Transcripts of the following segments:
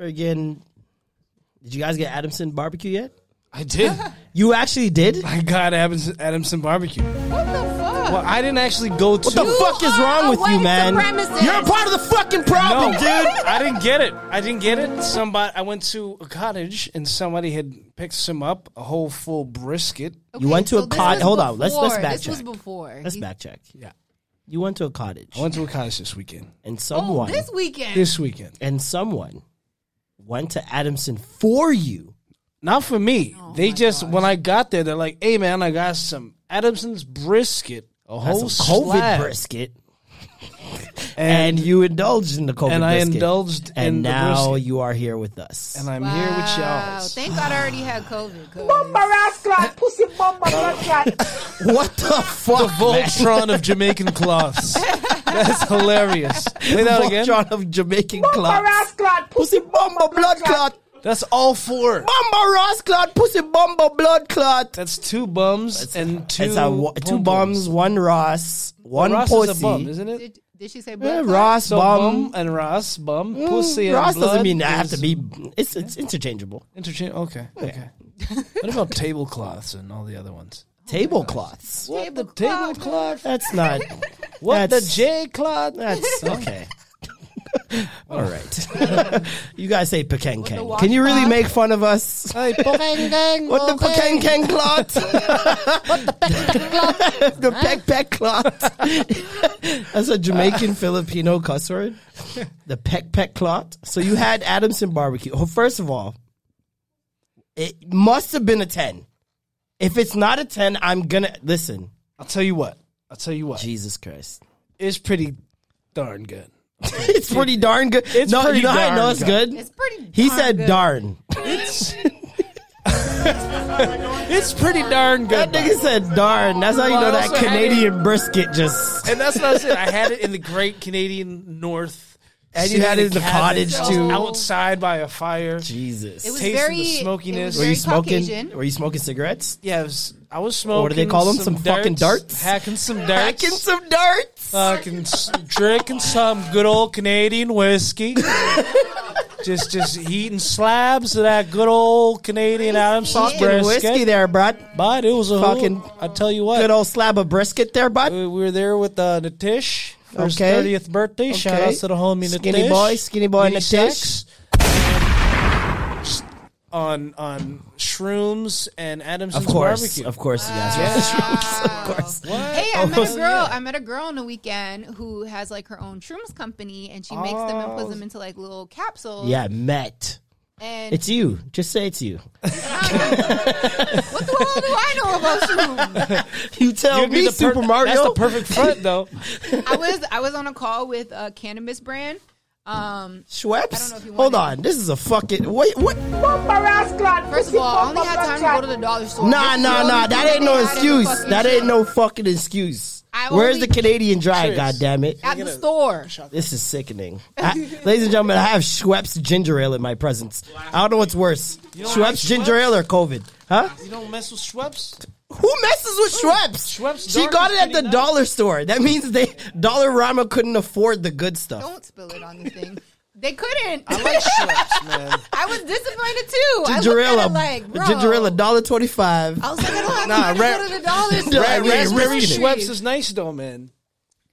Friggin' did you guys get Adamson barbecue yet? I did. You actually did? I got Adamson, Adamson barbecue. What the fuck? Well, I didn't actually go to. What the fuck is are wrong a with you, white man? supremacist. You're a part of the fucking problem, No, dude. I didn't get it. I didn't get it. Somebody, I went to a cottage and somebody had picked some up, a whole full brisket. You went to a this cot- was hold on, let's- let's before. This backtrack. was before. Let's He- back check. Yeah, You went to a cottage, I went to a cottage this weekend. and Oh, someone this weekend. This weekend, and someone went to Adamson for you. not for me. Oh they just when I got there, they're like, "Hey, man, I got some Adamson's brisket, a That's whole some COVID slab." brisket, and, you indulged in the COVID and I brisket. indulged and in the now brisket. you are here with us. and I'm here with y'all. Thank God I already had COVID. 'cause- what the fuck, The Voltron of Jamaican cloths. That's hilarious. Play that again. Voltron of Jamaican clots. Pussy bomba blood clot. That's all four. Bomba Ross clot. Pussy bomba blood clot. That's two bums and two. It's a, wa- two bum bums, one Ross, one Ross pussy. is a bum, isn't it? Did, did she say Yeah, blood clot? Ross So bum. bum and Ross bum mm, pussy and Ross blood doesn't mean I have to is be. It's it's interchangeable. interchange. Okay, okay. what about tablecloths and all the other ones? Tablecloths. What the Tablecloth. tablecloth? That's not. What the That's- J cloth? That's okay. All right. you guys say pecan the kang. Can you really make fun of us? Hey, pecan gang. What the pecan kang clot? the peck peck clot. That's a Jamaican Filipino cuss word. The peck peck clot. So you had Adamson barbecue. Well, first of all, it must have been a ten. If it's not a ten, I'm gonna listen. I'll tell you what. I'll tell you what. Jesus Christ. It's pretty darn good. it's pretty darn good. It's no, pretty you know how I know it's good. good? It's pretty. He darn said good. darn. It's it's pretty darn good. That nigga said darn. That's how you know I that also had Canadian brisket just. and that's what I said. I had it in the great Canadian North. And you had it in the cottage too. outside by a fire. Jesus. It was Taste of very the smokiness. It was were you smoking? Caucasian. Were you smoking cigarettes? Yeah, it was, I was smoking. What do they call them? Some fucking darts? Hacking some darts. Hacking some darts. Fucking s- drinking some good old Canadian whiskey. just just eating slabs of that good old Canadian Adams sauce Fucking brisket. whiskey there, bud. But it was a Fucking fucking. I tell you what, Good old slab of brisket there, bud. we we were there with uh, Natish for his Okay. thirtieth birthday. Shout Okay. out to the homie Natish. Skinny boy, skinny boy Mini Natish. Sex. On on shrooms and Adamson's Of course, barbecue. of course, you guys. Yeah. Of course. Hey, I Oh, met a girl. yeah. I met a girl on the weekend who has like her own shrooms company, and she makes them and Oh. puts them into like little capsules. Yeah, met. and It's you. Just say it's you. what the hell do I know about shrooms? You tell You'd me, the per- Super Mario. That's the perfect front, though. I was I was on a call with a cannabis brand. Um, Schweppes? I don't know if you Hold want on. This is a fucking. Wait, what? first of all, I only had time to go to the dollar store. Nah, This nah, the nah. only That thing ain't no had in the excuse. fucking That ain't shop. no fucking excuse. I Where's only- the Canadian dry? Tris. God damn it! at the store. This is sickening. I, ladies and gentlemen, I have Schweppes ginger ale in my presence. I don't know what's worse, don't Schweppes ginger Schweppes? ale or COVID? Huh? You don't mess with Schweppes. Who messes with Schweppes? Schweppes she got it at the dollar store. That means they Dollarama couldn't afford the good stuff. Don't spill it on the thing. They couldn't. I like Schweppes, man. I was disappointed too. Ginger I ale, looked at a- it like, bro. ginger ale, a dollar twenty-five. I was like, I don't have Nah, time to ra- go to the dollar store. Ra- I mean, Raspberry risking it. Schweppes is nice though, man.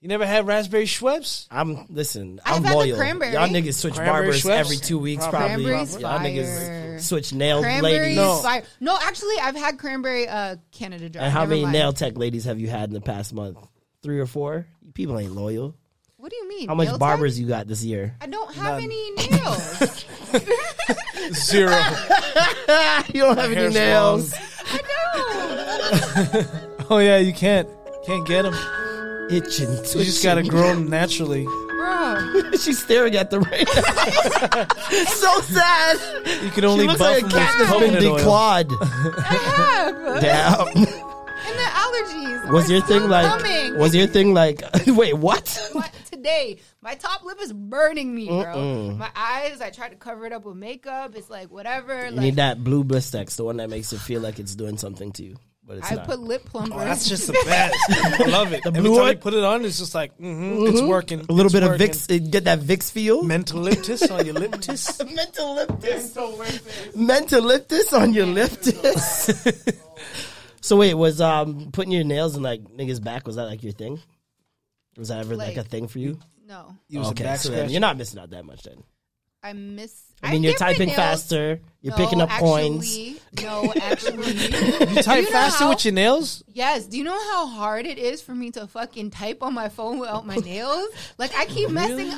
You never had raspberry Schweppes? I'm listen. I've I'm had the loyal. cranberry. Y'all niggas switch Cranberry barbers Schweppes? every two weeks, probably. Cranberry's Y'all fire. niggas switch nail Cranberry ladies. No. fire. No, actually, I've had cranberry uh, Canada Dry. And how Never many mind. nail tech ladies have you had in the past month? Three or four? People ain't loyal. What do you mean? How much Nail barbers tech? you got this year? I don't have any nails. Zero. you don't have any hair's nails. I don't. oh yeah, you can't can't get them. Itching. You just gotta grow them naturally. Bro, bro. She's staring at the rain. so sad. You can She only looks buff like a cat that's been coconut oil. declawed. I have. Damn. And the allergies. Was are your thing like? coming. Was your thing like? Wait, what? What? today? My top lip is burning me, bro. My eyes. I tried to cover it up with makeup. It's like whatever. You like need that blue Blistex, the one that makes it feel like it's doing something to you, but it's I not. put lip plumper. Oh, that's just the best. I love it. Every blue time one? you put it on, it's just like, mm-hmm, it's working. a little It's bit of. Vicks, it get that Vicks feel. Mental liptus on your liptus. Mental liptus. Mental liptus on your liptus. so wait, was um putting your nails in like niggas back? Was that like your thing? Was that ever like, Like- a thing for you? no. Use a okay, back so then scratch. you're not missing out that much then. I miss. I mean, you're typing nails- faster. You're No, picking up actually, coins. No, actually. You type know faster how- with your nails? Yes. Do you know how hard it is for me to fucking type on my phone without my nails? Like I keep messing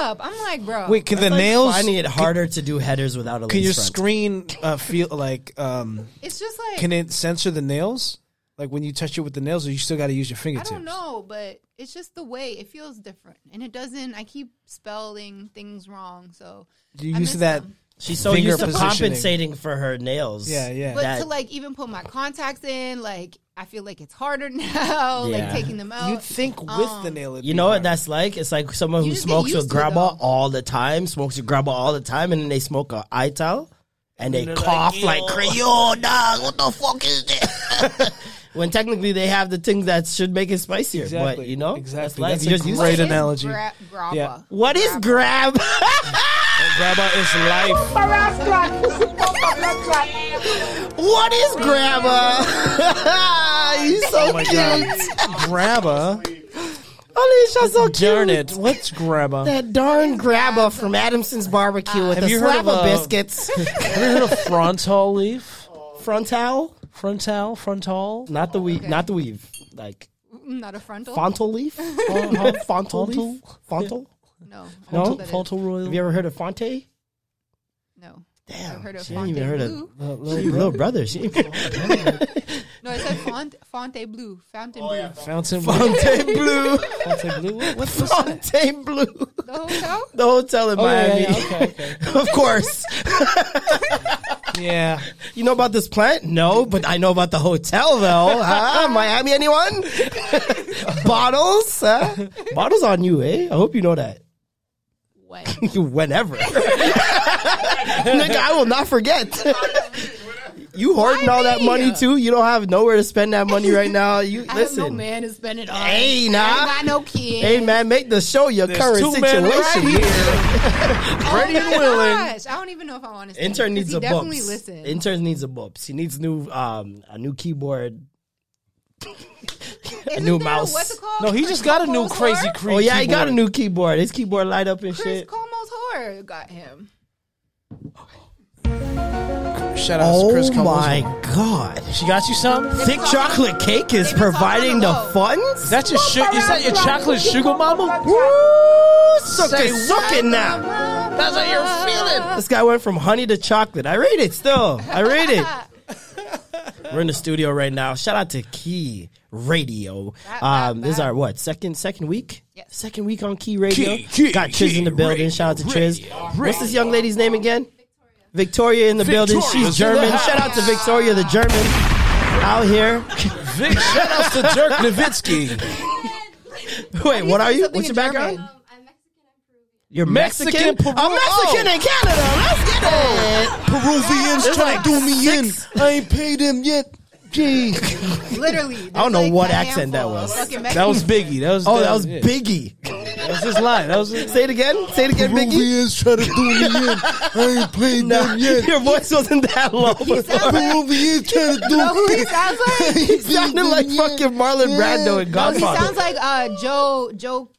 up. I'm like, bro. Wait, can the Like nails? finding it harder to do headers without a Can your front. screen uh, feel like? Um, it's just like can it censor the nails? Like when you touch it with the nails, or you still got to use your fingertips. I don't know, but it's just the way it feels different, and it doesn't. I keep spelling things wrong, so You I used to that. them. She's so finger used to compensating for her nails. Yeah, yeah. But That- to like even put my contacts in, like I feel like it's harder now. Yeah. Like taking them out. You'd think with Um, the nail. it'd You be know what harder. that's like? It's like someone You who smokes a used grabba all the time, smokes a grabba all the time, and then they smoke a ital and they they're cough like, like, crazy. Yo, dog, what the fuck is this? when technically they have the things that should make it spicier. Exactly. But you know, Exactly. That's. That's a just great it. What is analogy. Gra- grabba? Yeah. What is grab? Grabba is life. what is grabba? you so Oh my cute. god. Grabba. Alicia, so cute. Darn it. What's grabba? That darn grabba from Adamson's barbecue with Have the you heard slab of, of, biscuits. Have you heard of frontal leaf? Frontal, Frontal? Frontal? not the weave, not the weave, like Mm, Not a frontal. fontal leaf, fontal leaf, fontal. no. No? That is- Frontal royal? Have you ever heard of Fonte? No. Damn, I've heard of she ain't even Fonte heard of Blue. she little brother. She No, it said Font Fonte Blue. Fountain Blue. Fountain blue. Fonte Blue, Fountain blue? What, what's this? Fonte Blue. The hotel? The hotel in Oh, yeah, Miami, yeah, okay, okay. of course. Yeah. You know about this plant? No, but I know about the hotel though. Huh? Miami, anyone? Bottles? Huh? Bottles on you, eh? I hope you know that. When? Whenever. Nigga, I will not forget. You hoarding all that money too? You don't have nowhere to spend that money right now. You I have listen. no man to spend it on. Hey, I nah. ain't got no kid. Hey man, make the show your There's current two men situation. right oh ready and my willing. Gosh. I don't even know if I want to. Intern needs he a definitely books. listen. Intern needs a books. He needs new um a new keyboard. Isn't new there- mouse. What's it called? No, he Chris just got a new Cuomo's crazy whore? creep. Oh yeah, he got a new keyboard. His keyboard light up and Chris shit. Como's whore got him. Shout out to Chris Oh my one. god. She got you some? Thick chocolate cake is providing the funds? That's your su- is that your chocolate sugar mama? Woo! Suck Say it, suck it now. That's how you're feeling. This guy went from honey to chocolate. I read it still. I read it. We're in the studio right now. Shout out to Key Radio. Bap, Um, this is our what second second week? Yes. Second week on Key Radio. Key, Key, Got Triz Key in the building. Radio, Shout out to Triz. Radio, What's this young lady's name again? Victoria in the building. She's in the German. Shout out to Victoria the German out here. Vic, shout out to Dirk Nowitzki. Wait, what are you? What's your in background? German. You're Mexican. Mexican, Peru- I'm Mexican oh. in Canada. Let's get it. Oh. Peruvians There's trying like to do me six- in. I ain't paid them yet. Gee. Literally. I don't know there's what accent that was. That was Biggie. That was Oh, that was yeah. Biggie. That was his line. That was his Say it again. Say it again, Biggie. Peruvians try to do me in. I ain't paid No, them yet. your voice wasn't that low. sounds like- Peruvians trying to do know who he sounds like? he sounded like fucking Marlon Brando in No, he sounds like uh, Joe Joe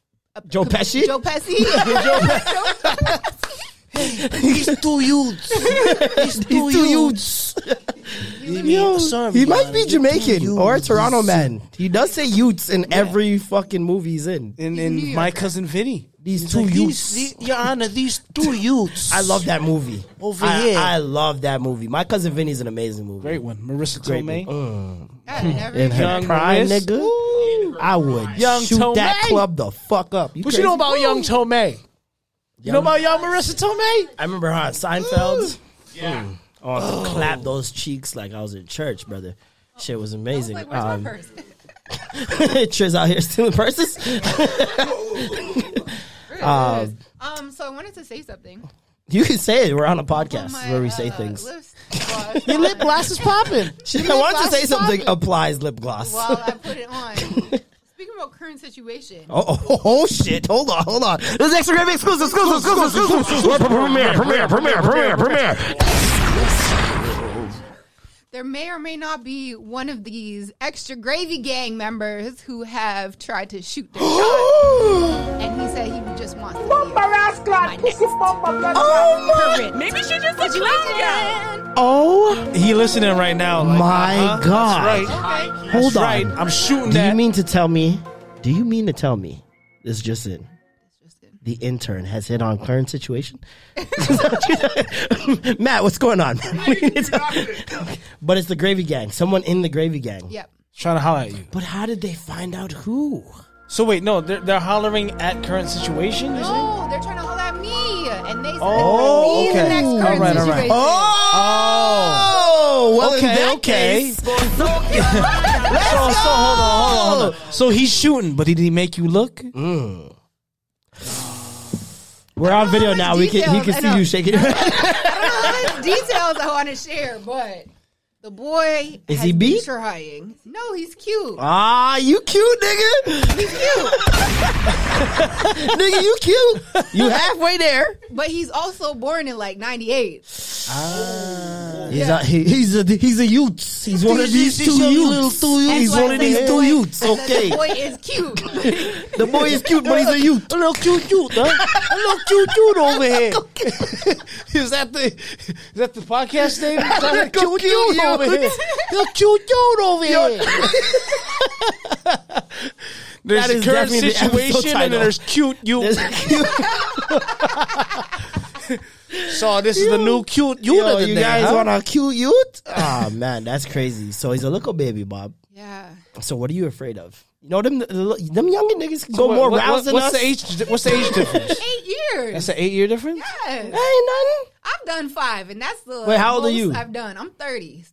Joe Pesci. Joe Pesci. He's two youths. He's He's two youths. Yo, he might be Jamaican or a Toronto man. He does say youths in every fucking movie he's in. And, He's a my cousin Vinny. These He's two like, youths. these- the- Your Honor, these two youths. I love that movie. Over I, here. I love that movie. My cousin Vinny's an amazing movie. Great one. Marisa Great Tomei. movie. Mm. I never In her Young prime, Maris. nigga. I would Young shoot that club the fuck up. What you know about Young Tomei? You know about Young Marisa Tomei? I remember her on Seinfeld. Yeah. Oh, to clap those cheeks like I was in church, brother. Shit was amazing. Like, where's Um, my purse? Trish out here stealing purses. um, so I wanted to say something. You can say it. We're on a podcast My, where we say uh, things. lips Your lip gloss is popping. I wanted to say something applies lip gloss. while I put it on. Speaking about current situation, oh, oh, oh, oh, shit. Hold on, hold on. This is extra gravy exclusive, exclusive, exclusive, exclusive. Premiere, premiere, premiere, premiere, premiere. There may or may not be one of these extra gravy gang members who have tried to shoot their shot, and he said he just wants to be my next current Maybe she just a situation. Oh He listening right now. Like, my uh-huh, God. That's right. Okay. Hold That's on. right. I'm shooting Do that. you mean to tell me? Do you mean to tell me this just in? The intern has hit on current situation. Matt, what's going on? but it's the gravy gang. Someone in the gravy gang. Yep. trying to holler at you? But how did they find out who? So wait, no, they're, they're hollering at current situation. you say? No, they're trying to holler at me, and they said Oh, me okay. the next current All right, all right. situation. Oh, well, Okay, in that okay. case, So, oh, so hold on, hold on, hold on. So he's shooting, but did he make you look? Mm. We're on video now. We can he can see you shaking your head. I don't know how much details I want to share, but the boy Is has he been beat? trying. No, he's cute. Ah, you cute, nigga. He's cute, nigga, you cute. You halfway there. but he's also born in like '98. Ah, He's a he, he's a he's a youth. He's one of these two youths. He's That's why one of these two youths. Okay, the boy is cute. the boy is cute, but he's a youth. A little cute, cute, huh? A little cute, cute over here. is that the is that the podcast name? Cute, cute, cute, over you. here. Look cute, cute over here. There's That the is current definitely the episode situation, and title. then there's cute you. There's cute. So this is the new cute you Yo, you guys huh? want a cute youth? Oh man, that's crazy. So he's a little baby, Bob. yeah. So what are you afraid of? You know them them younger niggas can So go what- more rounds than what's us. the age? What's the age difference? Eight years. That's an eight year difference. Yes. Ain't nothing. I've done five, and that's the Wait, how old are most you? I've done. I'm 30.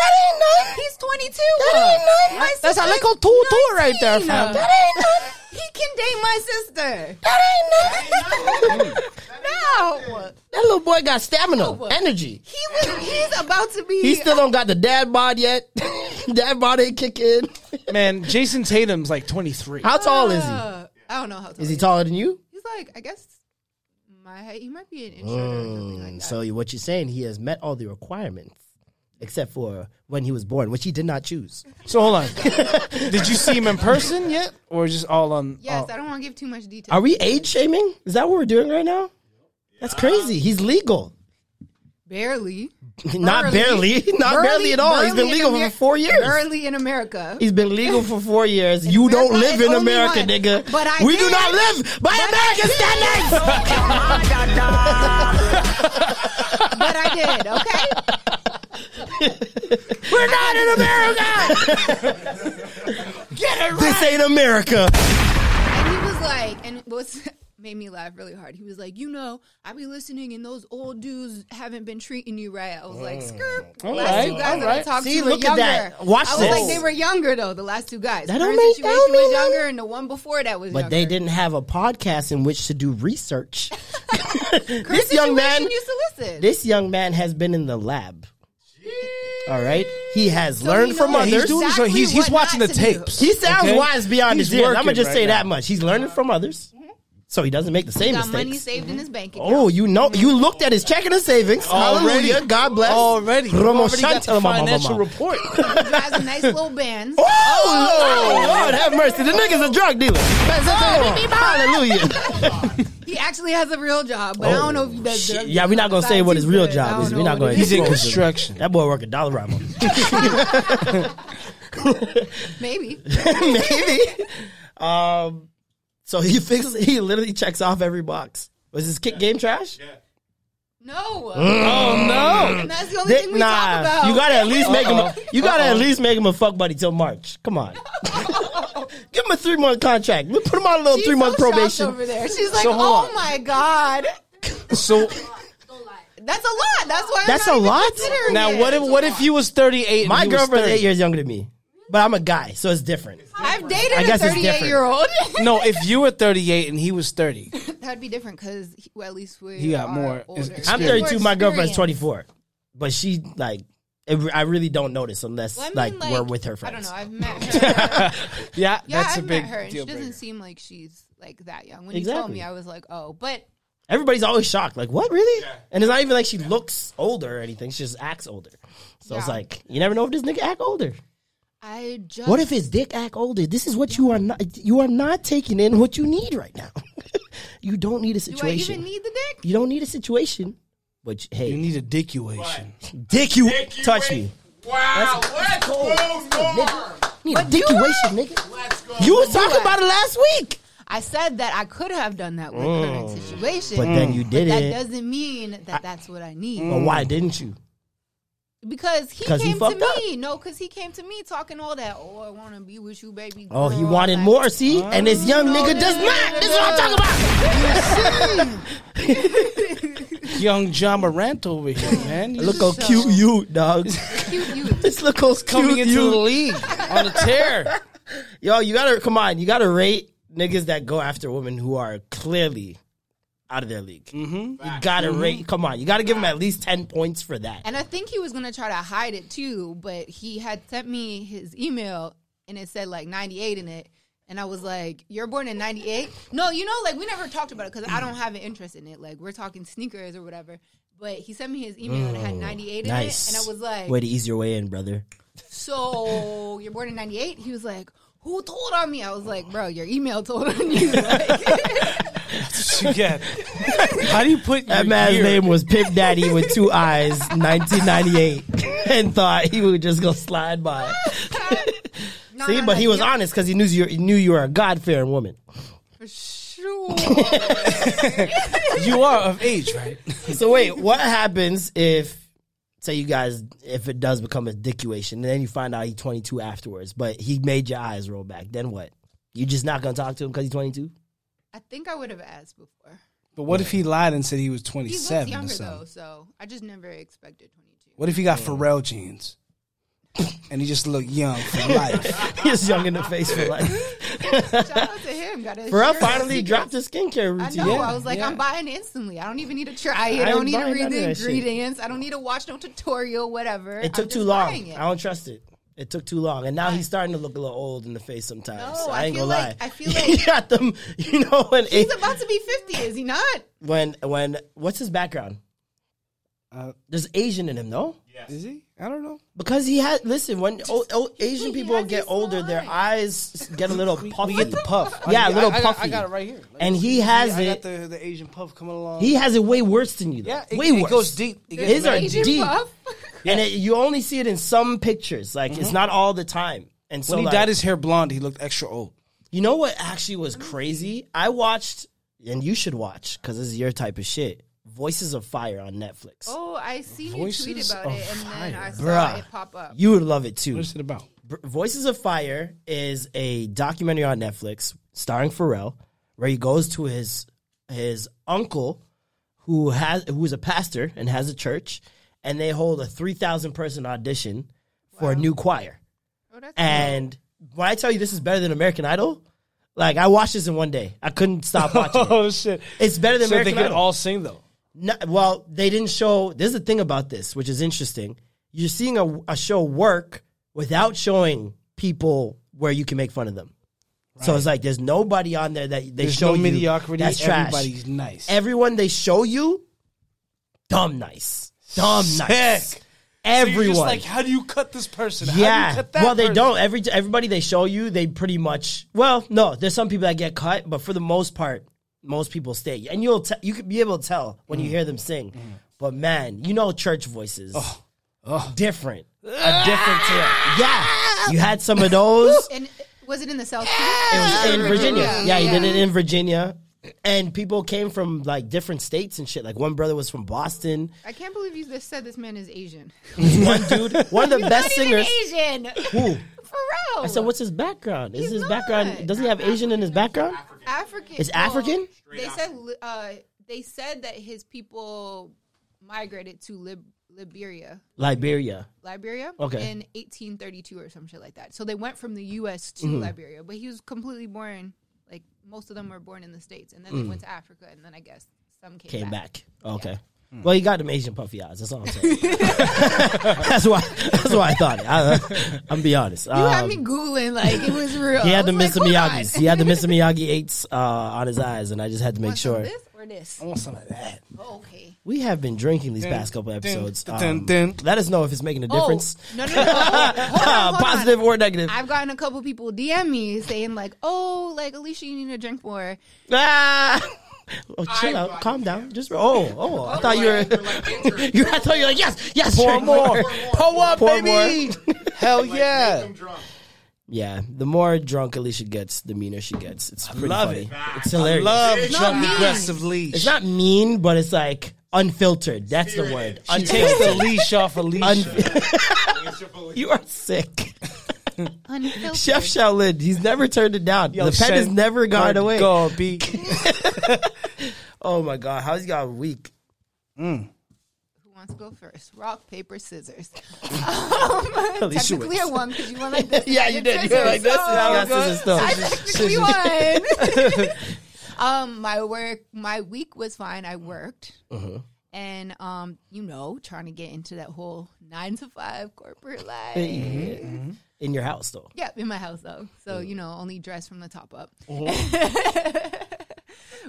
That ain't nothing. He's 22. That ain't nothing. My That's a little two two right there, 19. fam. That ain't nothing. He can date my sister. That ain't nothing. No. that little boy got stamina, No. energy. He was he's about to be He still don't got the dad bod yet. dad bod ain't kick in. Man, Jayson Tatum's like 23. How tall is he? Uh, I don't know how tall Is he taller than you? He's like, I guess my height. He might be an inch shorter or something like Mm, that. so what you're saying, he has met all the requirements, except for when he was born, which he did not choose. So hold on. Did you see him in person yet, or just all on? yes, all- I don't want to give too much detail. Are we age shaming? Is that what we're doing right now? That's crazy. He's legal. barely. Not barely. Not Burly- barely at all. He's been legal Amer- for four years. Barely in America. He's been legal for four years. you America don't live in America, one. nigga. But I we do not live by American standards. but I did, okay? We're not in America. Get it right. This ain't America. And he was like, and what's made me laugh really hard. He was like, you know, I be listening, and those old dudes haven't been treating you right. I was like, mm. skirt. All last right, two guys all that I right. talked See, to were look at younger. that. Watch this. I was this. like, they were younger though. The last two guys. That don't Current make- that situation don't was mean younger, nothing. and the one before that was But younger. they didn't have a podcast in which to do research. This young man, used to listen. this young man has been in the lab. All right, he has So learned he from knows Yeah, others. he's doing so. exactly He's he's what watching the not to do. tapes. He sounds okay? wise beyond He's his years. I'm gonna just right say now. that much. He's learning from others, so he doesn't make the same got money mistakes. saved in his bank account. Oh, you know, you looked at his checking and savings. Already. Hallelujah. God bless. Already, You've Romo already got the Shantala, mama, financial mama. report. He drives a nice little Benz. Oh, Lord, Lord, have mercy. The nigga's a drug dealer. Hallelujah. He actually has a real job, but I don't know if he does. drugs Oh, Yeah, we're not gonna say besides what his he's real good. I job don't is. We're not what gonna. is. He's in construction. That boy work at Dollarama. Maybe. Maybe. Um, so he fixes. He literally checks off every box. Was his kick game trash? Yeah. No. Oh no! And that's the only Th- thing we nah, talk about. you gotta at least make him. A, you gotta at least make him a fuck buddy till March. Come on. Give him a three month contract. We put him on a little She's three month so probation. over there. She's like, So "Oh on. my god, So that's a lot." That's why. That's I'm a not even lot? now, it. what if what if you was thirty eight? My girlfriend's eight years younger than me, but I'm a guy, so it's different. I've dated I a guess it's 38 different. year old? No, if you were thirty eight and he was thirty, That'd be different because well, at least we He got are more older. ex- I'm More 32. My girlfriend's 24, but she like. It, I really don't notice unless Well, I like, mean, we're with her for I don't know. I've met her. yeah, yeah, that's I've a big met her, and she deal doesn't seem like she's like that young. When you told Exactly. me, I was like, oh, but Everybody's always shocked. Like, what really? And it's not even like she looks older or anything. She just acts older. So it's Yeah. like you never know if this nigga act older. I just What if his dick act older? This is what you are not. You are not taking in what you need right now. you don't need a situation. do I situation. even need the dick? you don't need a situation. But hey, You need a dickuation. dick you touch me. Wow, let's go, Norm. Need a dickuation, nigga. Let's go. You was talking about it last week. I said that I could have done that with current mm. situation, But then you But did that doesn't mean that that's what I need. But why didn't you? Because he 'Cause he came to fucked up? me. No, because he came to me talking all that. Oh, I want to be with you, baby. Oh, he wanted like- more. See, and this oh, young nigga does not. This is what I'm talking about. Young Ja Morant over here, man. He's Look how cute you, dog. Cute you. This look how coming cute into you. the league on a tear. Yo, you gotta come on. You gotta rate niggas that go after women who are clearly out of their league. Mm-hmm. You gotta rate. Come on, you gotta give him at least ten points for that. And I think he was gonna try to hide it too, but he had sent me his email and it said like 98 in it. And I was like, "You're born in '98." No, you know, like we never talked about it because I don't have an interest in it. Like we're talking sneakers or whatever. But he sent me his email and it had '98 in Nice. it, and I was like, way to ease your way in, brother. "So you're born in '98?" He was like, "Who told on me?" I was like, "Bro, your email told on you." Like, You get. How do you put That your man's year- name was Pip Daddy with two eyes, 1998, and thought he would just go slide by. no, See, no, but no, he was you're- honest because he knew you he knew you were a God fearing woman. For sure. You are of age, right? So wait, what happens if say you guys if it does become a dickuation and then you find out he's 22 afterwards, but he made your eyes roll back? Then what? You just not gonna talk to him because he's 22? I think I would have asked before. But what if he lied and said he was He twenty looks or younger though, so I just never expected 22. What if he got Pharrell jeans? And he just looked young for life. he's young in the face for life. Shout out to him. Got his Pharrell shirt. finally dropped his skincare I routine. know. Yeah. I was like, yeah. I'm buying instantly. I don't even need to try it. I I, don't ain't need to buying read none the that shit. ingredients. I don't need to watch no tutorial, whatever. It took I'm too just long. it. I don't trust it. It took too long, and now he's starting to look a little old in the face sometimes. No, so I I ain't feel gonna like- lie. I feel he like- got them. You know when He's it- about to be 50, is he not? when when what's his background? Uh, There's Asian in him, no? Is he? I don't know. Because he had listen when o- o- Asian people get older, small their eyes get a little puffy. Get the puff. Yeah, I, a little I, I got- puffy. I got it right here. And he has I it- got the, the Asian puff coming along. He has it way worse than you. Though. yeah, it, way it worse. goes deep. It gets His are Asian deep, puff. and it, you only see it in some pictures. Like it's mm-hmm. not all the time. And so when he like, dyed his hair blonde, he looked extra old. You know what actually was crazy? I watched, and you should watch because this is your type of shit. Voices of Fire on Netflix. Oh, I seen Voices you tweet about it, and then I saw Bruh. it pop up. You would love it too. What is it about? Br- Voices of Fire is a documentary on Netflix starring Pharrell, where he goes to his his uncle, who has who is a pastor and has a church, and they hold a three thousand person audition for a new choir. Oh, that's And when I tell you this is better than American Idol, like I watched this in one day. I couldn't stop watching. it. Oh shit! It's better than So they American can Idol. all sing though. No, well, they didn't show. There's a thing about this, which is interesting. You're seeing a, a show work without showing people where you can make fun of them. So it's like there's nobody on there that they There's show no you mediocrity. That's trash. Everybody's nice. Everyone they show you, dumb nice, dumb nice. Sick. Everyone, You're just like, how do you cut this person? How do yeah. you cut that Well, they person? don't. Every everybody they show you, they pretty much. Well, no, there's some people that get cut, but for the most part, most people stay, and you'll te- you could be able to tell when you mm. hear them sing. Mm. But man, you know, church voices, oh. Oh. different, a different tier. Yeah, you had some of those. And was it in the South? It was in Virginia. Yeah, Yeah, he did it in Virginia. And people came from like different states and shit. Like one brother was from Boston. I can't believe you just said this man is Asian. One dude, one of the best Not even singers. Asian. Who? Pharrell. No. I said, what's his background? Is He's his not. background? Does he have Asian in his background? African. It's well, African? They said uh, they said that his people migrated to Lib- Liberia, Liberia. Liberia, Okay. in 1832 or some shit like that. So they went from the U.S. to Mm-hmm. Liberia, but he was completely born. Like most of them were born in the states, and then they went to Africa, and then I guess some came, Mm. Came back. back. Okay. Well, he got them Asian puffy eyes. That's all I'm saying. that's why. That's why I thought it. I, I'm be honest. You had Um, me googling like it was real. he had the was Mr. Miyagi's. He had the Mr. Miyagi eights uh, on his eyes, and I just had to make Want some sure. of this or this? I want some of that. Oh, okay. We have been drinking these past couple episodes. Um. Let us know if it's making a difference. Oh, no, no, no. Hold on, hold on, Positive or negative. I've gotten a couple people DM me saying like, "Oh, like Alicia, you need to drink more." Ah! Oh, chill I out, calm down. Just oh, oh, oh, I thought you were. You're like you, I thought you were like yes, yes. Pour drink more. Pour up, Pour baby. Hell yeah. make. Yeah, the more drunk Alicia gets, the meaner she gets. It's pretty love funny. it. It's hilarious. Love It's drunk not mean. aggressive leash. It's not mean, but it's like unfiltered. That's the word. She takes the leash off Alicia. Un- you are sick. Unfiltered. Chef Shaolin, he's never turned it down. Yo, the pen has never gone away. Go, B. Oh my god, how's he got a week? Who wants to go first? Rock, paper, scissors. Alicia Technically, wins. I won because you won like this. Yeah, I you did did. You were like this. scissors, and so you got scissors still. I technically won. um, my work, my week was fine. I worked, Uh-huh. And um, you know, trying to get into that whole nine to five corporate life. In your house though. Yeah, in my house though. So, you know, only dress from the top up.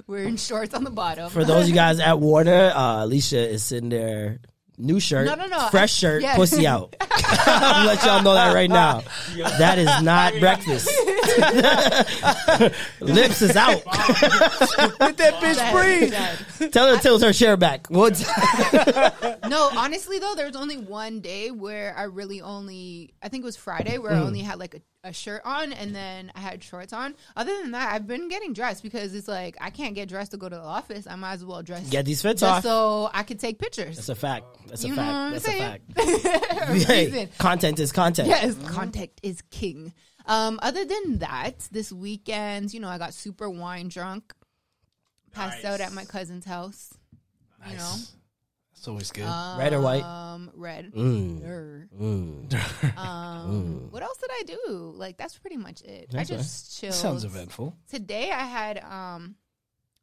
We're in shorts on the bottom. For those of you guys at Warner, uh, Alicia is sitting there. New shirt, No, no, no. fresh shirt, yeah. pussy out. Let y'all know that right now. That is not breakfast. Lips is out. Let that bitch breathe. Tell her to tilt her chair back. What? no, honestly though, there was only one day where I really only I think it was Friday where I Mm. only had like a, a shirt on and then I had shorts on. Other than that, I've been getting dressed because it's like I can't get dressed to go to the office. I might as well dress Get these fits off. so I could take pictures. That's a fact. That's a You know fact. what I'm That's a fact. Hey, content is content. Yes, contact is king. Um, other than that, this weekend, you know, I got super wine drunk, passed out at my cousin's house. You know, That's always good. Red or white? um, red. Mm. Err. Mm. Um, what else did I do? Like that's pretty much it. That's I just chilled. Sounds eventful. Today I had um,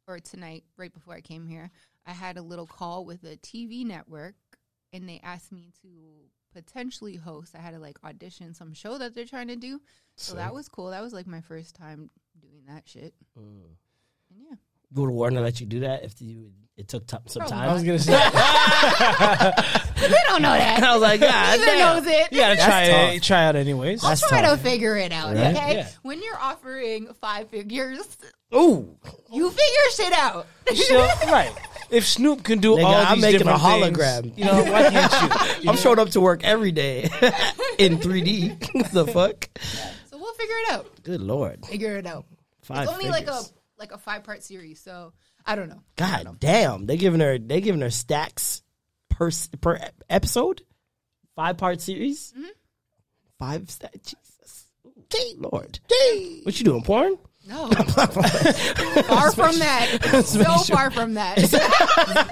or tonight, right before I came here, I had a little call with a TV network, and they asked me to potentially host. I had to like audition some show that they're trying to do. So that was cool. That was like my first time doing that shit. Mm. And yeah. Go to Warner let you do that if you it took t- some Probably time. I was gonna say They don't know that. I was like, yeah, Neither damn. knows it. you gotta That's try tough. it, try out anyways. I'll That's try tough. to figure it out. Right? Okay. Yeah. When you're offering five figures, Ooh, you figure shit out. So, right. If Snoop can do Nigga, all I'm these making a different things, hologram. you know why can't you? I'm showing up to work every day in 3D. the fuck? so we'll figure it out. Good lord. Figure it out. Five it's only like a like a five part series, so I don't know. God damn. They giving her they giving her stacks per per episode? Five part series? Mm-hmm. Five stacks. Jesus. Okay, Lord. What you doing, porn? No, far from that. So far from that.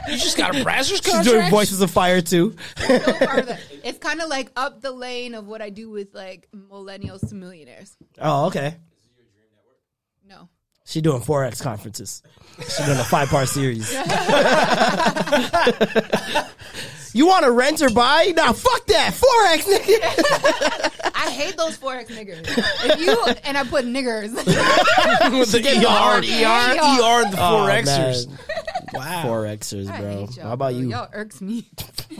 You just got a Brazzers She's doing contract. Voices of Fire too. so far that. It's kind of like up the lane of what I do with like millennials to millionaires. Oh, okay. No, She doing forex conferences. She doing a five part series. you want to rent or buy? Nah, fuck that. Forex, nigga. I hate those forex niggers. If you and I put niggers. with the Get the hard ER. ER, the Oh, four Xers. man. Wow. Forexers, I bro. hate y'all, How about bro. you? Y'all irks me.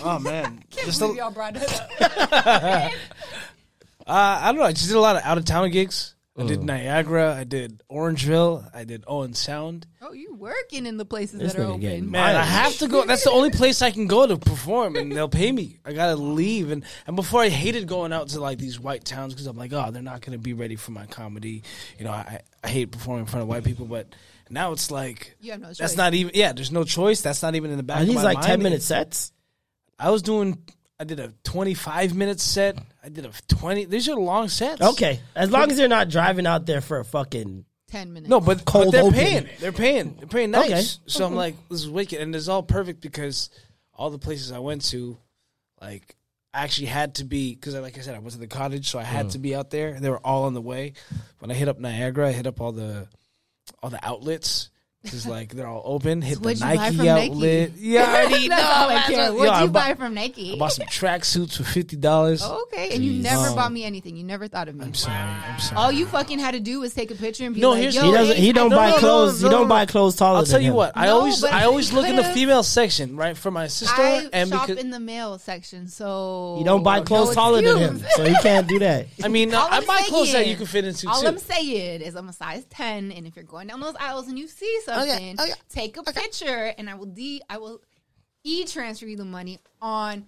Oh man. Can't Just believe a- y'all brought that up. Uh, I don't know. I just did a lot of out of town gigs. I did oh. Niagara. I did Orangeville. I did Owen Sound. Oh, you working in the places This that are nigga getting open? Man, I have to go. That's the only place I can go to perform, and they'll pay me. I gotta leave, and and before I hated going out to like these white towns because I'm like, oh, they're not gonna be ready for my comedy. You know, I I hate performing in front of white people, but now it's like You have no choice. that's not even. Yeah, there's no choice. That's not even in the back. Are of these my like mind. 10 minute sets? I was doing I did a 25 minute set. I did a 20. These are long sets. Okay, as long as they're not driving out there for a fucking. Ten minutes. No, but, Cold but they're open. paying. They're paying. They're paying nice. Okay. So I'm like, this is wicked, and it's all perfect because all the places I went to, like, I actually had to be because, like I said, I went to the cottage, so I had Mm. to be out there. They were all on the way. When I hit up Niagara, I hit up all the all the outlets. Because like they're all open. Hit the what'd you buy Nike from Nike? outlet. Yeah, I already know. That's I man. care. What'd I you bought- buy from Nike? I bought some tracksuits for fifty dollars. okay, and you never Um, bought me anything. You never thought of me. I'm sorry. I'm sorry. All you fucking had to do was take a picture and be No, like, here's- "Yo, He doesn't. He don't No, buy no, no, clothes. no, he don't buy clothes taller than I'll than tell you him. what. I No, always I always you look in the female section, right, for my sister, I and shop because in the male section, so you don't buy clothes taller than him, so he can't do that. I mean, I I'm buy clothes that you can fit into All. I'm saying is I'm a size 10, and if you're going down those aisles and you see something, take a picture, and I will d I will e transfer you the money on.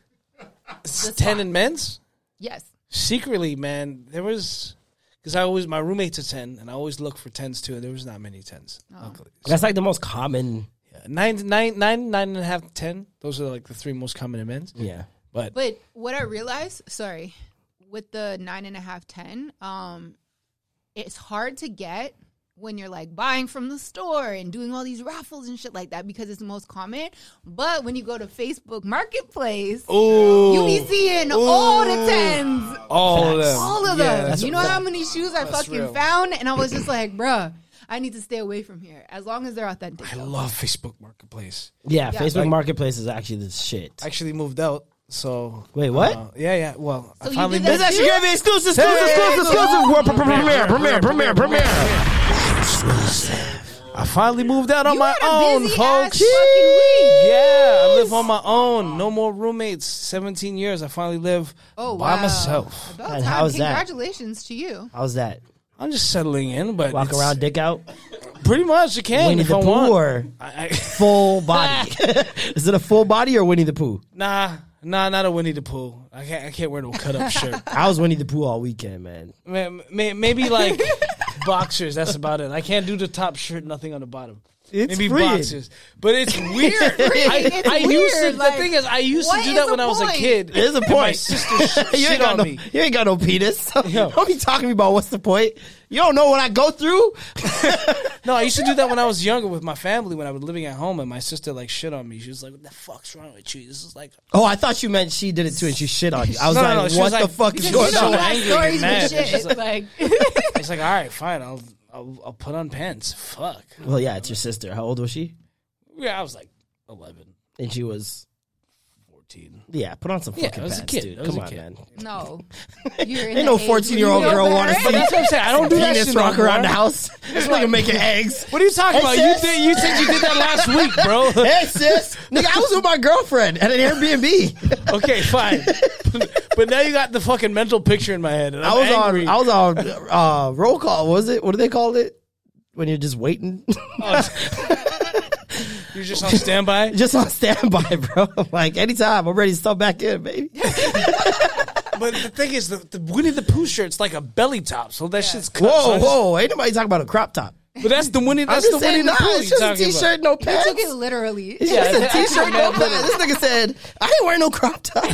It's ten in men's. Yes, Secretly, man, there was because I always my roommate's a ten, and I always look for tens too. and There was not many tens. Oh. Luckily, That's like the most common. yeah. nine, nine, nine, nine and a half, ten. Those are like the three most common in men's. Yeah. But, but what I realized, sorry, with the nine and a half, ten, um, it's hard to get when you're like buying from the store and doing all these raffles and shit like that because it's the most common. But when you go to Facebook Marketplace, Ooh. you be seeing all the tens. all of them, all of Yeah, them. that's You know how many shoes I fucking real. found, and I was just like, bruh, I need to stay away from here as long as they're authentic. I love Facebook Marketplace. Yeah, Yeah. Facebook Like- Marketplace is actually the shit. I actually moved out, so Wait, what? uh, yeah, yeah. Well, So I finally did that moved. This actually gonna be exclusive, exclusive, exclusive, exclusive. World premiere, premiere, premiere, premiere. I finally moved out on You my had a own, busy folks. ass week. Yeah, I live on my own. No more roommates. 17 years. I finally live Oh, by wow. myself. About And time. how's that? Congratulations to you. How's that? I'm just settling in, but Walk around, dick out, Pretty much, you can Winnie if the I Pooh, want. or I, I, full body? is it a full body or Winnie the Pooh? nah, nah, not a Winnie the Pooh. I can't. I can't wear no cut up shirt. I was Winnie the Pooh all weekend, man. May- may- Maybe like boxers. That's about it. I can't do the top shirt. Nothing on the bottom. It's Maybe freeing. boxers, but it's weird. I, It's I used to. like, the thing is, I used to do that the when I was a kid. There's a and My point. sister sh- you shit ain't got on no, me. you ain't got no penis. Yo. Don't be talking me about what's the point. You don't know what I go through. No, I used to do that when I was younger with my family when I was living at home, and my sister like shit on me. She was like, "What the fuck's wrong with you? This is like." Oh, I thought you meant she did it too, and she shit on you. I was No, no, like, no, she what was the like- fuck is because going on? what? angry and mad. with It's shit. just like, It's like, all right, fine, I'll I'll, I'll put on pants. Fuck. Well, yeah, it's your sister. How old was she? Yeah, I was like 11, And she was 14. yeah. Put on some Yeah, fucking I was a pants, kid. dude. I was Come a on, kid. man. no. You're in Ain't no 14 year old girl know want to better. see That's what I'm saying. I don't do that penis shit no rock around the house. This nigga making eggs. What are you talking Hey, about? You sis. did. You said you did that last week, bro. Hey sis, nigga, I was with my girlfriend at an Airbnb. okay, fine. but now you got the fucking mental picture in my head, and I'm I was angry. on. I was on uh, roll call. What was it? What do they call it? When you're just waiting, You're just on standby. just on standby, bro. like anytime, I'm ready to step back in, baby. But the thing is, the, the Winnie the Pooh shirt's like a belly top, so that shit's cut. Whoa, just- whoa! Ain't nobody talking about a crop top. But that's the Winnie. I'm That's the just Winnie saying, the Pooh it's just a talking t-shirt, about. no pants. Took it literally. It's Yeah, just a I t-shirt, no pants. This nigga said, "I ain't wearing no crop top."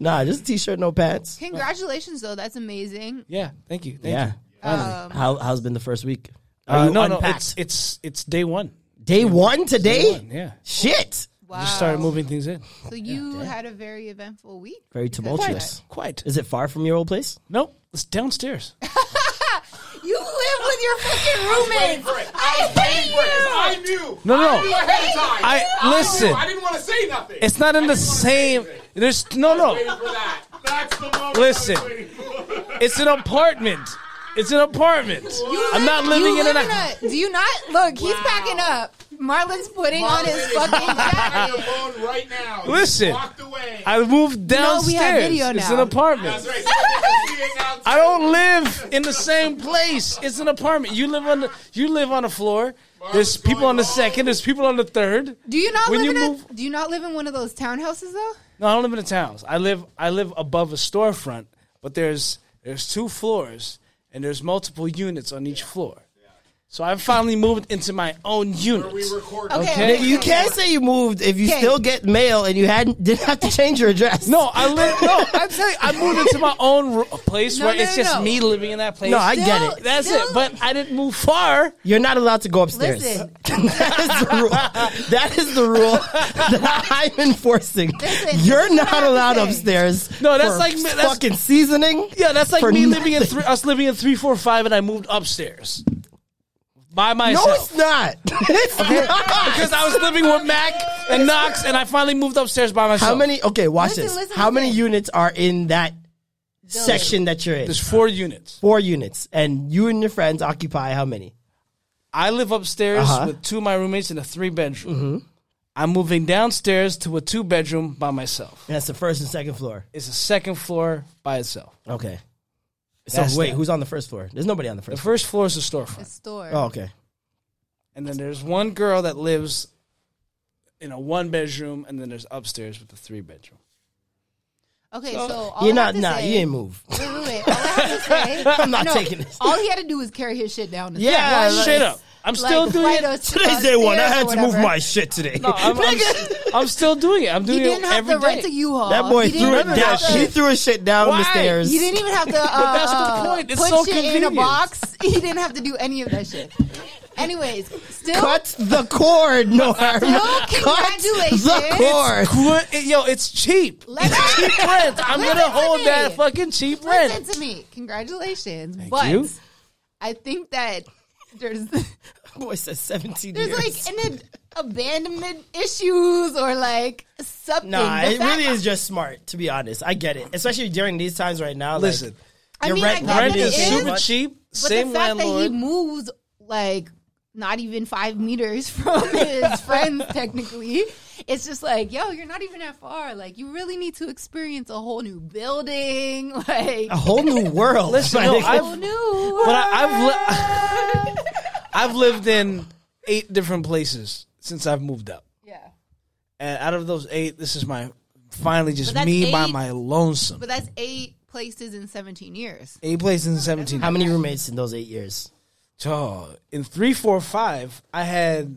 nah, just a t-shirt, no pants. Congratulations, though. That's amazing. Yeah, thank you. Thank yeah. you. Um, How how's been the first week? Uh, you no, no, it's it's it's day one. Day one today. Day one, yeah. Shit, wow. Just started moving things in. So you had a very eventful week. very tumultuous. Quite. Is it far from your old place? Nope. It's downstairs. You live with your fucking roommates. for it. I hate you. I knew. No, no, I no. knew ahead of time. I- knew. listen. I didn't want to say nothing. It's not in the same. There's no, no. Waiting for that. That's the moment. Listen. I was waiting for. It's an apartment. It's an apartment. I'm not living you in an. live in a- Do you not look? He's packing up. Marlon's putting on his Marvin is fucking on jacket. the phone right now. He Listen. walked away. I moved know, downstairs. we have video It's now. an apartment. That's right. So I can see it outside. I don't live in the same place. It's an apartment. You live on the you live on a floor. There's people on the second. There's people on the third. Do you not When live you in move- a? Do you not live in one of those townhouses though? No, I don't live in a townhouse. I live I live above a storefront, but there's there's two floors and there's multiple units on each floor. So I finally moved into my own unit. We recorded. Okay, Okay. You can't say you moved if you Okay. still get mail and you hadn't didn't have to change your address. No, I live. No, I'm telling you, I moved into my own ro- place No, where no, it's just no. me living in that place. No, I get it. That's Still- it. But I didn't move far. You're not allowed to go upstairs. Listen. that is the rule. That is the rule that I'm enforcing. Listen, You're is what I not allowed say. upstairs. No, that's for like me- that's- fucking seasoning. Yeah, that's like For me living in nothing. three, us living in three, four, five, and I moved upstairs by myself. No, it's not. It's not. because I was living with Mac and Knox, and I finally moved upstairs by myself. How many? Okay, watch Listen, this. listen, How many listen. units are in that section that you're in? There's four units. Four units, and you and your friends occupy how many? I live upstairs Uh-huh. with two of my roommates in a three bedroom. I'm moving downstairs to a two bedroom by myself. And that's the first and second floor. It's a second floor by itself. Okay. So That's wait, that. who's on the first floor? There's nobody on the The first. floor. first floor is a storefront. The store. Oh, okay. And then there's one girl that lives in a one bedroom, and then there's upstairs with a three bedroom. Okay, so all You're I have not. to Nah, say, you ain't move. Wait, wait, wait. All I have to say, I'm not no, taking this. All he had to do was carry his shit down. The Yeah, stairs. like- Straight up. I'm still Like, doing it. Today's uh, day one. I had to move my shit today. No, I'm, I'm, I'm still doing it. I'm He doing didn't it have every to rent day. a U-Haul. that boy He threw didn't it down. have to- He threw his shit down Why? the stairs. He didn't even have to. Uh, that's the point. It's put so shit in a box. He didn't have to do any of that shit. Anyways, still, Cut the cord, Norm. Cut congratulations. the cord. Qu- Yo, it's cheap. Let It's cheap rent. I'm gonna hold me. that fucking cheap rent. listen to me. Congratulations, but you. I think that there's Boy says 17 there's years. like an abandonment issues or like something. Nah, The it really is just smart, to be honest. I get it. Especially during these times right now. Listen, like, I your mean, rent, I get rent that is it super cheap. But Same the fact that he moves like not even five meters from his friends, technically, it's just like, yo, you're not even that far. Like, you really need to experience a whole new building, like a whole new world. Listen, no. I've- whole new. But I, I've li- I've lived in eight different places since I've moved up, yeah, and out of those eight, this is my finally just But that's me by my lonesome. but that's eight places in 17 years. eight places in seventeen. How many roommates in those eight years? Oh, in three, four, five, I had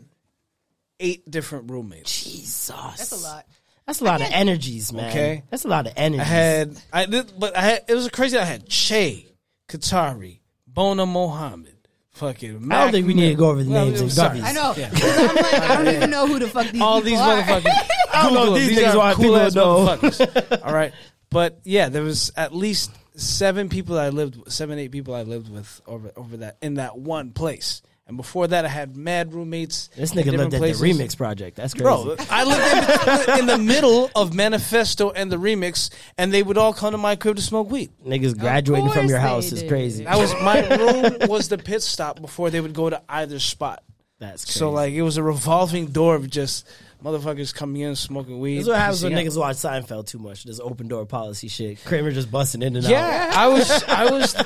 eight different roommates. Jesus. That's a lot. That's a lot of energies, man. Okay. That's a lot of energy. I had I did, but I had it was crazy. I had Che, Katari, Bona Mohammed, fucking. I don't think we need to go over the Well, names I'm of sorry. Guppies. I know. I'm like, I don't even know who the fuck these All these are. motherfuckers. I don't know Google if them. these niggas are cool-ass to know. motherfuckers. All right, but yeah, there was at least seven people I lived, with, seven eight people I lived with over over that in that one place. And before that, I had mad roommates. This nigga different lived at the remix project. That's crazy. Bro, I lived in, in the middle of Manifesto and the remix, and they would all come to my crib to smoke weed. Niggas graduating from your they house is crazy. I was my room was the pit stop before they would go to either spot. That's crazy. So like it was a revolving door of just motherfuckers coming in smoking weed. This is what happens when niggas watch Seinfeld too much. This open door policy shit. Kramer just busting in and out. Yeah, I was, I was,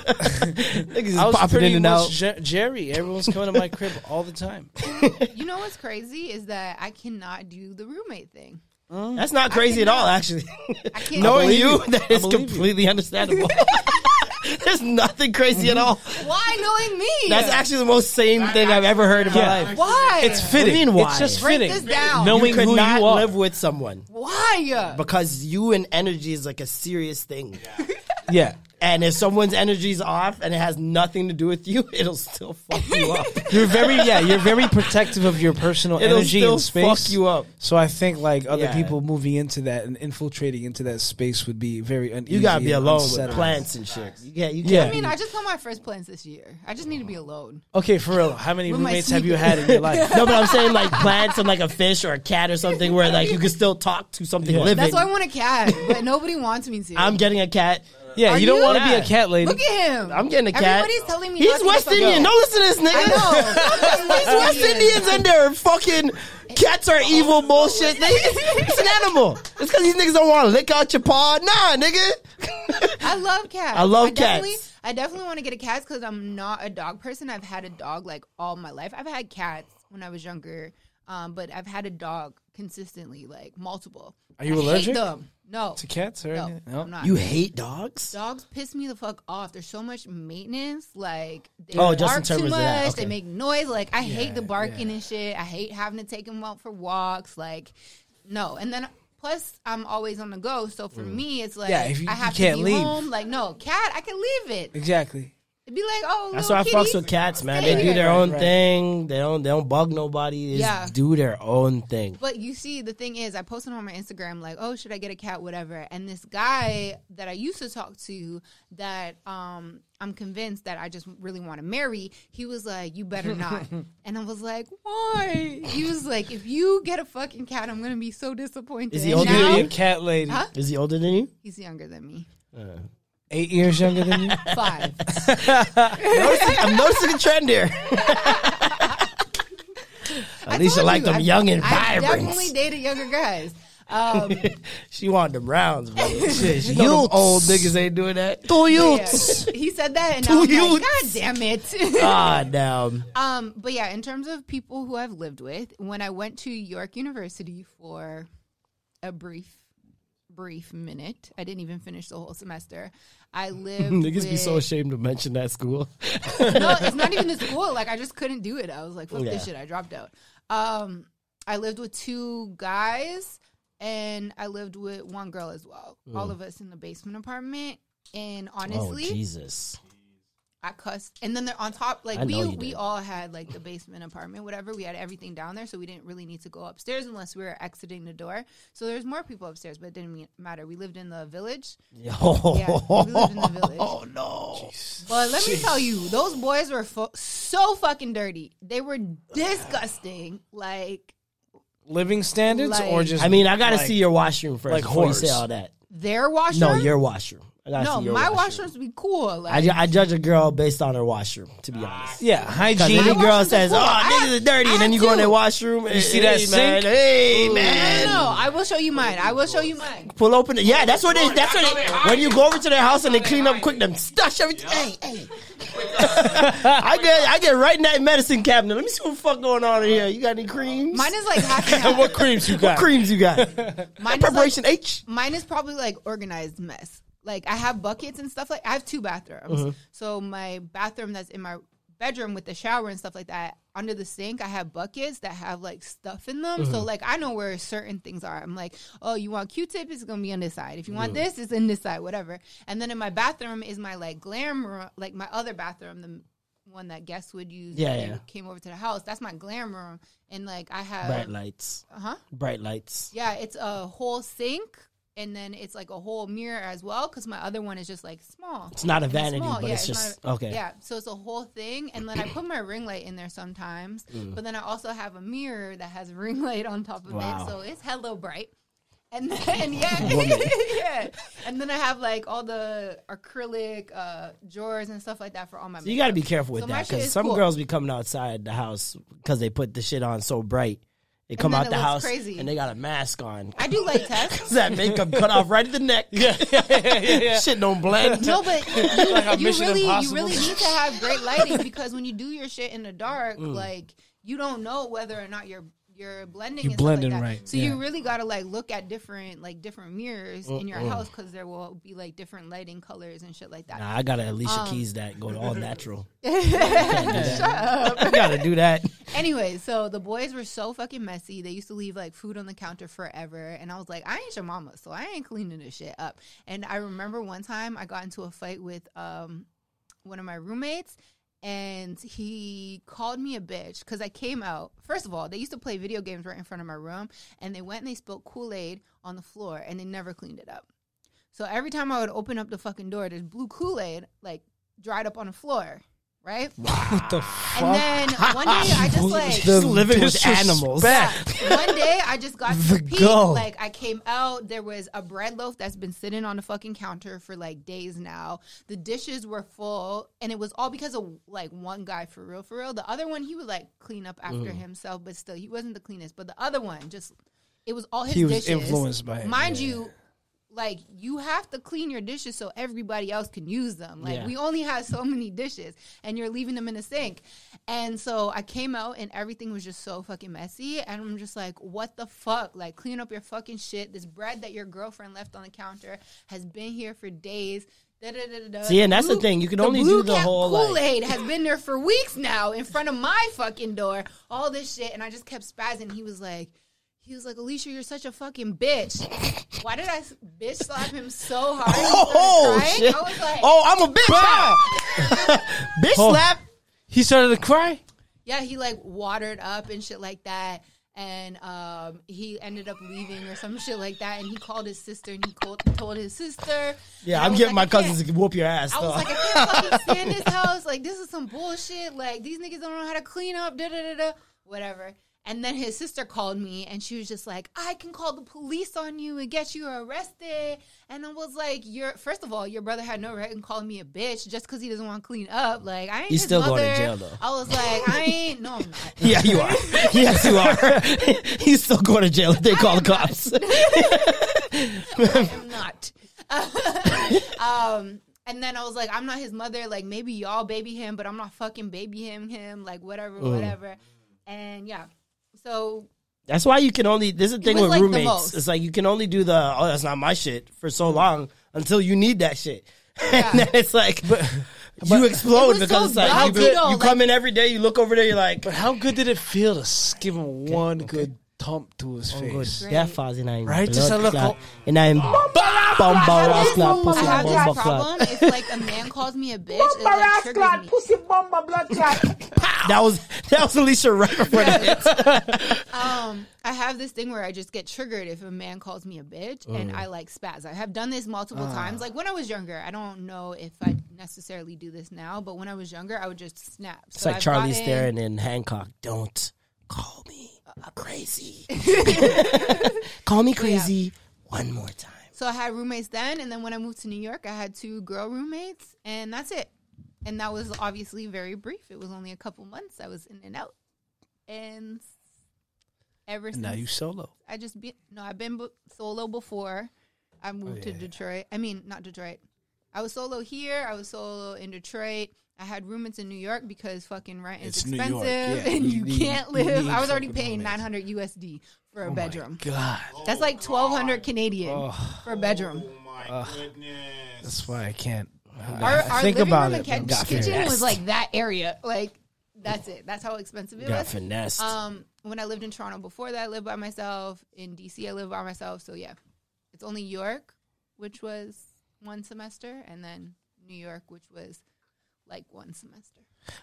Niggas I was popping pretty in and out. Jer- Jerry. Everyone's coming to my crib all the time. You know what's crazy is that I cannot do the roommate thing. That's not crazy at all, actually. I can't. Knowing you, you. that I is believe you. completely understandable. There's nothing crazy at all. Why knowing me? That's actually the most sane thing I've ever heard in my Yeah. life. why. It's fitting. mean, why? It's just Break fitting. this down. Knowing you could who not you are. live with someone Why? because you and energy is like a serious thing. yeah. And if someone's energy is off and it has nothing to do with you, it'll still fuck you up. You're very yeah. You're very protective of your personal It'll energy still and space. fuck you up. So I think like other Yeah. people moving into that and infiltrating into that space would be very uneasy. You gotta be and alone with unsettling. plants and shit. You can't. You Yeah. can't I mean, I just got my first plans this year. I just need to be alone. Okay, for real. How many With my roommates have you had in your life? no, but I'm saying like plants and like a fish or a cat or something where like you can still talk to something living. That's why I want a cat, but nobody wants me to. I'm getting a cat. Yeah, Are you don't you? want to be a cat lady. Look at him. I'm getting a cat. Everybody's telling me not He's to West get the- Indian. Don't listen to this nigga. I know. These West Indians and their fucking cats are evil bullshit. They- It's an animal. It's because these niggas don't want to lick out your paw. Nah, nigga. I love cats. I love definitely- cats. I definitely want to get a cat because I'm not a dog person. I've had a dog like all my life. I've had cats when I was younger. Um, but I've had a dog consistently, like multiple. Are you I hate allergic them. No. to cats or No, anything? I'm not. You hate dogs? Dogs piss me the fuck off. There's so much maintenance. Like they Oh, just in bark too terms of much. that, okay. They make noise. Like I hate the barking yeah. and shit. I hate having to take them out for walks. Like no. And then plus I'm always on the go. So for mm. me, it's like Yeah, if you- I you have can't to be leave. home. Like no, cat, I can leave it. Exactly. It'd be like oh, That's why little I kitty, fucks with cats, man. stay They do their own right. thing. They don't. They don't bug nobody. They just Yeah. do their own thing. But you see, the thing is, I posted on my Instagram like, "Oh, should I get a cat? Whatever." And this guy that I used to talk to, that um, I'm convinced that I just really want to marry, he was like, "You better not." and I was like, "Why?" He was like, "If you get a fucking cat, I'm gonna be so disappointed." Is he older You're than now- a cat lady. Huh? Is he older than you? He's younger than me, Eight years younger than you. five. I'm noticing a trend here. I At least you told like them I- young and vibrant. I vibrant. definitely dated younger guys. Um, She wanted them rounds, bro. Shit, she know old niggas ain't doing that. Two yeah. he said that, and I was like, "God damn it!" Ah, damn. Um, but yeah, in terms of people who I've lived with, when I went to York University for a brief, brief minute, I didn't even finish the whole semester. I lived. Niggas be so ashamed to mention that school. no, it's not even the school. Like I just couldn't do it. I was like, fuck Yeah. this shit. I dropped out. Um, I lived with two guys, and I lived with one girl as well. All of us in the basement apartment. And oh, honestly, Jesus. I cussed, and then they're on top. Like I we we all had like the basement apartment, whatever. We had everything down there, so we didn't really need to go upstairs unless we were exiting the door. So there's more people upstairs, but it didn't matter. We lived in the village. Yo. we lived in the village. Oh, no. Jeez. But let me tell you, those boys were fo- so fucking dirty. They were disgusting. Like Living standards or just? I mean, I got to like- see your washroom first like before you whores. say all that. their washroom. No, your washroom. I gotta no, see your my washroom. washrooms be cool. I, Like ju- I judge a girl based on her washroom, to be honest. Yeah, Because hygiene. any My girl washrooms are says, cool. "Oh, I niggas are dirty," I and then have you go in their washroom, and You see that hey, sink? man, hey no, man, no, no, I will show you mine. I will show you mine. pull open. The, yeah, that's what they. That's what they they. When you go over to their house and they clean up quick, them stush everything. Hey, hey. I get, I get right in that medicine cabinet. Let me see what the fuck going on in here. You got any creams? Mine is like half and half. what creams you what got? creams you got? Mine is like, Preparation H. mine is probably like organized mess. Like I have buckets and stuff like I have two bathrooms. Mm-hmm. So my bathroom that's in my bedroom with the shower and stuff like that, under the sink I have buckets that have like stuff in them. Mm-hmm. So like I know where certain things are. I'm like, oh, you want Q-tip? It's gonna be on this side. If you want Mm-hmm. this, it's in this side. Whatever. And then in my bathroom is my like glam room, like my other bathroom, the one that guests would use. Yeah, yeah. Came over to the house. That's my glam room, and like I have, Bright lights. Uh huh? Bright lights. Yeah, it's a whole sink and then it's like a whole mirror as well because my other one is just like small. It's not a vanity, but Yeah, it's just a- okay. Yeah, so it's a whole thing, and then I put my ring light in there sometimes. Mm. But then I also have a mirror that has a ring light on top of Wow. it, so it's hello bright. And then yeah, yeah, and then I have like all the acrylic uh, drawers and stuff like that for all my. So you got to be careful with So that because some cool. girls be coming outside the house because they put the shit on so bright. They come out the house crazy. and they got a mask on. I do light tests. that makeup cut off right at the neck. Yeah, yeah, yeah, yeah. Shit don't blend. No, but you, a you Mission really, you really need to have great lighting because when you do your shit in the dark, Mm. like you don't know whether or not you're you're blending. You're and stuff like that. right, So yeah. you really got to like look at different like different mirrors in your house because there will be like different lighting colors and shit like that. Nah, I gotta Alicia Um, Keys that go all natural. Shut up. You gotta do that. Anyway, so the boys were so fucking messy. They used to leave like food on the counter forever. And I was like, I ain't your mama, so I ain't cleaning this shit up. And I remember one time I got into a fight with um one of my roommates and he called me a bitch because I came out. First of all, they used to play video games right in front of my room and they went and they spilled Kool-Aid on the floor and they never cleaned it up. So every time I would open up the fucking door, there's blue Kool-Aid like dried up on the floor, right? What the fuck? And then one day I just like Just living with animals. yeah. One day I just got to The go. Like I came out, there was a bread loaf that's been sitting on the fucking counter for like days now. The dishes were full, and it was all because of like one guy for real, for real. The other one he would like clean up after himself, but still he wasn't the cleanest. But the other one just it was all his He was dishes. influenced by it, Mind yeah. you, like you have to clean your dishes so everybody else can use them. Like Yeah. we only have so many dishes and you're leaving them in the sink. And so I came out and everything was just so fucking messy and I'm just like what the fuck? Like clean up your fucking shit. This bread that your girlfriend left on the counter has been here for days. Da, da, da. See, and that's the thing. You can only blue do the whole, like- Kool-Aid has been there for weeks now in front of my fucking door. All this shit, and I just kept spazzing. He was like, he was like, Alicia, you're such a fucking bitch. Why did I bitch slap him so hard? Oh crying. shit! I was like, oh, I'm a bitch. slap. bitch Oh. slap. He started to cry. yeah. He like watered up and shit like that. And um, he ended up leaving or some shit like that. And he called his sister and he called, told his sister. Yeah, I I'm was getting like, my cousins to whoop your ass. I was though. like, I can't fucking stand this house. Like, this is some bullshit. Like, these niggas don't know how to clean up. Da da da da. Whatever. And then his sister called me, and she was just like, "I can call the police on you and get you arrested." And I was like, "You're first of all, your brother had no right in calling me a bitch just because he doesn't want to clean up. Like, I ain't He's his still going to mother. jail, though. I was like, I ain't. No, I'm not. yeah, you are. yes, you are. He's still going to jail if they call the cops. I am not. um, and then I was like, I'm not his mother. Like maybe y'all baby him, but I'm not fucking baby him. Him like whatever, Mm. whatever. And yeah, so That's why you can only. There's a thing with like roommates. It's like you can only do the oh that's not my shit for so mm-hmm. long until you need that shit, and then it's like But, you explode It because so it's like you, you know, you like- come in every day, you look over there, you're like, But how good did it feel to s- give him one good thump to his oh, good. face? Yeah, Fozzie, and I'm Right? Just a blood little- clot, and I'm bomba I this, clot, pussy I have bomba this clot. problem. If like a man calls me a bitch, it like triggers me. pussy bomba blood clot. That was that was Alicia right before that. Um, I have this thing where I just get triggered if a man calls me a bitch, Mm. and I like spaz. I have done this multiple Ah. times. Like when I was younger, I don't know if I necessarily do this now, but when I was younger, I would just snap. It's like Charlize Theron in Hancock. Don't call me Uh, crazy. call me crazy one more time. So I had roommates then, and then when I moved to New York, I had two girl roommates, and that's it. And that was obviously very brief. It was only a couple months. I was in and out, and ever And since now you solo. I just be no, I've been b- solo before. I moved to Detroit. I mean, not Detroit. I was solo here. I was solo in Detroit. I had roommates in New York because fucking rent is It's expensive yeah. and You you, need- can't live. need I was already paying 900 USD for a bedroom. God, That's like 1200 Canadian for a bedroom. Oh my goodness. that's why I can't. Our, our Think living about room it, and bro. ki- Got kitchen finessed. was like that area. Like that's it. That's how expensive it Got was. finessed. Um, when I lived in Toronto before that, I lived by myself. In DC, I lived by myself. So yeah, it's only York, which was one semester, and then New York, which was like one semester.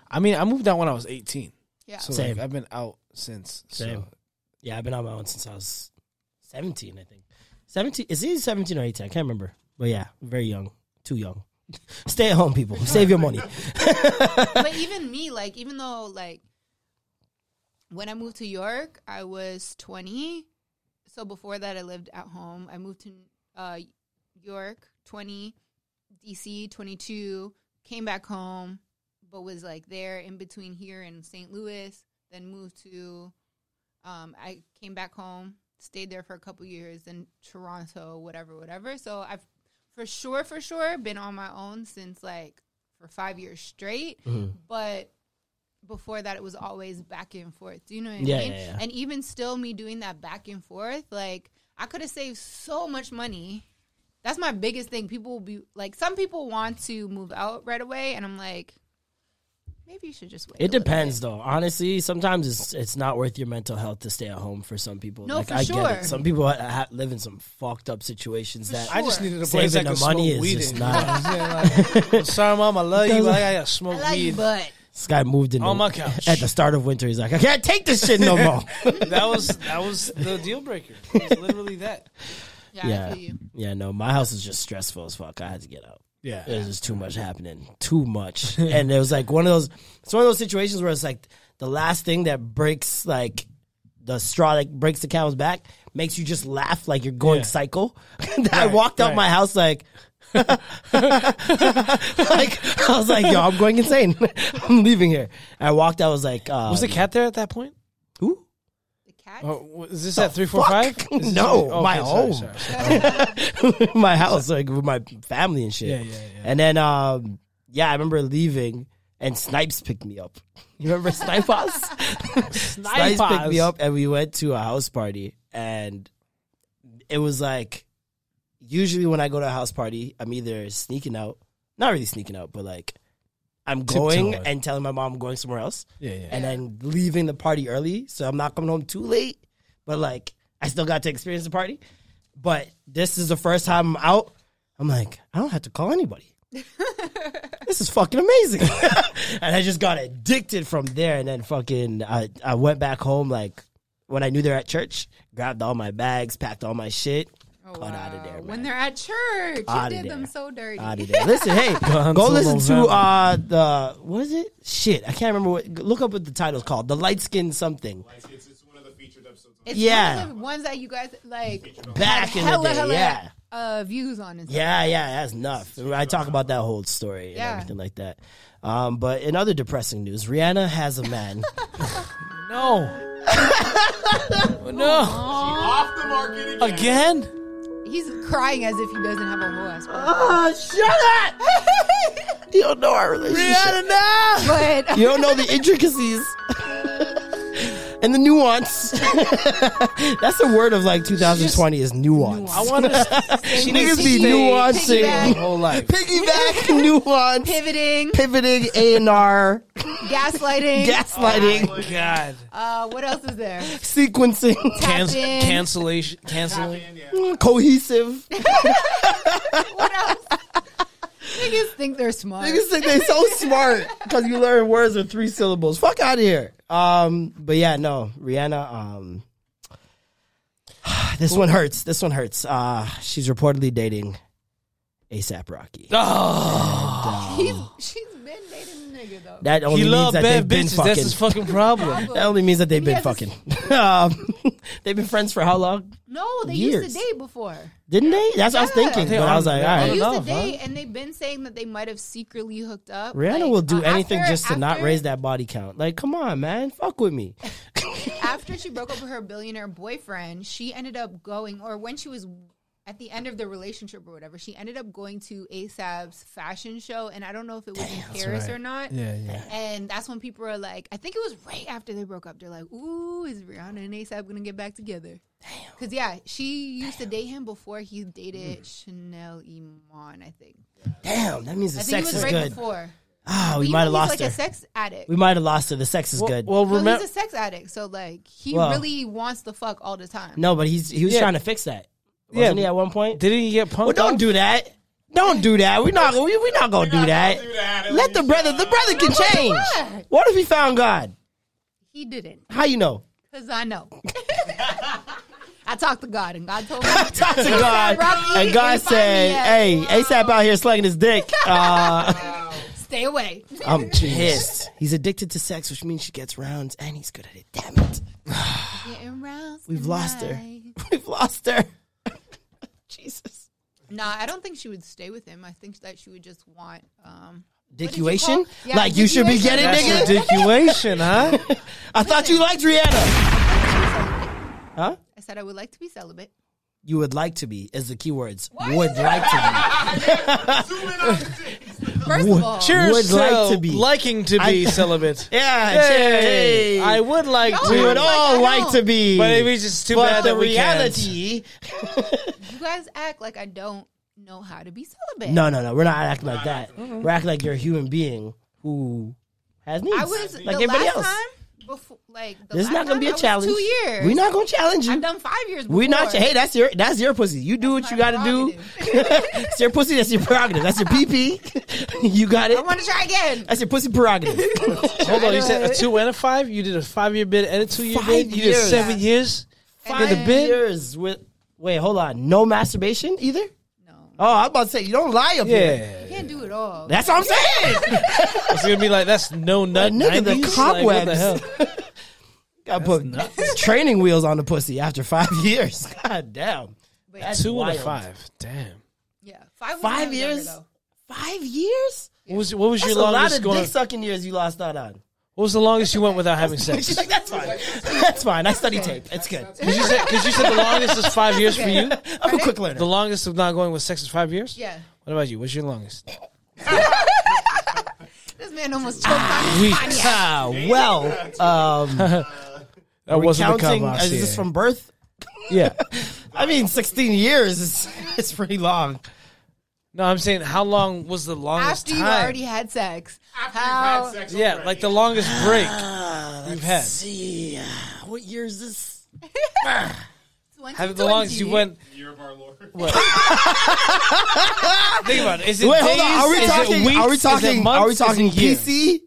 I mean, I moved out when I was 18. Yeah. So Same. like, I've been out since. Same. So yeah, I've been on my own since I was 17, I think. 17, is he 17 or 18? I can't remember. But yeah, very young. Too young. Stay at home, people. Save your money. but even me, like, even though like when I moved to York, I was twenty. So before that, I lived at home. I moved to uh, York, twenty, DC, twenty-two. Came back home, but was like there in between here and St. Louis. Then moved to. Um, I came back home, stayed there for a couple years, then Toronto, whatever, whatever. So I've for sure, for sure, been on my own since like for five years straight. Mm-hmm. But before that, it was always back and forth. Do you know what I Yeah, mean? yeah, yeah. And even still, me doing that back and forth, like I could have saved so much money. That's my biggest thing. People will be like, some people want to move out right away, and I'm like, maybe you should just wait. It little depends, bit. though. Honestly, sometimes it's it's not worth your mental health to stay at home for some people. No, like for I sure. get it. Some people ha- ha- live in some fucked up situations that I just Sure. needed a place Saving the could money smoke is weed just in. not- You know what I'm saying? Like, Sorry, mom, I love you, but I gotta smoke I like you, weed. but this guy moved in On the- my couch. at the start of winter. He's like, I can't take this shit no more. that was that was the deal breaker. It was literally that. Yeah, I yeah, feel you. yeah. No, my house is just stressful as fuck. I had to get out. Yeah. There's just too much happening. Too much. and it was like one of those it's one of those situations where it's like the last thing that breaks like the straw that breaks the camel's back makes you just laugh like you're going Yeah. psycho. I walked out right. my house like like I was like, yo, I'm going insane. I'm leaving here. I walked out, I was like, uh, Was the cat there at that point? who? The cat. Oh, is this at three four five? No, oh, my okay, home. sorry, sorry. my house, like with my family and shit. Yeah, yeah, yeah. And then, um, yeah, I remember leaving, and Snipes picked me up. You remember Snipes? Snipes picked me up, and we went to a house party, and it was like, usually when I go to a house party, I'm either sneaking out, not really sneaking out, but like, I'm going Tiptoeing. and telling my mom I'm going somewhere else, Yeah, yeah. and then leaving the party early, so I'm not coming home too late. But like, I still got to experience the party. But this is the first time I'm out. I'm like, I don't have to call anybody. this is fucking amazing. and I just got addicted from there. And then fucking, I, I went back home like when I knew they're at church, grabbed all my bags, packed all my shit, Oh, got out of there. Man. When they're at church, Outta you did them so dirty. out of there. Listen, hey, go listen to uh the what is it? Shit, I can't remember what. Look up what the title's called. The light skin something. It's, it's one of the featured episodes. It's Yeah. one of the ones that you guys like Back had in the hella, day, hella, yeah. uh, views on it. stuff. Yeah, yeah, that's enough. I talk about that whole story and Yeah. everything like that. Um, but in other depressing news, Rihanna has a man. No. no. Off the market again. Again? He's crying as if he doesn't have a whole ass. oh, shut up! you don't know our relationship. But You don't know the intricacies and the nuance. That's the word of like 2020 is nuance. I want to. She Niggas be stay nuancing. Piggyback. her whole life. Piggyback, nuance, pivoting, pivoting, A and R, gaslighting. gaslighting, God. uh, what else is there? sequencing, Can- Tap in. cancellation. Canceling. cohesive. What else? Niggas think they're smart. Niggas think they're so smart because you learn words with three syllables. Fuck out of here. Um, but yeah, no, Rihanna. Um, this one hurts. This one hurts. Uh, she's reportedly dating ASAP Rocky. Oh, He's, she's been dating the nigga though. That only he means loves that bad they've been bitches. fucking. That's his fucking problem. that only means that they've been fucking. um, they've been friends for how long? no, they Years. used to date before. Didn't they? That's what I was Yeah. thinking. They But I was like, they all are They right. used enough, to huh? date, and they've been saying that they might have secretly hooked up. Rihanna Like, will do uh, anything after- just to not after- raise that body count. Like, come on, man, fuck with me. after she broke up with her billionaire boyfriend, she ended up going, or when she was at the end of the relationship or whatever, she ended up going to ASAP's fashion show, and I don't know if it was in Paris right. or not. Yeah, yeah. And that's when people are like, I think it was right after they broke up. They're like, "Ooh, is Rihanna and ASAP gonna get back together?" Damn. Because yeah, she used to date him before he dated Chanel Iman. I think. Damn, that means the I think sex it was is right good. before. Ah, But we might have he's lost like her. a sex addict. we might have lost her. The sex is Well, good. well No, remember. he's a sex addict, so like he Well- really wants to fuck all the time. no, but he's he was Yeah. trying to fix that. Yeah. Wasn't he at one point? Didn't he get punked? Well, don't off? do that. Don't do that. We're not. We we not gonna do that. do that. Let the brother. The brother can change. God. What if he found God? He didn't, How you know? cause I know. I talked to God, and God told me. Talk to God, and God said, me yet. "Hey, ASAP out here slugging his dick." Uh, Stay away. I'm pissed. He's addicted to sex, which means she gets rounds, and he's good at it. Damn it. Getting roused We've lost her. We've lost her. Jesus. Nah, I don't think she would stay with him. I think that she would just want um what you Yeah, like you should be getting That's nigga? ridiculation, huh? I thought you liked Rihanna. Huh? I said I would like to be celibate. You would like to be is the keywords. Would like to be. Zoom in on the dick. First of all, Cheers Would to like to be. liking to be celibate. Yeah, Hey, hey. I would like No, to. we would all I like to be. But it's just too but bad the that we can't. reality. you guys act like I don't know how to be celibate. No, no, no. We're not acting like that. We're acting like you're a human being who has needs. I was like the everybody last else. time before, like the This is not gonna time, be a challenge. Two years. We're not gonna challenge you. I've done five years. Before. We're not. Hey, that's your that's your pussy. You do what you got to do. it's your pussy. That's your prerogative. That's your PP. you got it. I want to try again. That's your pussy prerogative. Hold on, you said a two and a five. You did a five year bid and a two year bid. You did years. seven years. And Did the bid? years with. Wait, hold on. No masturbation either. No, Oh, I'm about to say you don't lie up here. Yeah, you can't do it all. That's what I'm saying. it's gonna be like that's no nut. nigga, the 90s? Like, what the cobwebs. hell? Got put training wheels on the pussy after five years. God damn. But That's Two and a wild. five. Damn. yeah, five. was Five when I was younger, years? Five years? What was what was That's your a lot longest of going? dick sucking years you lost out on. What was the longest you went without having sex? She's like, that's fine. That's fine. I study tape. It's good. Because you, said, 'cause you said the longest is five years for you. I'm a quick learner. The longest of not going with sex is five years. Yeah. What about you? What's your longest? This man almost choked on his Weeks. cognac. Ah, well, um, That wasn't counting, Kavas is this from birth? Yeah. I mean, 16 years is it's pretty long. No, I'm saying how long was the longest After you time? already had sex. After How? you've had sex yeah, already. like the longest break Uh, you've had. See, what year is this? Have it the longest you went. Year of our Lord. Think about it. Is it Wait, days? hold on. Are we Is it talking? weeks? are we Is it talking? months? Are we Is it talking years? PC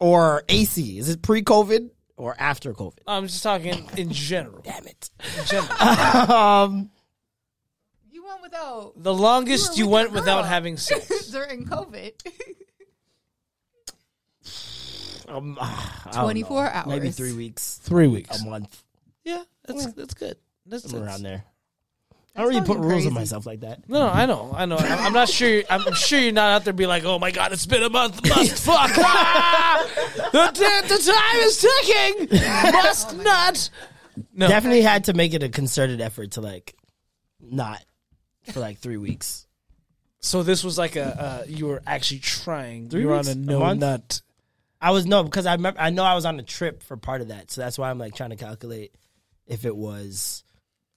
or AC? Is it pre-COVID or after COVID? I'm just talking in general. Damn it. In general. Um, You went without The longest You you, were with went your without girl. having sex. during COVID. um, I don't 24 know. hours. maybe three weeks, Three weeks. a month, Yeah, that's that's good. That's, somewhere that's- around there. I don't really put rules on myself like that. No, no, I know, I know. I'm, I'm not sure. I'm sure you're not out there be like, "Oh my god, it's been a month." Must fuck. Ah! the, the, the time is ticking. Must not. No, Definitely had to make it a concerted effort to like not for like three weeks. So this was like a uh, you were actually trying. Three you were weeks? on A a no month? nut. I was no because I remember I know I was on a trip for part of that, so that's why I'm like trying to calculate if it was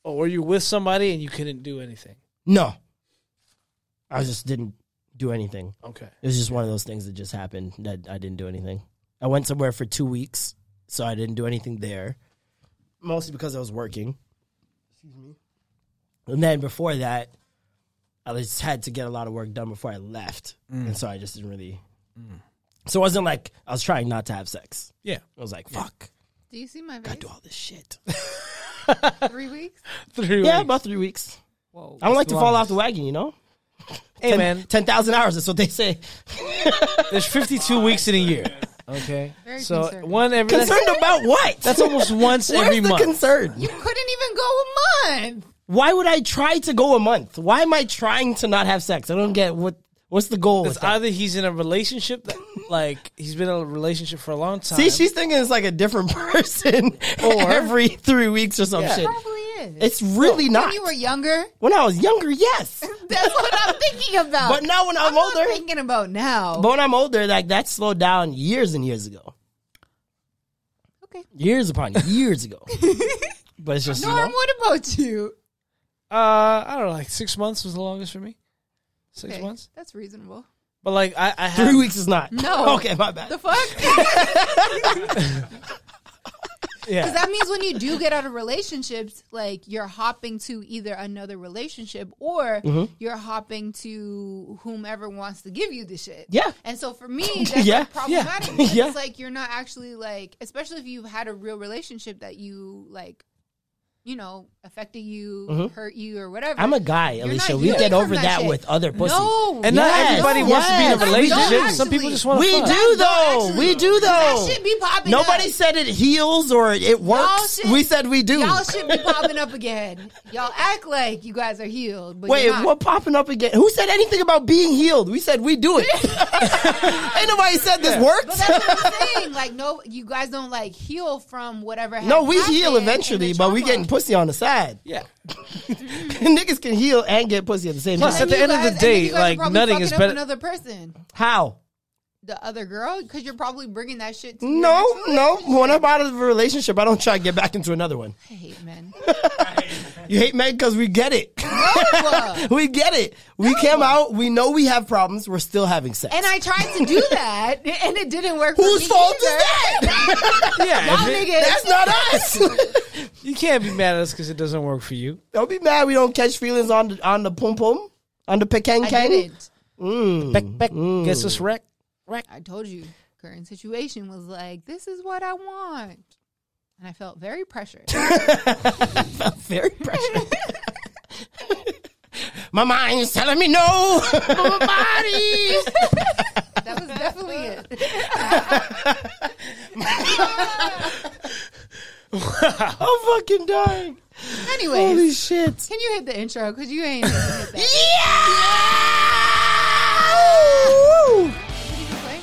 Or were you with somebody and you couldn't do anything? no. I just didn't do anything. Okay. It was just one of those things that just happened that I didn't do anything. I went somewhere for two weeks, so I didn't do anything there, mostly because I was working. Excuse me. And then before that, I just had to get a lot of work done before I left, mm. and so I just didn't really. Mm. So it wasn't like I was trying not to have sex. Yeah. I was like, "Fuck, Do you see my I gotta do all this shit." Three weeks? Three yeah, weeks. about three weeks. Whoa, I don't like that's to fall off the wagon, you know. Hey man, ten thousand hours. That's what they say. there's 52 weeks in a year. Okay. Very so concerned. one every that's, Concerned about what? that's almost once Where's every the month. concern? You couldn't even go a month. Why would I try to go a month? Why am I trying to not have sex? I don't get what. What's the goal? It's either he's in a relationship that, like, he's been in a relationship for a long time. See, she's thinking it's like a different person Or- every three weeks or some Yeah. shit. Probably is. It's really not. when you were younger, When I was younger, yes, that's what I'm thinking about. but now when I'm, I'm not older, thinking about now. but when I'm older, like that slowed down years and years ago, okay. years upon years ago. but it's just you Norm, know, what about you? uh, I don't know, like six months was the longest for me. Six Okay, months. That's reasonable. But like, I, I have, three weeks is not. No. okay, my bad. The fuck? Yeah. Because that means when you do get out of relationships, like you're hopping to either another relationship or Mm-hmm. you're hopping to whomever wants to give you the shit. Yeah. And so for me, that's Yeah. like problematic. Yeah. Yeah. It's like you're not actually like, especially if you've had a real relationship that you like, you know, affected you, hurt you, or whatever. Mm-hmm. I'm a guy, You're Alicia. We get over that, shit. with other pussy. No, and not Yes, everybody wants to be in a relationship. Don't Some people just want to We fuck. do Don't though. actually. We do though. That shit be popping Nobody up. said it heals or it works. shit- we said we do. Y'all should be popping up again. Y'all act like you guys are healed, but Wait, you're what popping up again? Who said anything about being healed? We said we do it. Ain't nobody said this works. But that's what I'm saying. Like, no, you guys don't like heal from whatever. has No, we heal eventually, but we trauma. getting pussy on the side. Yeah. Niggas can heal and get pussy at the same Plus, time. at the you end of the day, you guys are like, probably nutting is better- Another person, How? the other girl, because you're probably bringing that shit. to No, no. relationship. When I'm out of a relationship, I don't try to get back into another one. I hate men. You hate men because we get it. No. we get it. We came out. We know we have problems. We're still having sex. and I tried to do that, and it didn't work. for Whose me fault either. is that? Yeah. Y'all it- niggas. That's not us. you can't be mad at us because it doesn't work for you. don't be mad. We don't catch feelings on the on the pum pum, on the pecan I can. didn't. Mm. Beck, Beck gets us wrecked. Wreck. I told you, current situation was like, this is what I want. And I felt very pressured. Very pressured. My mind is telling me no. My body. that was definitely it. I'm fucking dying. Anyways, Holy shit. can you hit the intro? Because you ain't hit. Yeah!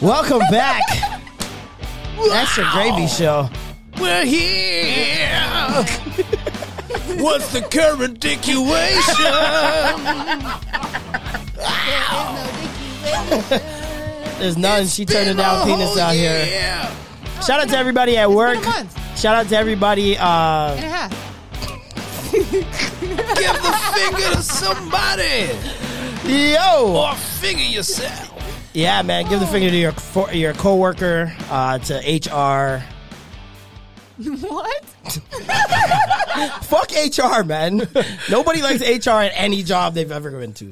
Welcome back. Extra gravy show. We're here. What's the current situation? There's none. She turning down penis out here. Shout out to everybody at work. been a month. Shout out to everybody. Uh, And a half. Give the finger to somebody yo, or finger yourself. yeah, man. Give the finger to your for, your coworker, uh, to HR. What? Fuck HR, man. Nobody likes HR at any job they've ever been to.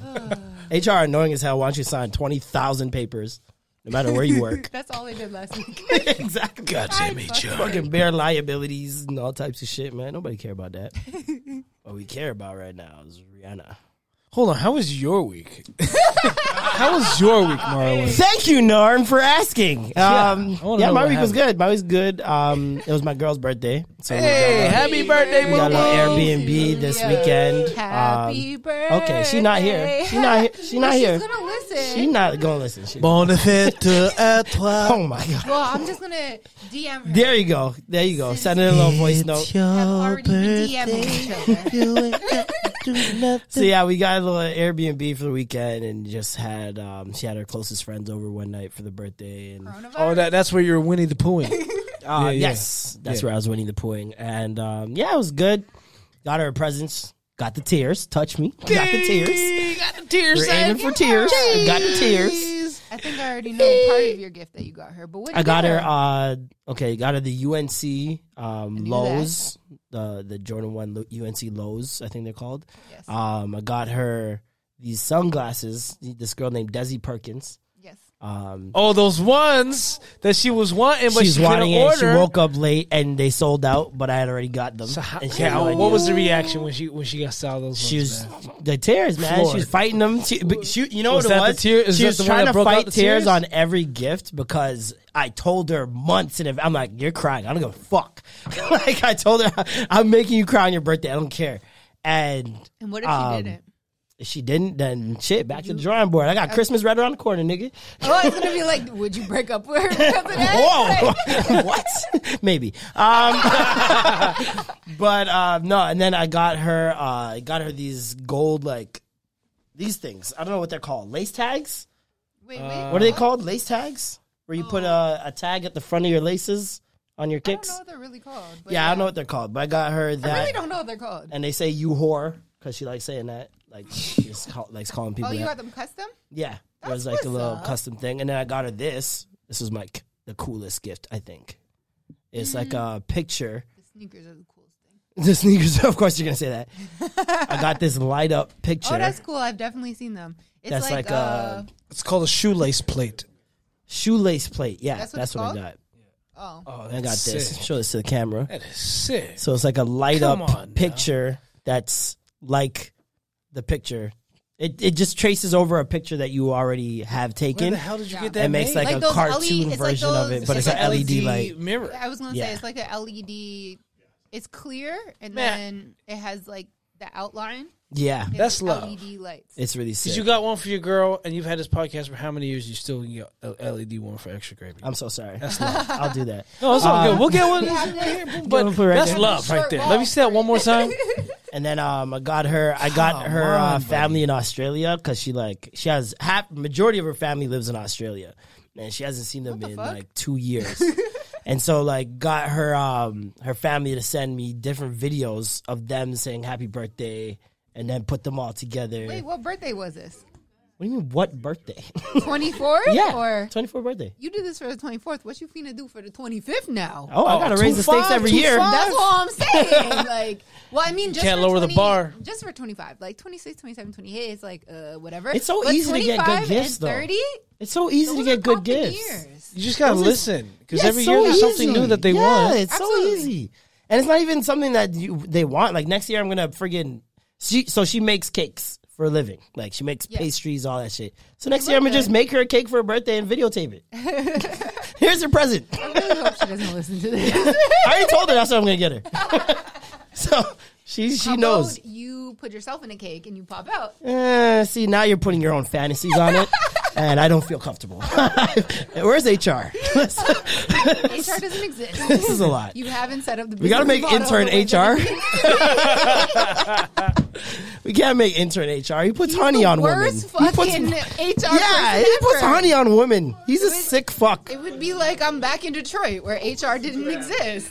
HR annoying as hell. Why don't you sign twenty thousand papers, no matter where you work? That's all they did last week. exactly. Goddamn HR. Fucking bare liabilities and all types of shit, man. Nobody care about that. what we care about right now is Rihanna. Hold on, how was your week? how was your week, Marlon? Thank you, Norm, for asking. Um, I wanna yeah, my what week was good. My week was good. Um, it was my girl's birthday. So we Hey, got, happy birthday, we got a Boo little Airbnb this weekend. Happy Um, birthday. okay, she not here. She not here. She not She's here. gonna listen. She not gonna listen. She, Bonne fête à toi. oh my god. well, I'm just gonna DM her. There you go. There you go. Send in a little voice note. have already been DMing each other. So yeah, we got a little Airbnb for the weekend and just had um she had her closest friends over one night for the birthday and Oh, that, that's where you're Winnie the Poohing. uh, Yeah, yeah. yes, that's Yeah. where I was winning the pooing. And um yeah, it was good. Got her presents. Got the tears. Touch me. Got the tears. got the tears. We're aiming for tears. Got the tears. I think I already know part of your gift that you got her, but what I got her. uh Okay, got her the UNC um Lows, the the Jordan One UNC Lows, I think they're called. yes, Um, I got her these sunglasses. This girl named Desi Perkins. Yes. Um, Oh, those ones that she was wanting, but she's she couldn't wanting it. She woke up late and they sold out, but I had already got them. So how, and she no what was the reaction when she when she got saw those? She ones, was man? the tears, man. Floored. She was fighting them. She, she, you know Was what it that the was? tear- she was trying to fight tears? tears? on every gift because I told her months and advance. I'm like, you're crying. I don't give a fuck. like I told her, I'm making you cry on your birthday. I don't care. And And what if she um, didn't? If she didn't, then shit, back to the drawing board. I got Christmas right around the corner, nigga. Oh, it's gonna be like, would you break up with her because of that? Whoa, what? Maybe. Um, but uh, no, and then I got her. Uh, I got her these gold like these things. I don't know what they're called. Lace tags. Wait, wait. What are they called? Lace tags, where you put a, a tag at the front of your laces on your I don't kicks. know what they're really called. But Yeah, I don't know what they're called, but I got her that, I really don't know what they're called. and they say "you whore" because she likes saying that. Like she just call, likes calling people. Oh, you that. got them custom? Yeah, it was like a little up. custom thing, and then I got her this. This was like the coolest gift, I think. It's like Mm. a picture. The sneakers are the coolest thing. The sneakers, of course, you're gonna say that. I got this light up picture. Oh, that's cool. I've definitely seen them. It's That's like, like, uh, uh, It's called a shoelace plate. shoelace plate. Yeah, That's that's what what, I got. oh, Oh, I got this. Sick. Show this to the camera. That is sick. So it's like a light Come up on now. picture that's like the picture. It it just traces over a picture that you already have Where taken. the hell did you Yeah. get that? It makes made? like, Like a cartoon LED it's like version of it, but it's it's, like an LED LED light. mirror. I was gonna Yeah. say it's like an LED. It's clear, and Man. then it has like the outline. Yeah, It's That's like love. LED lights. it's really sick. Did you got one for your girl, and you've had this podcast for how many years? You still get a LED one for extra gravy. I'm so sorry. I'll do that. no, it's all Um, good. We'll get one. Get but one for right that's there. love right there. Let me say that one more time. And then um, I got her. I got Come her uh, on, buddy. family in Australia because she like she has half majority of her family lives in Australia, and she hasn't seen them the in fuck? like two years. and so like got her um her family to send me different videos of them saying happy birthday, and then put them all together. Wait, what birthday was this? What do you mean? What birthday? Twenty fourth? yeah, Or twenty fourth birthday. you did this for the twenty fourth? What you finna do for the twenty fifth now? Oh, I gotta raise the stakes every year. 2-5. That's all I'm saying. like, well, I mean, just Can't for lower the bar. Just for 25, like 26, 27, 28, it's like, uh, whatever. It's so But easy to get good gifts, and though. 30, It's so easy to get good gifts. years. You just gotta Those listen because Yeah, every it's year so there's something new that they yeah, want. it's Absolutely. so easy, and it's not even something that you they want. Like next year, I'm gonna friggin' she. So she makes cakes for a living. Like she makes Yeah. pastries, all that shit. So next year, I'm gonna just make her a cake for her birthday and videotape it. Here's her present. I really hope she doesn't listen to this. I already told her that's what I'm gonna get her. so she she How knows. you put yourself in a cake and you pop out. Uh, see, now you're putting your own fantasies on it, and I don't feel comfortable. Where's HR? HR doesn't exist. this is a lot. You haven't set up the. We gotta make intern HR. That we can't make intern HR. He puts He's honey the on women. worst He puts, fucking HR yeah, person he puts honey on women. He's a would- sick fuck. It would be like I'm back in Detroit where HR didn't exist.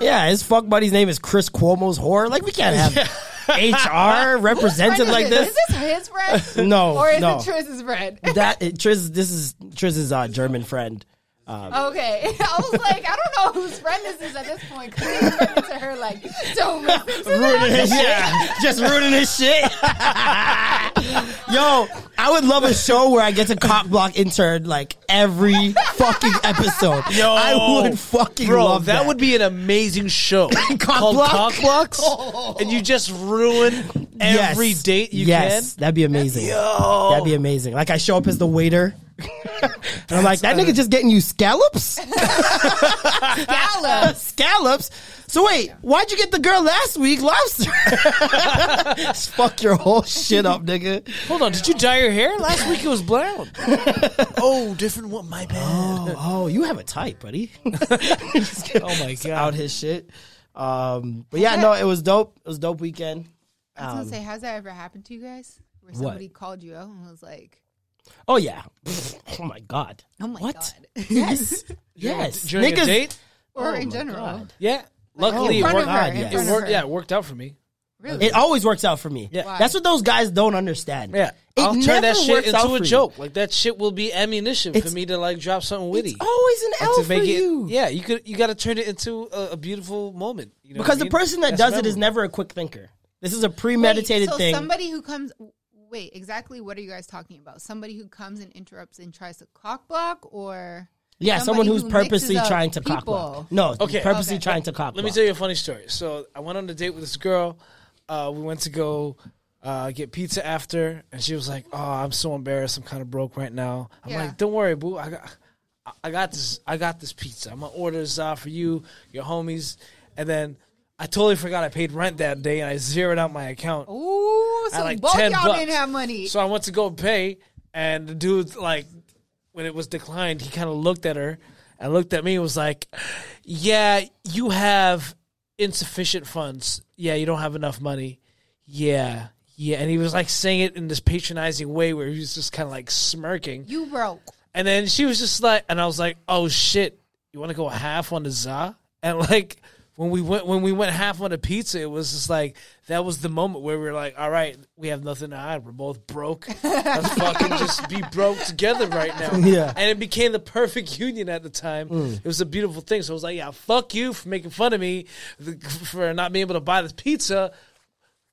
Yeah, his fuck buddy's name is Chris Cuomo's whore. Like we can't have HR represented like this? Is this. this his friend? No, Or is no. it Triss's friend? That it, Triz, this is Triz's uh, German friend. Um, okay. I was like, I don't know whose friend this is at this point because he's turning to her like, don't listen to ruining that. his shit. Just ruining his shit. Yo, I would love a show where I get to cock block intern like every fucking episode. Yo, I would fucking Bro, love that. that would be an amazing show called Block? Cock Blocks, and you just ruin Yes. every date you yes, that'd be amazing. Yo. That'd be amazing. Like I show up as the waiter. and I'm like, that nigga just getting you scallops? Gala. scallops? So wait, why'd you get the girl last week? Lobster. Just fuck your whole shit up, nigga. Hold on, did you dye your hair? Last week it was blonde. oh, different one. My bad. Oh, you have a type, buddy. Oh my god. out his shit. Um, but yeah, no, it was dope. It was a dope weekend. I was gonna say, has that ever happened to you guys? Where somebody called you out and was like, Oh yeah. Oh my god. "Oh my What? god," Yes. yes. During a date? or Oh in general, God. Yeah. Luckily, in it worked. of her, yes. It worked. Yeah, it worked out for me. really. It always works out for me. Yeah. Wow. That's what those guys don't understand. Yeah, It I'll turn never that shit works out into a for you. joke. Like that shit will be ammunition for me to like drop something witty. It's always an Like, L to for make it, you. yeah, you could you got to turn it into a, a beautiful moment. You know Because what I the mean? person that That's does it is never a quick thinker. This is a Wait, premeditated so thing. somebody who comes. Wait, exactly what are you guys talking about? Somebody who comes and interrupts and tries to cock block, or yeah, someone who's who purposely trying to cock block. No, Okay. purposely Okay. trying to cock Let me tell you a funny story. So I went on a date with this girl. Uh, we went to go uh, get pizza after, and she was like, "Oh, I'm so embarrassed. I'm kind of broke right now." I'm Yeah. like, "Don't worry, boo. I got, I- I got this. I got this pizza. I'm gonna order this out for you, your homies." And then I totally forgot I paid rent that day, and I zeroed out my account. ooh, so like both 10 y'all bucks. didn't have money. So I went to go pay, and the dude like when it was declined, he kind of looked at her and looked at me and was like, "Yeah, you have insufficient funds. Yeah, you don't have enough money. Yeah." Yeah, and he was like saying it in this patronizing way where he was just kind of like smirking. you broke. And then she was just like, and I was like, "Oh shit, you want to go half on the za?" And like when we went when we went half on the pizza, it was just like that was the moment where we were like, "All right, we have nothing to hide. We're both broke. Let's fucking just be broke together right now." Yeah. And it became the perfect union at the time. Mm. It was a beautiful thing. So I was like, "Yeah, fuck you for making fun of me for not being able to buy this pizza."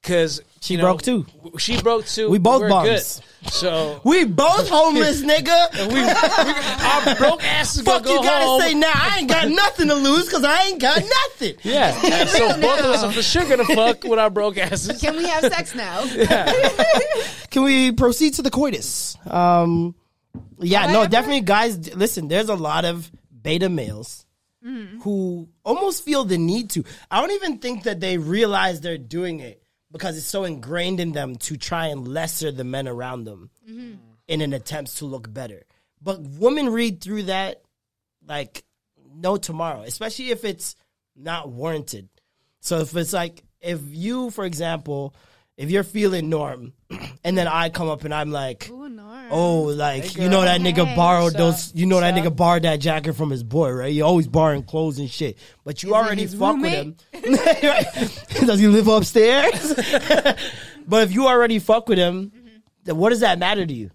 Because She broke too. She broke too. We both We're bums. Good. So We both homeless, nigga. we, we our broke asses Fuck gonna you go gotta home. say now. I ain't got nothing to lose because I ain't got nothing. Yeah, and so both of us are for sure gonna fuck with our broke asses. Can we have sex now? Can we proceed to the coitus? Um, yeah, Have no, ever- definitely, guys. Listen, there's a lot of beta males Mm. who almost feel the need to. I don't even think that they realize they're doing it because it's so ingrained in them to try and lesser the men around them Mm-hmm. in an attempt to look better. But women read through that like no tomorrow, especially if it's not warranted. So if it's like if you, for example, if you're feeling norm, and then I come up and I'm like, Ooh, no. Oh, like you know that nigga borrowed those, you know that nigga borrowed that jacket from his boy, right? You're always borrowing clothes and shit, but you already fuck with him. Does he live upstairs? but if you already fuck with him, then what does that matter to you?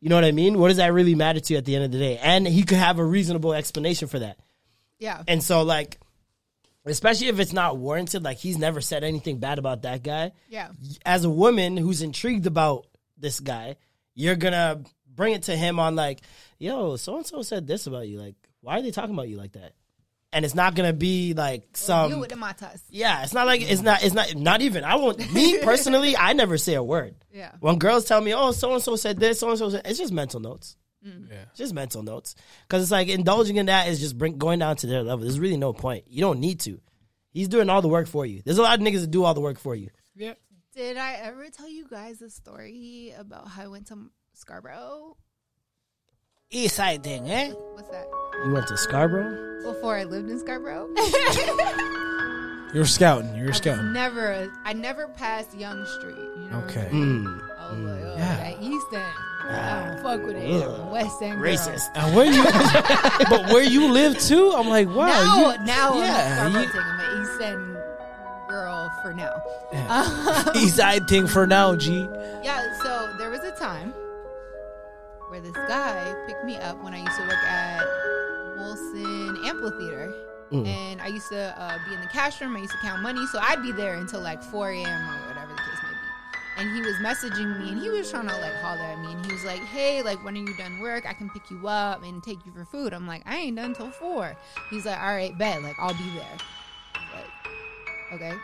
You know what I mean? What does that really matter to you at the end of the day? And he could have a reasonable explanation for that. Yeah. And so, like, especially if it's not warranted, like, he's never said anything bad about that guy. Yeah. As a woman who's intrigued about this guy, you're gonna bring it to him on, like, yo, so and so said this about you. Like, why are they talking about you like that? And it's not gonna be like some. you with the matas. Yeah, it's not like it's not it's not not even. I won't me personally. I never say a word. Yeah. When girls tell me, "Oh, so and so said this," so and so said, it's just mental notes. Mm. It's just mental notes because it's like indulging in that is just bring, going down to their level. There's really no point. You don't need to. He's doing all the work for you. There's a lot of niggas that do all the work for you. Did I ever tell you guys a story about how I went to Scarborough East side thing, eh? What's that? You went to Scarborough? Before I lived in Scarborough, You're scouting. You're scouting. never, I never passed Yonge Street. You know what I'm Okay. Mm. I was like, oh, Yeah. that East End. I don't fuck with it. Ugh. West End. girl. Racist. And where you? but where you live too? I'm like, wow. now, you, now yeah, I'm a you- Scarborough. I'm an East End girl for now. East side thing for now, G. Yeah, so there was a time where this guy picked me up when I used to work at Molson Amphitheater. And I used to uh, be in the cash room. I used to count money. So I'd be there until like 4 a.m. or whatever the case may be. And he was messaging me and he was trying to like holler at me. And he was like, hey, like, when are you done work? I can pick you up and take you for food. I'm like, I ain't done till 4. He's like, all right, bet. Like, I'll be there. Like, okay.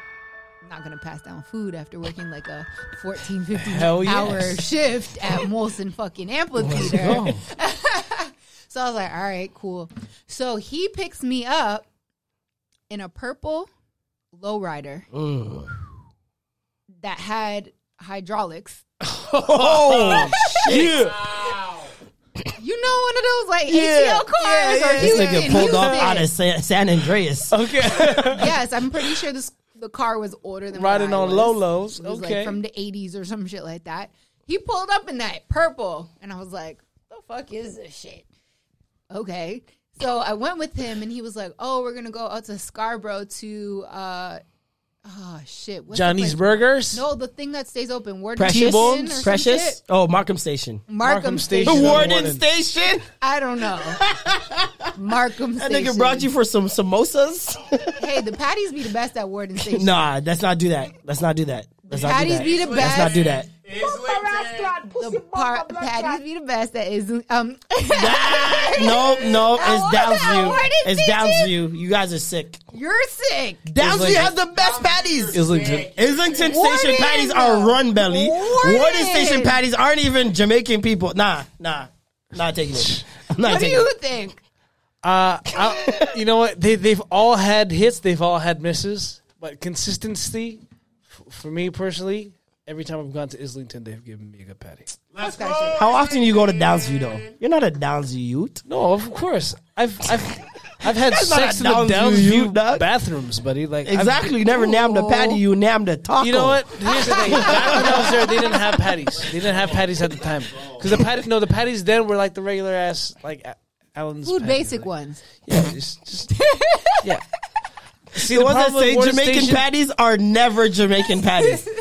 I'm not gonna pass down food after working like a 14, 15 Hell hour yes. shift at Molson fucking amphitheater. So I was like, all right, cool. So he picks me up in a purple lowrider that had hydraulics. Oh, shit. You know, one of those like Yeah. ATL cars Yeah, or yeah. This Houston, nigga pulled off out of San, San Andreas. Okay. yes, I'm pretty sure this the car was older than Riding on was. Lolos. Was Okay. like from the 80s or some shit like that. He pulled up in that purple, and I was like, "The fuck is this shit?" Okay, so I went with him, and he was like, "Oh, we're gonna go out to Scarborough to uh, oh shit, what's the Johnny's place? Burgers. No, the thing that stays open, Warden Precious? Station or some Precious? shit? Oh, Markham Station. Markham, Markham Station. Station. The Warden. Warden Station? I don't know. Markham That Station. nigga brought you for some samosas? Hey, the patties be the best at Warden Station. nah, let's not do that. Let's not do that. Let's not do patties that. be the Let's best. not do that. Islington. The par- patties be the best. That is um. No, no, it's want that Downsview. It's Station. Downsview. You guys are sick. You're sick. Downsview Islington. has the best patties. Islington. Islington Warden. Station patties are run belly. Warden. Warden Station patties aren't even Jamaican people. Nah, nah. Not taking it. I'm not What do you it. think? Uh, I, you know what? They they've all had hits. They've all had misses. But consistency, f- for me personally, every time I've gone to Islington, they've given me a good patty. Let's Fuck go. that. How often do you go to Downsview though? You're not a Downsview youth. No, of course. I've I've I've had That's not sex a in the Downsview, you Downsview dog. bathrooms, buddy. Like I've- Exactly. You never named a patty. You named a taco. You know what? Here's the thing. Back when I was there, they didn't have patties. They didn't have patties at the time because the patty, No, the patties then were like the regular ass like A- Allen's Food patty. basic Like, ones. Yeah, just, just yeah. See, The ones that problem with say Warden Jamaican Station- patties are never Jamaican patties.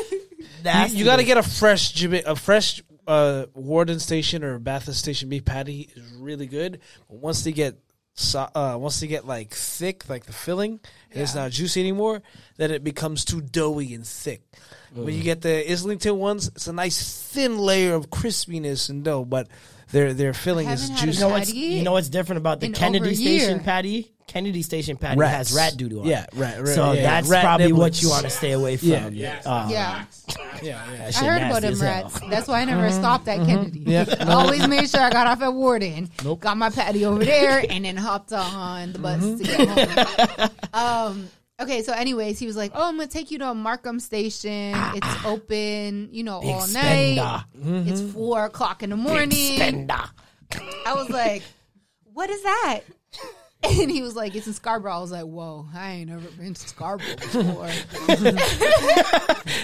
That's You, you got to get a fresh Jama- a fresh uh, Warden Station or Bathurst Station beef patty is really good. But once they get so, uh, once they get like thick, like the filling, and it's not juicy anymore, then it becomes too doughy and thick. When you get the Islington ones, it's a nice thin layer of crispiness and dough, but their their filling is haven't had a You juicy. know what's you know what's different about the in Kennedy Station patty? Kennedy Station patty Rats. has rat doo doo on. Yeah, it. right, right, So yeah, that's rat probably what you want to stay away from. Yeah, Yes. Uh, Yeah, Yeah, yeah. I heard about nasty them rats. That's why I never stopped at Kennedy. Yeah. I always made sure I got off at Warden, Nope. got my patty over there, and then hopped on the bus to get home. Um, okay, so anyways, he was like, "Oh, I'm gonna take you to a Markham Station. Ah. It's open, you know, all night. spender. It's four o'clock in the morning." I was like, "What is that?" And he was like, "It's in Scarborough." I was like, "Whoa, I ain't ever been to Scarborough before."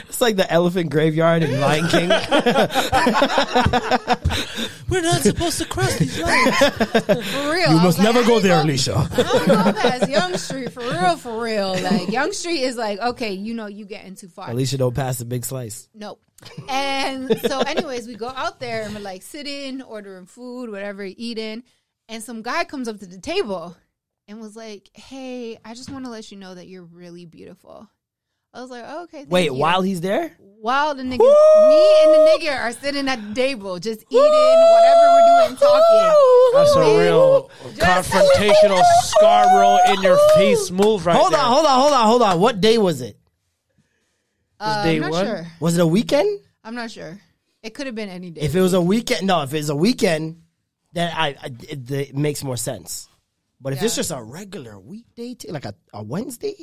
It's like the elephant graveyard in Lion King. We're not supposed to cross these lines. For real, you must was like, never go there, gonna- Alicia. I don't go past Yonge Street for real, for real. Like Yonge Street is like, okay, you know, you getting too far. Alicia don't pass the big slice. Nope. And so, anyways, we go out there and we're like sitting, ordering food, whatever, eating, and some guy comes up to the table and was like, "Hey, I just want to let you know that you're really beautiful." I was like, oh, "Okay." thank Wait, you." while he's there? while the nigga, me and the nigga are sitting at the table, just eating whatever we're doing, talking. That's a real Just- confrontational Scarborough in your face move right hold there. on, hold on, hold on, hold on. What day was it? Uh, day I'm not one? sure. Was it a weekend? I'm not sure. It could have been any day. If it was a weekend, no. If it's a weekend, then I, I it, it makes more sense. But if it's just a regular weekday, t- like a, a Wednesday,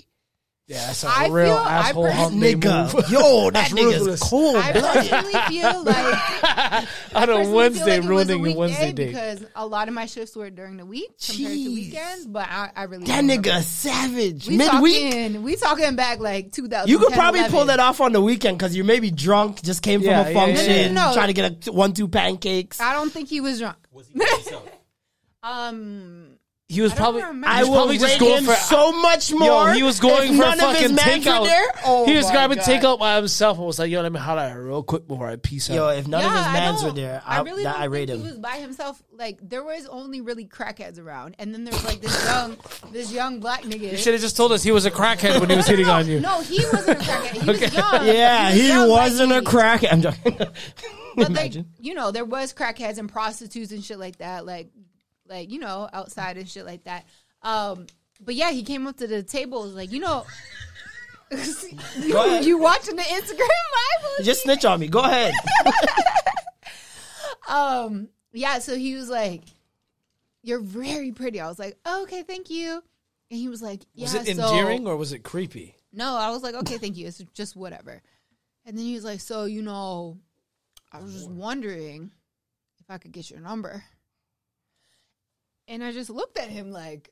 Yeah, that's a I real feel- asshole personally- hump day Nigga, move. yo, that That's nigga's ruthless. cold. I personally feel like On a personally Wednesday, like ruining a your Wednesday weekday date. because a lot of my shifts were during the week compared to weekends. But I, I really That don't remember. nigga savage. We Midweek. talking, we talking back like 2000. You could probably pull that off on the weekend because you're maybe drunk, just came from Yeah, a yeah, yeah, function, No, no, no. trying to get a one two pancakes. I don't think he was drunk. Was he by himself? Um, He was I don't probably. remember. he I was will probably just rate going him for so much more. Yo, more. he was going if for none of his fucking were takeout. there. Oh he was my grabbing God. takeout by himself and was like, "Yo, let me holler at her real quick before I peace out." Yo, if none yeah, of his I mans were there, I, I, really that, don't I rate think him. he was by himself. Like there was only really crackheads around, and then there was like this young, this young black nigga. you should have just told us he was a crackhead when he was hitting on you. No, he wasn't a crackhead. He was young. yeah, was he young, wasn't a crackhead. I'm joking. But like, you know, there was crackheads and prostitutes and shit like that, like, like you know, outside and shit like that. Um, but yeah, he came up to the table, was like, you know, you, you watching the Instagram live? Just snitch on me. Go ahead. um, yeah. So he was like, "You're very pretty." I was like, oh, "Okay, thank you." And he was like, "Yeah." was it so- endearing or was it creepy? No, I was like, okay, thank you. It's just whatever. And then he was like, so you know, I was just wondering if I could get your number. And I just looked at him like,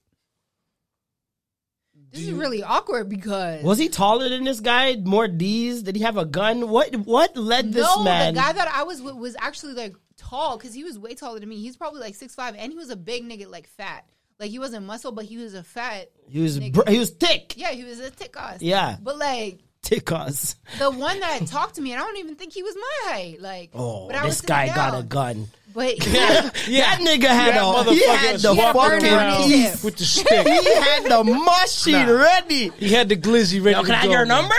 this is really awkward because Was he taller than this guy? More D's? Did he have a gun? What What led this no, man? the guy that I was with was actually like tall because he was way taller than me. He's probably like six five, and he was a big nigga, like fat. Like he wasn't muscle, but he was a fat. he was br- he was thick. Yeah, he was a thick ass. Yeah. but like Thick ass. the one that talked to me, and I don't even think he was my height. Like, Oh, but I was this guy got a gun. But That nigga had That a he had the walking fucking around piece. with the stick. He had the machine Nah. ready. he had the glizzy ready Yo, to can I go. your man. number?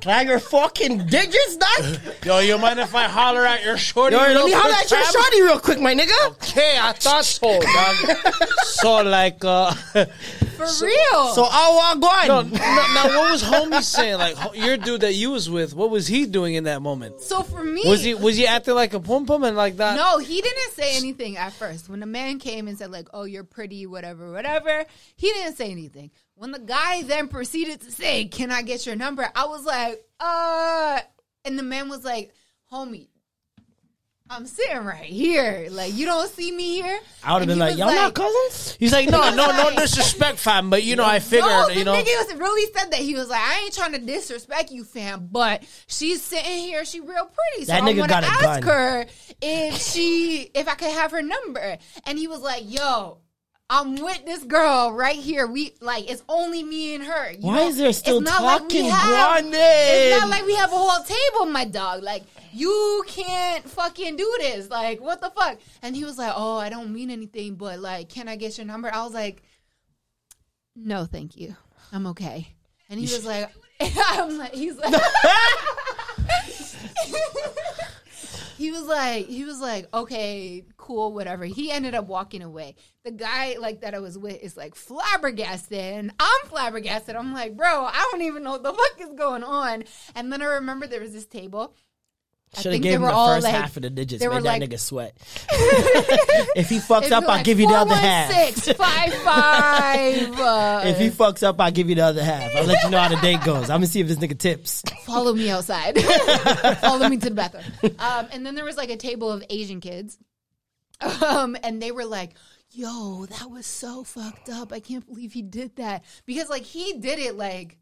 can I have your fucking digits, doc? Yo, you mind if I holler at your shorty? Yo, let real me holler quick, at your shorty real quick, my nigga. Okay, I thought so, dog. so like, uh, for real. So I walk no, no, now what was homie saying? Like your dude that you was with, what was he doing in that moment? So for me, Was he was he acting like a pum pum and like that? No, he didn't say anything at first. When the man came and said like, "Oh, you're pretty," whatever, whatever, he didn't say anything. When the guy then proceeded to say, "Can I get your number?" I was like, "Uh," and the man was like, "Homie." I'm sitting right here. Like you don't see me here. I would have been like, y'all not cousins? He's like, no, no, no disrespect, fam. But you know, I figured, No, the you know, nigga was, really said that. He was like, I ain't trying to disrespect you, fam, but she's sitting here, she real pretty. So That I nigga want to ask gun. her if she, if I could have her number. And he was like, yo, I'm with this girl right here. We like it's only me and her. You Why know, is there it's still not like talking have- It's not like we have a whole table, my dog. Like you can't fucking do this. Like what the fuck? And he was like, "Oh, I don't mean anything, but like, can I get your number?" I was like, "No, thank you. I'm okay." And he was like, "I'm like," he's like. he was like he was like okay cool whatever. He ended up walking away. The guy like that i was with is like flabbergasted. And i'm flabbergasted. I'm like bro i don't even know what the fuck is going on. And then i remember there was this table Should have gave him the all, first like- half of the digits. they Made were that like- nigga sweat. if he fucks up, be I'll give you the other half. Six, five, five. uh, If he fucks up, I'll give you the other half. I'll let you know how the date goes. I'm gonna see if this nigga tips. follow me outside. follow me to the bathroom. Um, and then there was like a table of Asian kids. Um, and they were like, yo, that was so fucked up. I can't believe he did that. Because like he did it like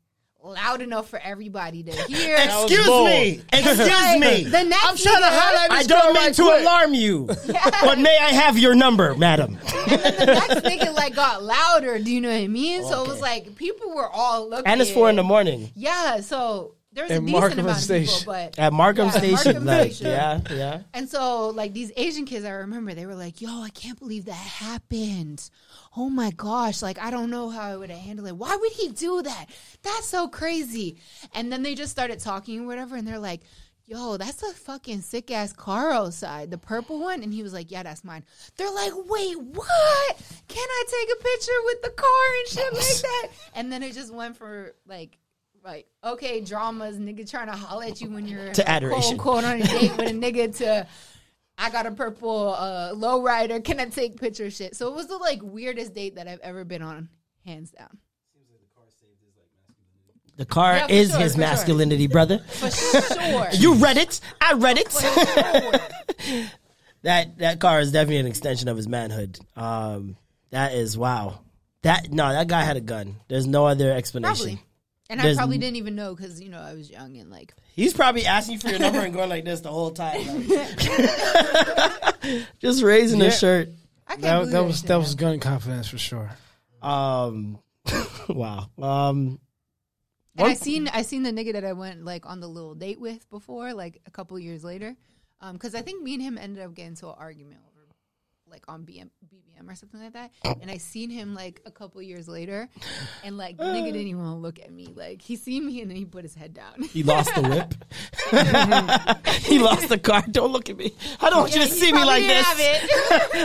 loud enough for everybody to hear. Excuse me. Excuse Like, me. The next I'm trying to nigga- highlight I don't mean right to quick. alarm you, but may I have your number, madam? the next nigga like got louder. Do you know what I mean? So it was like people were all looking. And it's four in the morning Yeah, so there's a And decent Markham amount of Station. people, but at Markham Yeah, Station. Markham like, Station. yeah, yeah. And so, like these Asian kids, I remember they were like, "Yo, I can't believe that happened. Oh my gosh! Like, I don't know how I would have handled it. Why would he do that? That's so crazy." And then they just started talking or whatever, and they're like, "Yo, that's a fucking sick ass car outside, the purple one." And he was like, "Yeah, that's mine." They're like, "Wait, what? Can I take a picture with the car and shit like that?" And then it just went for like. Like okay, dramas, nigga trying to holler at you when you're To adoration. quote, quote on a date with a nigga to I got a purple uh, lowrider. Can I take picture shit? So it was the like weirdest date that I've ever been on, hands down. The car Yeah, is sure, his for sure. masculinity, brother. For sure. You read it. I read it. that that car is definitely an extension of his manhood. Um, that is wow. That no, that guy had a gun. There's no other explanation. Probably. And There's I probably didn't even know because you know I was young and like He's probably asking for your number and going like this the whole time, like- just raising Yeah. his shirt. I can't That, believe that was shit, that man. was gun confidence for sure. Um, wow. Um, And I seen I seen the nigga that I went like on the little date with before, like a couple years later, because I think me and him ended up getting into an argument over like on BM, BBM or something like that. And I seen him like a couple years later, and like the nigga didn't even want to look at me. Like he seen me and then he put his head down. he lost the whip. he lost the car. Don't look at me. I don't want you to see me like this.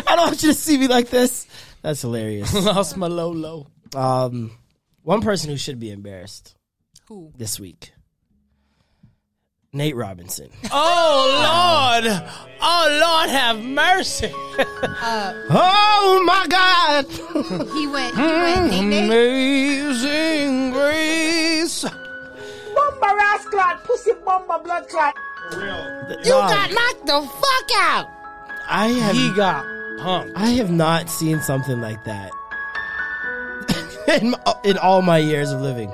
I don't want you to see me like this. That's hilarious. Lost my low low. Um, one person who should be embarrassed Who? this week. Nate Robinson. Oh Lord! Oh Lord, have mercy! Uh, oh my God! He went. He went. Nate, Nate. Mm-hmm. Amazing grace. Bomba rascal, pussy bomba blood clot. You got knocked the fuck out. I have He got punked. I have not seen something like that in, in all my years of living.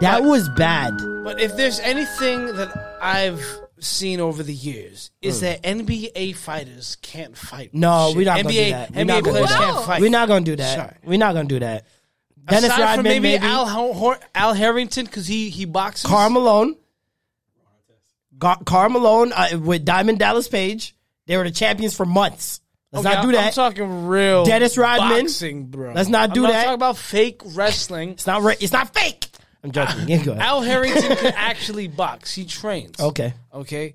That was bad. But if there's anything that I've seen over the years, is that NBA fighters can't fight. No, we're not NBA, gonna do that. We're NBA players can't fight. We're not gonna do that. Sorry. We're not gonna do that. Dennis Aside Rodman, from maybe, maybe, Al Hor- Al Harrington because he he boxes. Karl Malone, Karl Malone uh, with Diamond Dallas Page. They were the champions for months. Let's Okay, not do that. I'm talking real Dennis Rodman. boxing, bro. Let's not do I'm that. Not talking about fake wrestling. it's not. Re- it's not fake. I'm joking. Yeah, go ahead. Al Harrington can actually box. He trains. Okay. Okay.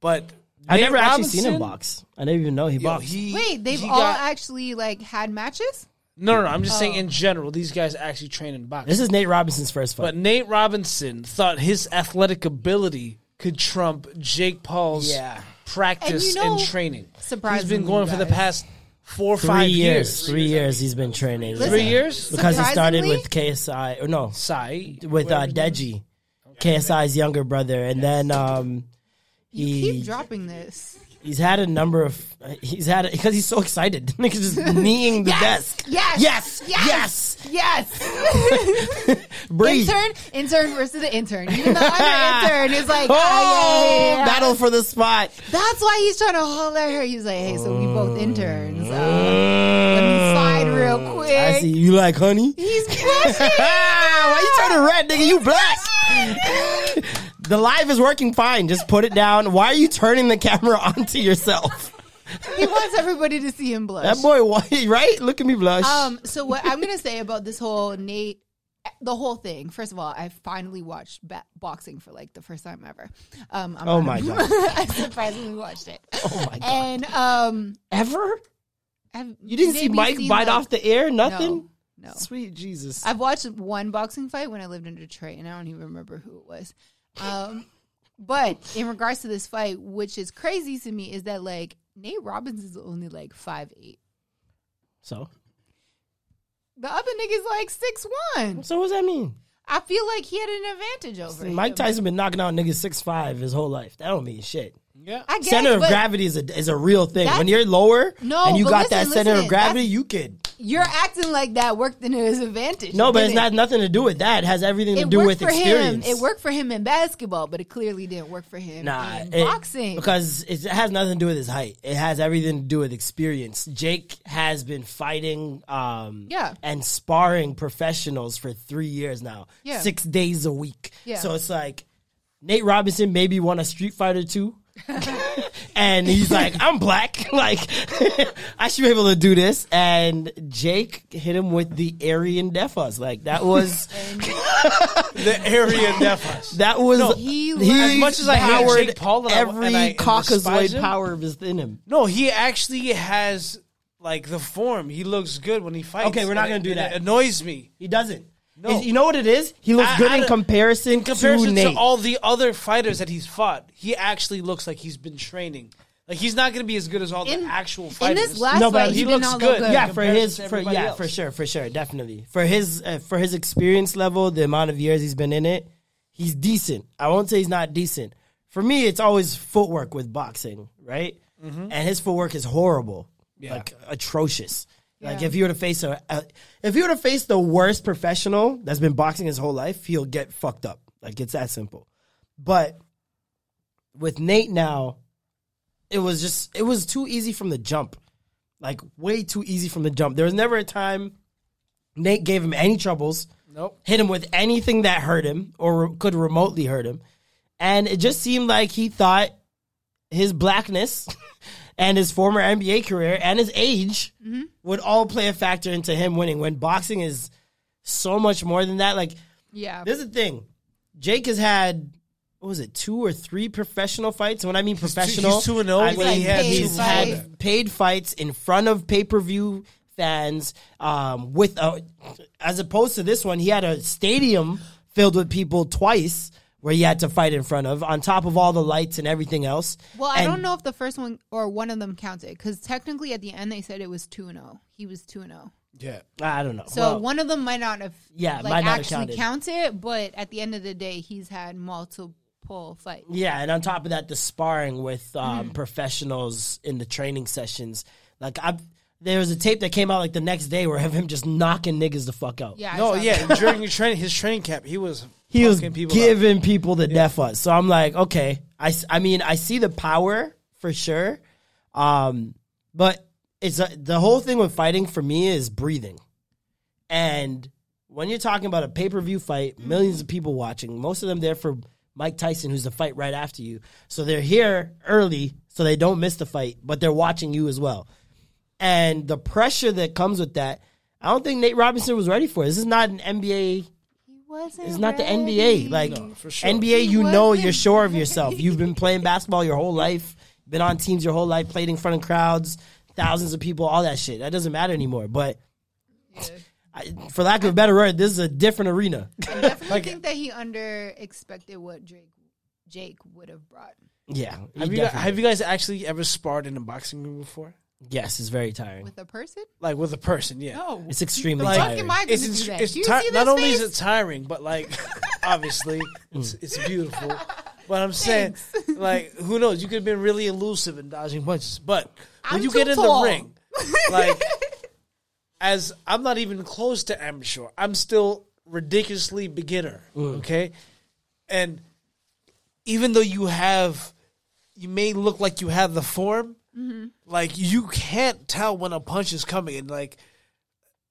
But I Nate never actually seen him box. I didn't even know he yo, boxed. he- Wait, they've he all got- actually like had matches. No, no, no. I'm just Oh. saying in general, these guys actually train in boxing. this is Nate Robinson's first fight. But Nate Robinson thought his athletic ability could trump Jake Paul's Yeah. practice And you know, and training. He's surprisingly, been going for the past four or three five years, Three years he's been training. Listen, Three years? because he started with KSI or no Sai. with uh, whatever his. Deji, KSI's younger brother, and then um, You he keep dropping this. He's had a number of he's had a because he's so excited. Niggas just kneeing the desk. Yes. yes, Yes. yes. Yes. Breathe. intern, intern versus the intern. Even the other intern is like, Oh, ah, yeah, yeah, battle for the spot. That's why he's trying to holler at her. He's like, hey, so we both interns. Uh, let me slide real quick. I see you like honey. He's pushing. Why you turning red, nigga? You black. The live is working fine. Just put it down. Why are you turning the camera onto yourself? he wants everybody to see him blush. That boy, right? Look at me blush. Um, so what I'm gonna say about this whole Nate, the whole thing. First of all, I finally watched ba- boxing for like the first time ever. Um, I'm Oh my God. I surprisingly watched it. oh my god. And um, Ever? I've You didn't see Mike bite like- off the air? Nothing? No, no. Sweet Jesus. I've watched one boxing fight when I lived in Detroit, and I don't even remember who it was. Um, but in regards to this fight, which is crazy to me, is that like Nate Robbins is only like five eight. so? The other nigga's like six one. So what does that mean? I feel like he had an advantage over him. Mike Tyson been knocking out niggas six five his whole life. That don't mean shit. Yeah. I guess, center of gravity is a is a real thing. When you're lower No, and you but got that center listen, of gravity, you could. You're acting like that worked in his advantage. No, but it's didn't. nothing to do with that. It has everything to It do with for experience. him. It worked for him in basketball, but it clearly didn't work for him Nah, in it- boxing. because it has nothing to do with his height. It has everything to do with experience. Jake has been fighting, um, Yeah. and sparring professionals for three years now, Yeah. six days a week. Yeah. So it's like Nate Robinson maybe won a Street Fighter two. and he's like, I'm black. Like, I should be able to do this. And Jake hit him with the Aryan Defas. Like, that was, The area Nefas. that was, he As much as I hate Jake Paul and every and I- and despise Caucasoid him- power within him. No, he actually has like the form. He looks good when he fights. Okay, we're not gonna do that. It annoys me. He doesn't. No. Is- You know what it is? He looks I- good I in comparison, In comparison to to, Nate. all the other fighters that he's fought, he actually looks like he's been training. Like he's not going to be as good as all In- the actual fighters. in fighters. this last No, but fight, he he, looks did not good. good. yeah, for his for yeah, else. for sure, for sure, definitely. For his uh, for his experience level, the amount of years he's been in it, he's decent. I won't say he's not decent. For me, it's always footwork with boxing, right? And his footwork is horrible, like atrocious. Like Yeah. if you were to face a, a if you were to face the worst professional that's been boxing his whole life, he'll get fucked up. Like it's that simple. But with Nate now, it was just it was too easy from the jump. Like way too easy from the jump. There was never a time Nate gave him any troubles. Nope. Hit him with anything that hurt him or re- could remotely hurt him. And it just seemed like he thought his blackness and his former NBA career and his age would all play a factor into him winning when boxing is so much more than that. Like Yeah. there's the thing. Jake has had what was it, two or three professional fights? When I mean professional, he's 2 and 0, I but mean he had he's two had paid fights in front of pay per view fans. Um, with a, as opposed to this one, he had a stadium filled with people twice where he had to fight in front of, on top of all the lights and everything else. Well, I And- don't know if the first one or one of them counted because technically at the end they said it was two and zero. He was two and zero. Yeah. I don't know. So Well, one of them might not have Yeah, like might not have actually counted. counted, but at the end of the day, he's had multiple fights. Yeah, and on top of that, the sparring with Mm. um, professionals in the training sessions. Like I've there was a tape that came out like the next day where of him just knocking niggas the fuck out. Yeah. No, yeah. that. During his training, his training camp, he was he was people up. giving people the death us. So I'm like, okay, I, I mean, I see the power for sure, um, but it's a, the whole thing with fighting for me is breathing, and when you're talking about a pay per view fight, millions of people watching, most of them there for Mike Tyson, who's the fight right after you, so they're here early so they don't miss the fight, but they're watching you as well, and the pressure that comes with that. I don't think Nate Robinson was ready for. it. This is not an NBA wasn't. it's not the. NBA. Like for sure. NBA, you know wasn't you're sure of yourself. You've been playing basketball your whole life, been on teams your whole life, played in front of crowds, thousands of people, all that shit. That doesn't matter anymore. But I, for lack of a better word, this is a different arena. I definitely think that he under expected what Drake Jake would have brought. yeah, Have you, guys, have you guys actually ever sparred in a boxing ring before? Yes, it's very tiring. With a person? Like with a person, yeah. No. It's extremely Like- tiring. Fucking my- It's, gonna it's, do it's Do you ti- not this only is it tiring, but like obviously it's, mm. it's beautiful. But I'm saying, like, who knows? You could have been really elusive in dodging punches. But when I'm you get in tall. the ring, like, as I'm not even close to amateur, I'm still ridiculously beginner. Mm. Okay, and even though you have, you may look like you have the form, Mm-hmm. like you can't tell when a punch is coming, and like,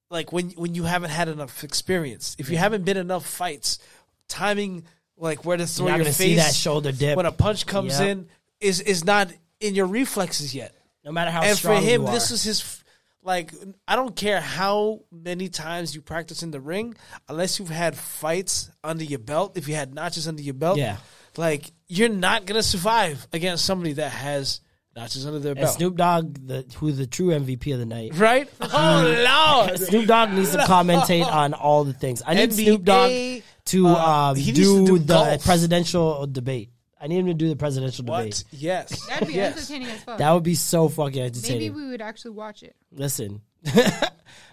like when when you haven't had enough experience, if you haven't been enough fights, timing like where to throw not your face, see that shoulder dip. when a punch comes Yep. in, is is not in your reflexes yet no matter how and for him, this is his. f- Like, I don't care how many times you practice in the ring, unless you've had fights under your belt. If you had notches under your belt, Yeah. like you're not gonna survive against somebody that has notches under their and belt, Snoop Dogg, the who's the true MVP of the night. right? Oh lord, Snoop Dogg needs to commentate on all the things. I need NBA, Snoop Dogg to uh, um, do, to do the golf. presidential debate. I need him to do the presidential what? debate. Yes, That'd be yes. entertaining as fuck. That would be so fucking entertaining. Maybe we would actually watch it. Listen,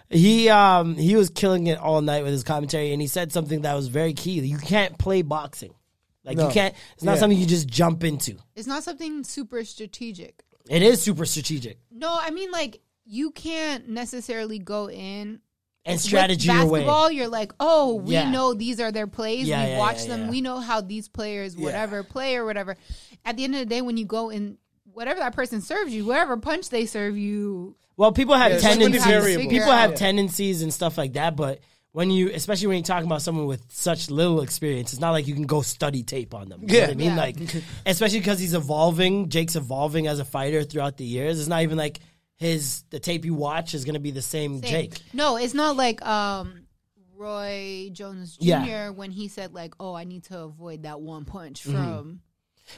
he um he was killing it all night with his commentary, and he said something that was very key. You can't play boxing. Like No. you can't. It's not Yeah. something you just jump into. It's not something super strategic. It is super strategic No, I mean like you can't necessarily go in and strategy With your way. basketball, you're like, oh, we Yeah. know these are their plays. Yeah, we yeah, watch yeah, them. yeah. We know how these players, whatever, play or whatever. At the end of the day, when you go in, whatever that person serves you, whatever punch they serve you, Well, people have Yeah, it's like tendencies. variable. People have Yeah. tendencies and stuff like that, but when you, especially when you're talking about someone with such little experience, it's not like you can go study tape on them. You know Yeah. what I mean? Yeah. Like, especially because he's evolving. Jake's evolving as a fighter throughout the years. It's not even like his the tape you watch is going to be the same, Jake. No, it's not like um, Roy Jones Jr. Yeah. when he said like, "Oh, I need to avoid that one punch Mm-hmm. from."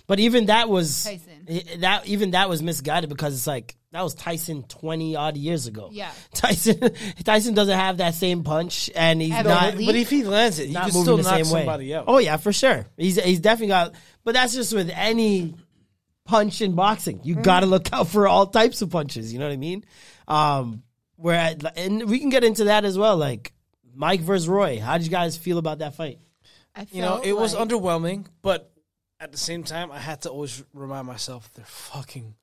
But even that was Tyson. That even that was misguided because it's like that was Tyson twenty odd years ago. Yeah. Tyson Tyson doesn't have that same punch, and he's At not. all. But if he lands it, he not can moving still the knock same way. out. Oh yeah, for sure. He's he's definitely got. But that's just with any punch in boxing. You got to look out for all types of punches. You know what I mean? Um, where I, and we can get into that as well. Like Mike versus Roy. How did you guys feel about that fight? I You know, felt it was underwhelming, but at the same time, I had to always remind myself they're fucking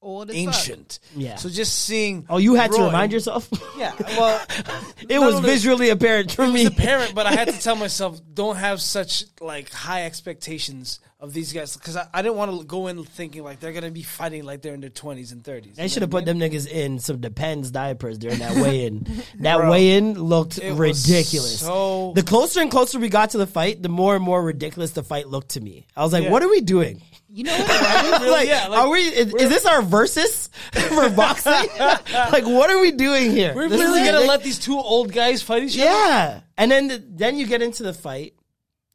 old as fuck. ancient. Yeah. So just seeing. Oh, you had to remind yourself. Yeah. Well, it was only- visually apparent for It me. was apparent, but I had to tell myself don't have such like high expectations of these guys because I, I didn't want to go in thinking like they're gonna be fighting like they're in their twenties and thirties. They should have put them niggas in some Depends diapers during that weigh-in. that Bro, weigh-in looked ridiculous. so- the closer and closer we got to the fight, the more and more ridiculous the fight looked to me. I was like, Yeah. "What are we doing? You know what? was? like, yeah, like, are we? Is, is this our versus for boxing? like, what are we doing here? We're This really gonna ridic- let these two old guys fight each other? Yeah, and then the, then you get into the fight,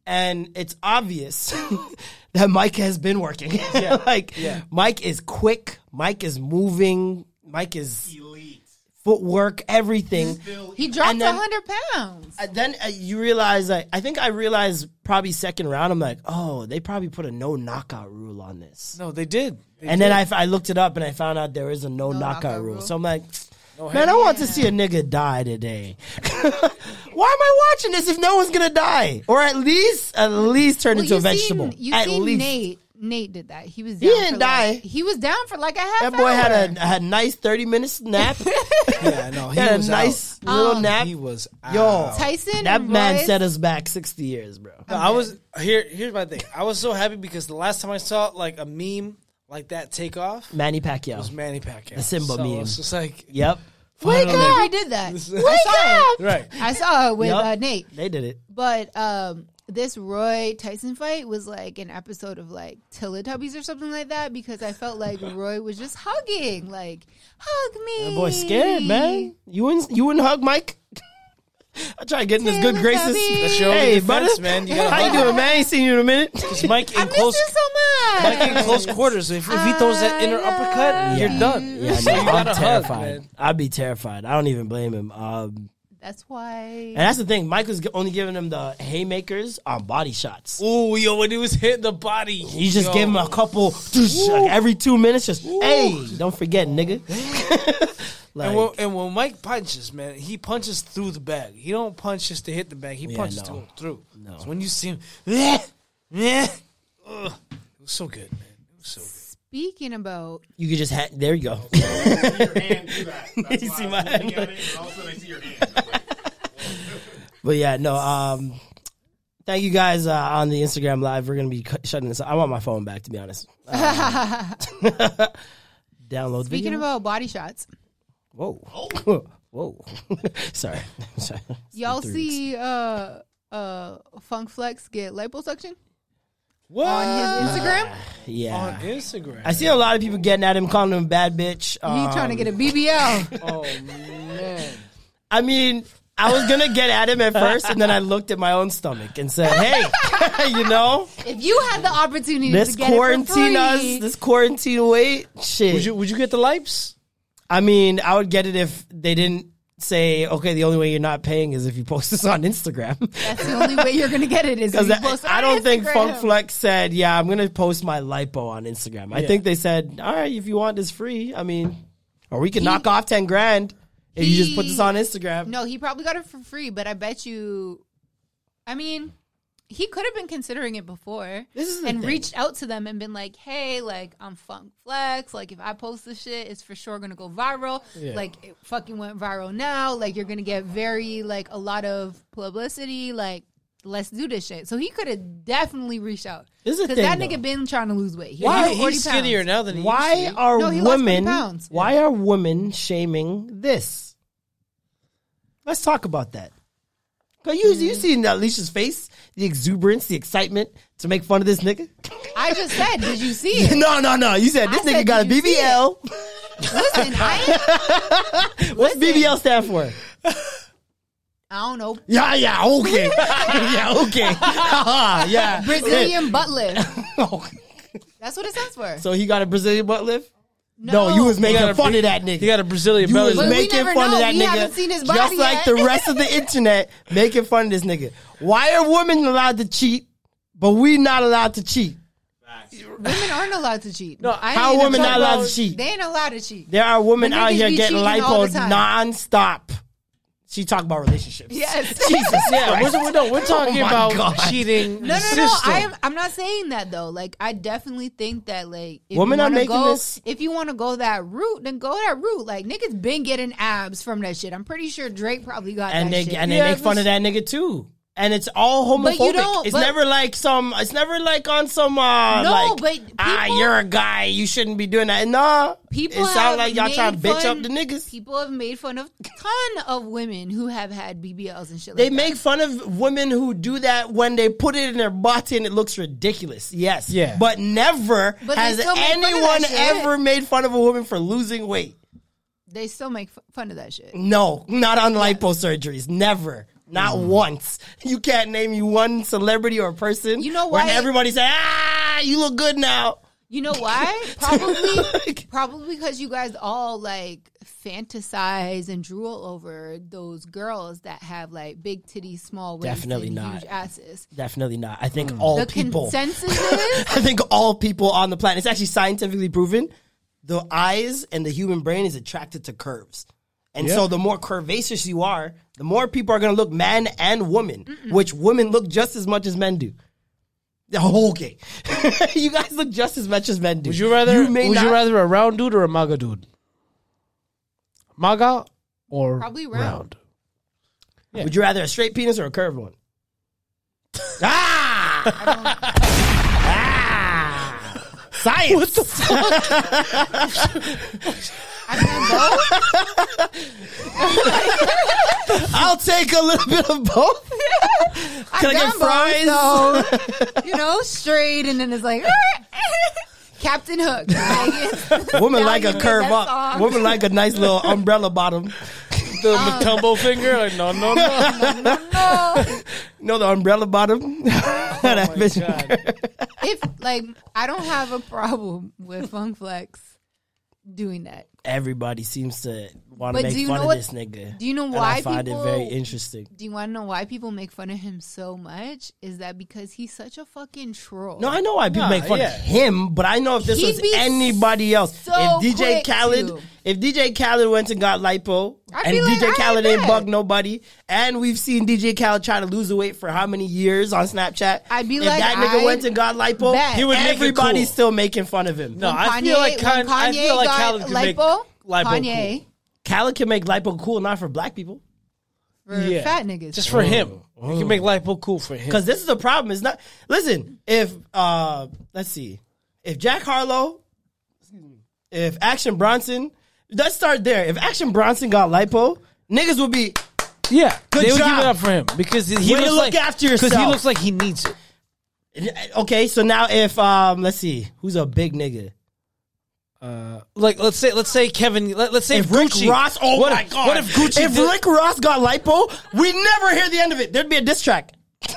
and it's obvious that Mike has been working. like Yeah. Mike is quick. Mike is moving. Mike is elite footwork, everything. He dropped a hundred pounds. And then uh, you realize, like, I think I realized probably second round. I'm like, oh, they probably put a no knockout rule on this. No, they did. They And did. then I, f- I looked it up and I found out there is a no, knockout, knockout rule. rule. So I'm like, No man, I want to see a nigga die today. Why am I watching this if no one's gonna die, or at least at least turn Well, into a you vegetable? Seen, you at seen least Nate. Nate did that. He was. He Down didn't for die. Like, he was down for like a half. that boy had a had a nice thirty minute nap. yeah, no, he he had was a nice little Um, nap. He was Yo. Tyson that and man Royce- set us back sixty years, bro. No, I was here. Here's my thing. I was so happy because the last time I saw like a meme like that take off Manny Pacquiao. It was Pacquiao. Manny Pacquiao. The Simba so meme. It's just like Yep. Wake Finally. up! He did that. This- I saw it. right. I saw it with Yup. uh, Nate. They did it. But um, this Roy Tyson fight was like an episode of like Teletubbies or something like that because I felt like Roy was just hugging, like hug me. That boy scared, man. You wouldn't you wouldn't hug Mike? I try getting get his good graces. That's your only hey, defense, brother, man. You gotta how you hug. doing, man? I ain't seen you in a minute. Because Mike I in miss close, you so much. Mike in close quarters. If, if he throws that inner I uppercut, you're done. Yeah, so no, you I'm gotta hug, terrified. man. I'd be terrified. I don't even blame him. Um, That's why. and that's the thing. Mike was only giving him the haymakers on body shots. Ooh, yo, when he was hitting the body, You just yo. give him a couple like every two minutes. Just hey, don't forget, nigga. like, And when, and when Mike punches, man, he punches through the bag. He don't punch just to hit the bag. He Yeah, punches no. to go through. No. So when you see him, yeah, ugh, it was so good, man. It was so good. Speaking about you could just ha- there you go. your hand do that. That's You why see I my was looking hand? at it, and all of a sudden I see your hand. But yeah, no. Um, thank you guys uh, on the Instagram live. We're gonna be cut- shutting this. I want my phone back, to be honest. Um, download speaking video. about body shots, Whoa, whoa. Sorry, sorry. y'all see uh uh Funk Flex get liposuction What? on his Instagram? on Yeah, On Instagram. I see a lot of people getting at him, calling him a bad bitch. He Um, trying to get a BBL. oh man. I mean, I was gonna get at him at first, and then I looked at my own stomach and said, "Hey, you know, if you had the opportunity this to get it for quarantine free, us, this quarantine weight, shit." Would you would you get the lips? I mean, I would get it if they didn't say, okay, the only way you're not paying is if you post this on Instagram. that's the only way you're gonna get it is if Because you post it I don't think Funk Flex said, yeah, I'm going to post my lipo on Instagram. I Yeah. think they said, all right, if you want this free, I mean, or we can knock off 10 grand if you just put this on Instagram. No, he probably got it for free, but I bet you. I mean, he could have been considering it before This is and thing. reached out to them and been like, "Hey, like I'm Funk Flex. Like if I post this shit, it's for sure gonna go viral. Like it fucking went viral now. Like you're gonna get very like a lot of publicity. Like let's do this shit." So he could have definitely reached out This is the because that thing, nigga though. been trying to lose weight. He Why gained 40 he's pounds. skinnier now than he Why used to be. are No, he women, pounds. why are women shaming this? Let's talk about that. Cause you, you mm. seen Alicia's face, the exuberance, the excitement to make fun of this nigga. I just said, did you see it? no, no, no. You said this I nigga said, got a did you see BBL. Listen, I ain't What's Listen. BBL stand for? I don't know. Yeah, yeah, okay. yeah, okay. Yeah. Brazilian butt lift. That's what it stands for. So he got a Brazilian butt lift? No, you was making got a fun of that nigga. He got a Brazilian you belly. was But we making never fun know. of that We nigga. haven't seen his just body like yet. the rest of the internet making fun of this nigga. Why are women allowed to cheat, but we not allowed to cheat? women aren't allowed to cheat. No, I How ain't women talking not allowed to cheat? They ain't allowed to cheat. There are women But out niggas here be getting cheating all lipo the time. non-stop. She talked about relationships. Yes. Jesus Yeah, we're, we're, no, we're oh talking Oh about God. cheating. No, no, no. system. I am. I'm not saying that though. Like, I definitely think that like, if Women you are wanna making go, this- If you want to go that route, then go that route. Like, niggas been getting abs from that shit. I'm pretty sure Drake probably got and that they shit. and they Yeah, make fun of that nigga too. And it's all But you homophobic. don't- it's but- never like some. It's never like on some. Uh, No, like, but ah, you're a guy. You shouldn't be doing that. Nah, People it have sounds like y'all trying to bitch up the niggas. People have made fun of ton of women who have had BBLs and shit. They like that. make fun of women who do that when they put it in their butt and it looks ridiculous. Yes. Yeah. But never But has still make fun of that anyone ever made fun of a woman for losing weight. They still make f- fun of that shit. No, not on liposurgeries. Never. Not once. You can't name me one celebrity or person. You know When why- everybody say, ah, you look good now. You know why? Probably, probably because you guys all like fantasize and drool over those girls that have like big titties, small waists, Definitely and not. huge asses. Definitely not. I think all The people. consensus is I think all people on the planet. It's actually scientifically proven. The eyes and the human brain is attracted to curves. And so the more curvaceous you are, the more people are going to look man and woman, which women look just as much as men do. Oh, okay. you guys look just as much as men do. Would you rather? may would not- you rather a round dude or a MAGA dude? MAGA or Probably round. Would you rather a straight penis or a curved one? ah! ah! Science. What the I mean, both. I'll take a little bit of both. Can I get done both, fries? so, you know, straight, and then it's like Captain Hook. Like, Woman now like a curve up. song. Woman like a nice little umbrella bottom. the um, Mutombo finger? Like no, no, no. No. You know the umbrella bottom? Oh, that Oh my God. if like I don't have a problem with Funk Flex doing that. Everybody seems to want to make fun of what- this nigga. do you know And why I find people- it very interesting. Do you want to know why people make fun of him so much? Is that because he's such a fucking troll? No, I know why people Nah, make fun yeah. of him, but I know if this He'd was anybody else, so if DJ quick Khaled, to. if DJ Khaled went and got lipo, I'd and be like, DJ I Khaled ain't ain't mad. bug nobody, and we've seen DJ Khaled try to lose the weight for how many years on Snapchat? I'd be if like, that nigga I went and got lipo, bet. He would everybody's cool. still making fun of him. No, When I feel like when Kanye, I Kanye feel like got Khaled could make lipo, lipo Kanye cool. Khaled can make lipo cool, not for black people. for Yeah. fat niggas. Just for him. You can make lipo cool for him. Because this is the problem. It's not. Listen, if uh, let's see, if Jack Harlow, if Action Bronson, let's start there. If Action Bronson got lipo, niggas would be. Yeah, Good they would job. give it up for him because he Way to looks look like after because he yourself. looks like he needs it. Okay, so now if um, let's see, who's a big nigga? Uh, like let's say let's say Kevin let, us say If Rick Gucci, Ross, oh what my if, god! what if Gucci If did- Rick Ross got lipo, we never hear the end of it. There'd be a diss track.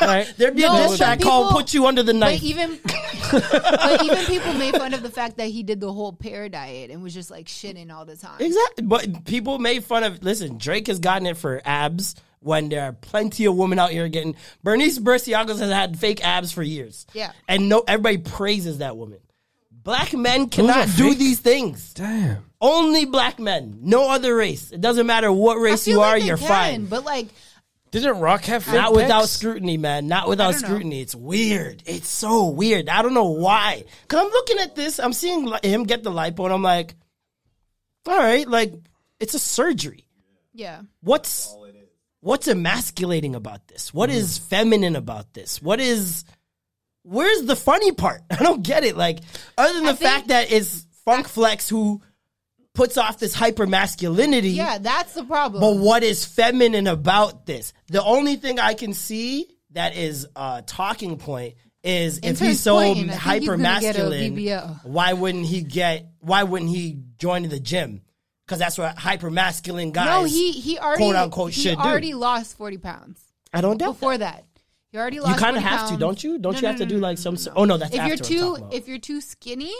right? There'd be No, a diss some track called "Put You Under the Knife." But even, but even people made fun of the fact that he did the whole pear diet and was just like shitting all the time. Exactly. But people made fun of. Listen, Drake has gotten it for abs when there are plenty of women out here getting. Bernice Burgos has had fake abs for years. Yeah. and no, everybody praises that woman. Black men cannot do fake? these things. Damn. Only black men. No other race. It doesn't matter what race you like are. they You're can, fine. But like, Didn't Rock have fake Not without scrutiny, man. Not without don't know. scrutiny. It's weird. It's so weird. I don't know why. Cause I'm looking at this. I'm seeing him get the lipo, and I'm like, all right, like it's a surgery. yeah, What's what's emasculating about this? What is mm. feminine about this? What is where's the funny part? I don't get it. Like other than the think- fact that it's Funk Flex who puts off this hyper masculinity. yeah, that's the problem. But what is feminine about this? The only thing I can see that is a talking point is if he's so point, I think he's hyper gonna get a masculine, why wouldn't he get? Why wouldn't he join the gym? Because that's what hyper masculine guys. no, he he already quote unquote he should do. already lost forty pounds I don't doubt. before that. He already lost. You kind of 40 have to, don't you? Don't No, you no, have to do like some? no, Oh no, that's if you're too if you're too skinny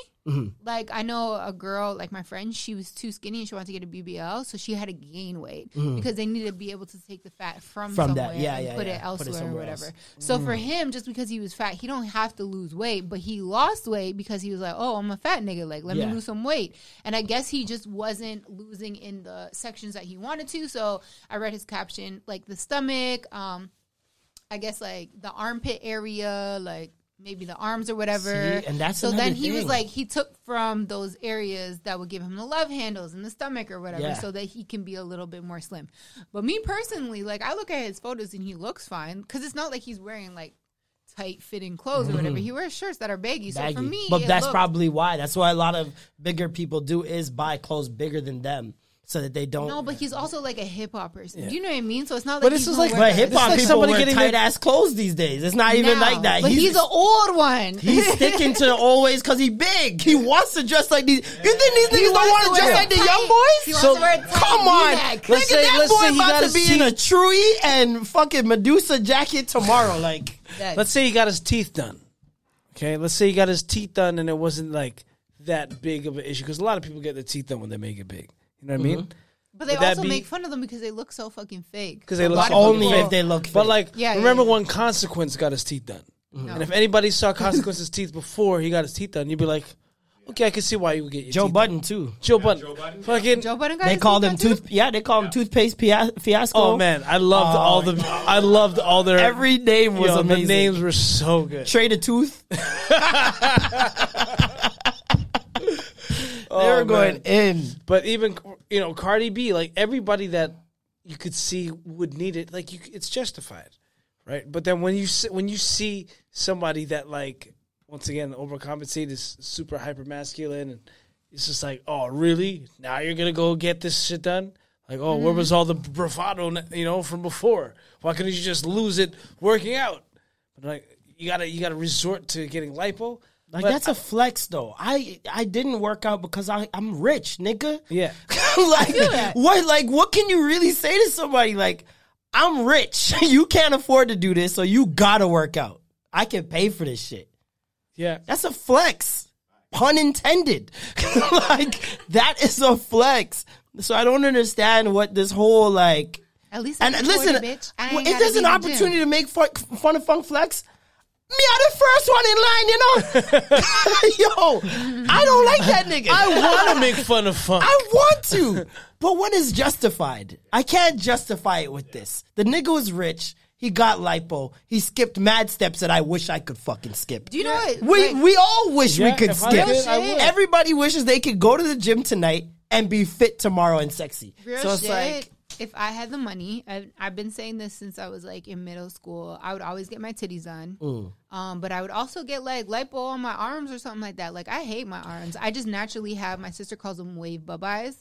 like i know a girl like my friend she was too skinny and she wanted to get a bbl so she had to gain weight because they needed to be able to take the fat from, Mm-hmm. From that, somewhere yeah, and yeah, put yeah. it Put it elsewhere or whatever else. Mm-hmm. so for him just because he was fat he don't have to lose weight but he lost weight because he was like oh i'm a fat nigga like let me lose some weight and i guess he just wasn't losing in the sections that he wanted to so i read his caption like the stomach um I guess like the armpit area, like maybe the arms or whatever. See, and that's so then he was like he took from those areas that would give him the love handles and the stomach or whatever, Yeah. so that he can be a little bit more slim. But me personally, like I look at his photos and he looks fine because it's not like he's wearing like tight fitting clothes or whatever. He wears shirts that are baggy. So for Mm-hmm. me, but that's looked- probably why. That's why a lot of bigger people do is buy clothes bigger than them so that they don't. no. But he's also like a hip hop person. Do you know what I mean? So it's not like But he's this is gonna like- wear but hip hop like people somebody wear getting tight their- ass clothes these days. It's not even now. like that. But he's, an old one. He's sticking to the old ways because he big. He wants to dress like these. You think these He niggas don't want to to dress wear like the tight- young he boys? wants So, to wear tight Come on, V-neck. Let's nigga, say- that let's say boy he about to his be in a teeth- Truey and fucking Medusa jacket tomorrow. Like, Let's say he got his teeth done. Okay, let's say he got his teeth done and it wasn't like that big of an issue because a lot of people get their teeth done when they make it big. You know what I mean? Mm-hmm. But they Would that also be- make fun of them because they look so fucking fake. Because they look lot so only if they look. But fake. like, Yeah, yeah, remember yeah. when Consequence got his teeth done? And if anybody saw Consequence's teeth before he got his teeth done, you'd be like, okay, I can see why you would get your Joe teeth Budden too. Done. Joe Budden. Fucking. Joe Budden got They his called teeth him done too? tooth. Yeah, they called him toothpaste pia- fiasco. Oh man, I loved all the. Oh. I loved all their. every name was yo, the names were so good. Trade a tooth. Oh, they were man. going in. But even you know Cardi B, like everybody that you could see would need it, like you, it's justified, right? But then when you see, when you see somebody that like once again overcompensate is super hyper masculine, and it's just like, oh really? Now you're gonna go get this shit done? Like, oh, where was mm. all the bravado, you know, from before? Why couldn't you just lose it working out? But like, you gotta you gotta resort to getting lipo. Like But that's a flex though. I I didn't work out because I I'm rich, nigga. Yeah. like what like what can you really say to somebody like I'm rich. you can't afford to do this, so you gotta work out. I can pay for this shit. yeah. That's a flex. Pun intended. like that is a flex. So I don't understand what this whole like At least I and listen, afford it, bitch. I ain't well, if gotta there's an in the gym. opportunity to make fun, fun of Funk Flex, me are the first one in line, you know. Yo, I don't like that nigga. I want to make fun of funk. I want to, but what is justified? I can't justify it with this. The nigga was rich. He got lipo. He skipped mad steps that I wish I could fucking skip. Do you know what? We like, we all wish we Yeah, could if I skip. did, I would. Everybody wishes they could go to the gym tonight and be fit tomorrow and sexy. real so it's shit. like if I had the money, I, I've been saying this since I was like in middle school. I would always get my titties done, Mm. um, but I would also get like lipo on my arms or something like that. Like I hate my arms. I just naturally have. My sister calls them wave bubbies.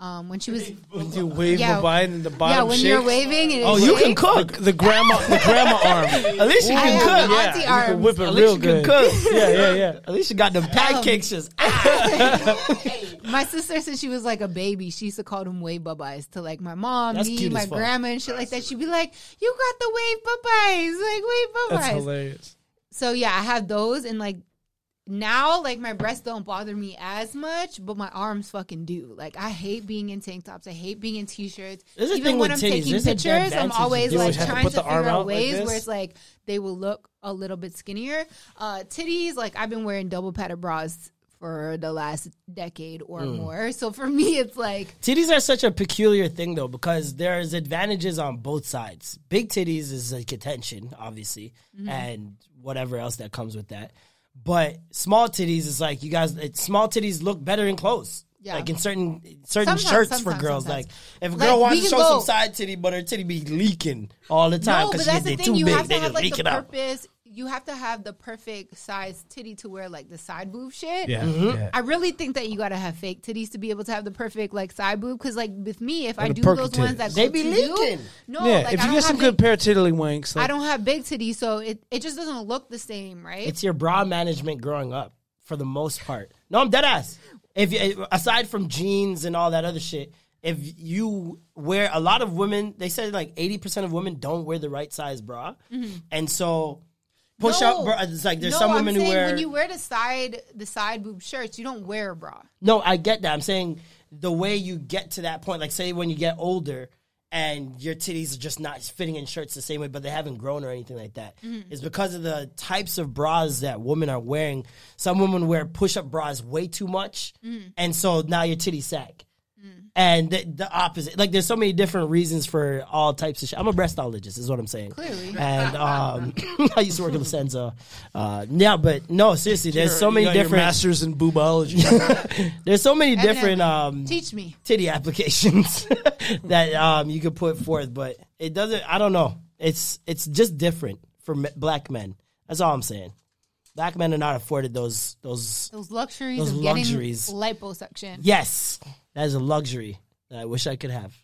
Um, when she was When you wave Yeah. goodbye and the bottom yeah, when shakes. you're waving, it oh, you can cook. the grandma, the grandma arm. At least you can have cook. Yeah, auntie you can whip it At real least you can good. cook. Yeah, yeah, yeah. At least you got them pancakes. just My sister, since she was like a baby, she used to call them wave bubbies to like my mom, That's me, my as grandma, and shit like that. She'd be like, "You got the wave bubbies, like wave That's hilarious. So yeah, I have those, and like now, like my breasts don't bother me as much, but my arms fucking do. Like I hate being in tank tops. I hate being in t-shirts. Even thing when I'm titties. taking There's pictures, I'm always like have to trying to, figure out out like ways where it's like they will look a little bit skinnier. Uh, titties, like I've been wearing double padded bras for the last decade or Mm. more. So for me, it's like Titties are such a peculiar thing though because there's advantages on both sides. Big titties is like attention, obviously, Mm-hmm. and whatever else that comes with that. But small titties is like you guys. It, small titties look better in clothes. Yeah. Like in certain certain Sometimes, shirts for girls. sometimes. Like if a Like, girl wants to show go- some side titty, but her titty be leaking all the time no, because they the thing. too You big, they just like leak the it out. Purpose. You have to have the perfect size titty to wear like the side boob shit. Yeah, Mm-hmm. yeah. I really think that you gotta have fake titties to be able to have the perfect like side boob. Because like with me, if I do perky those ones titties. that They go be to you, leaking. no, yeah, like, if I you don't get some good big, pair of tiddlywinks, like, I don't have big titties, so it it just doesn't look the same, right? It's your bra management growing up for the most part. No, I'm dead ass. If you, aside from jeans and all that other shit, if you wear a lot of women, they said like eighty percent of women don't wear the right size bra, and so push up. Bra, it's like there's no, some I'm women who saying wear. when you wear the side the side boob shirts, you don't wear a bra. No, I get that. I'm saying the way you get to that point, like say when you get older and your titties are just not fitting in shirts the same way, but they haven't grown or anything like that, Mm-hmm. is because of the types of bras that women are wearing. Some women wear push-up bras way too much, Mm. and so now your titties sag. And the, the opposite, like there's so many different reasons for all types of shit. I'm a breastologist, is what I'm saying. Clearly. and um, I used to work at La Senza. Uh, yeah, but no, seriously, there's so You many got your different. masters in boobology. There's so many different um, Teach me. titty applications that um, you could put forth, but it doesn't. I don't know. It's it's just different for me, black men. That's all I'm saying. Black men are not afforded those those. Those luxuries Those of getting luxuries. liposuction. Yes, that is a luxury that I wish I could have.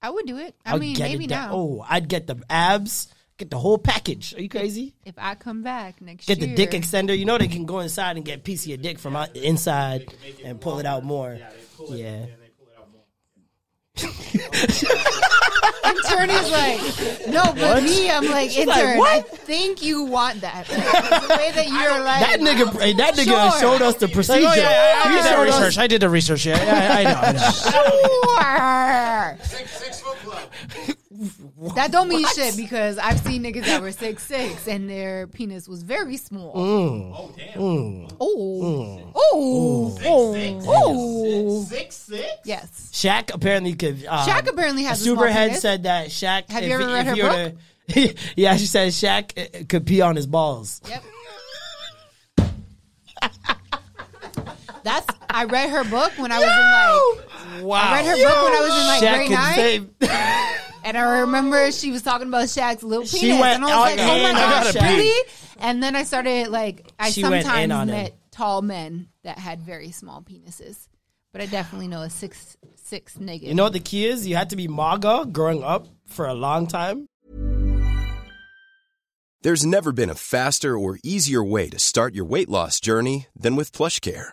I would do it. I I'd mean, get maybe it now. Oh, I'd get the abs, get the whole package. Are you crazy? If I come back next year. Get year, the dick extender. You know they can go inside and get a piece of your dick from out, inside and pull it out more. Yeah. Intern is like, no, but me, I'm like, intern. like, I what? think you want that. Like, the way that you're like, That nigga, hey, that nigga Sure. showed us the procedure. oh, yeah, I, I He did that showed us- research. I did the research. Yeah, yeah I, I know. I know. Sure. Six, six foot club. That don't mean shit because I've seen niggas that were six six and their penis was very small. Mm. Oh damn. Oh, oh, oh, oh. Six six. Yes. Shaq apparently could. Um, Shaq apparently has a small Superhead penis. said that Shaq. Have if you ever he- read if her he were to- yeah, she said Shaq uh, could pee on his balls. Yep. That's. I read her book when I was in like. Wow. I read her book when I was in like Shaq grade could nine. save- And I remember she was talking about Shaq's little penis, She went and I was like, all "Oh my in gosh, Shaq. really?" And then I started like, I She went in sometimes on him. met tall men that had very small penises, but I definitely know a six six nigga. you know what the key is? You had to be MAGA growing up for a long time. There's never been a faster or easier way to start your weight loss journey than with PlushCare.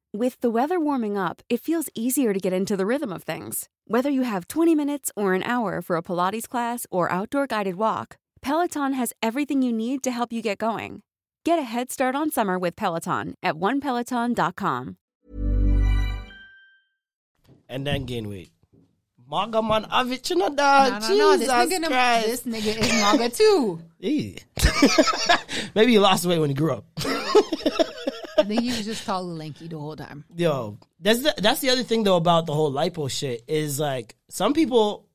With the weather warming up, it feels easier to get into the rhythm of things. Whether you have 20 minutes or an hour for a Pilates class or outdoor guided walk, Peloton has everything you need to help you get going. Get a head start on summer with Peloton at onepeloton.com. And then gain weight. MAGA man have it, you know that. no, no, no. This nigga, Christ. this nigga is MAGA too. Maybe he lost weight when he grew up. I think he was just tall and lanky the whole time. Yo, that's the, that's the other thing though about the whole lipo shit is like some people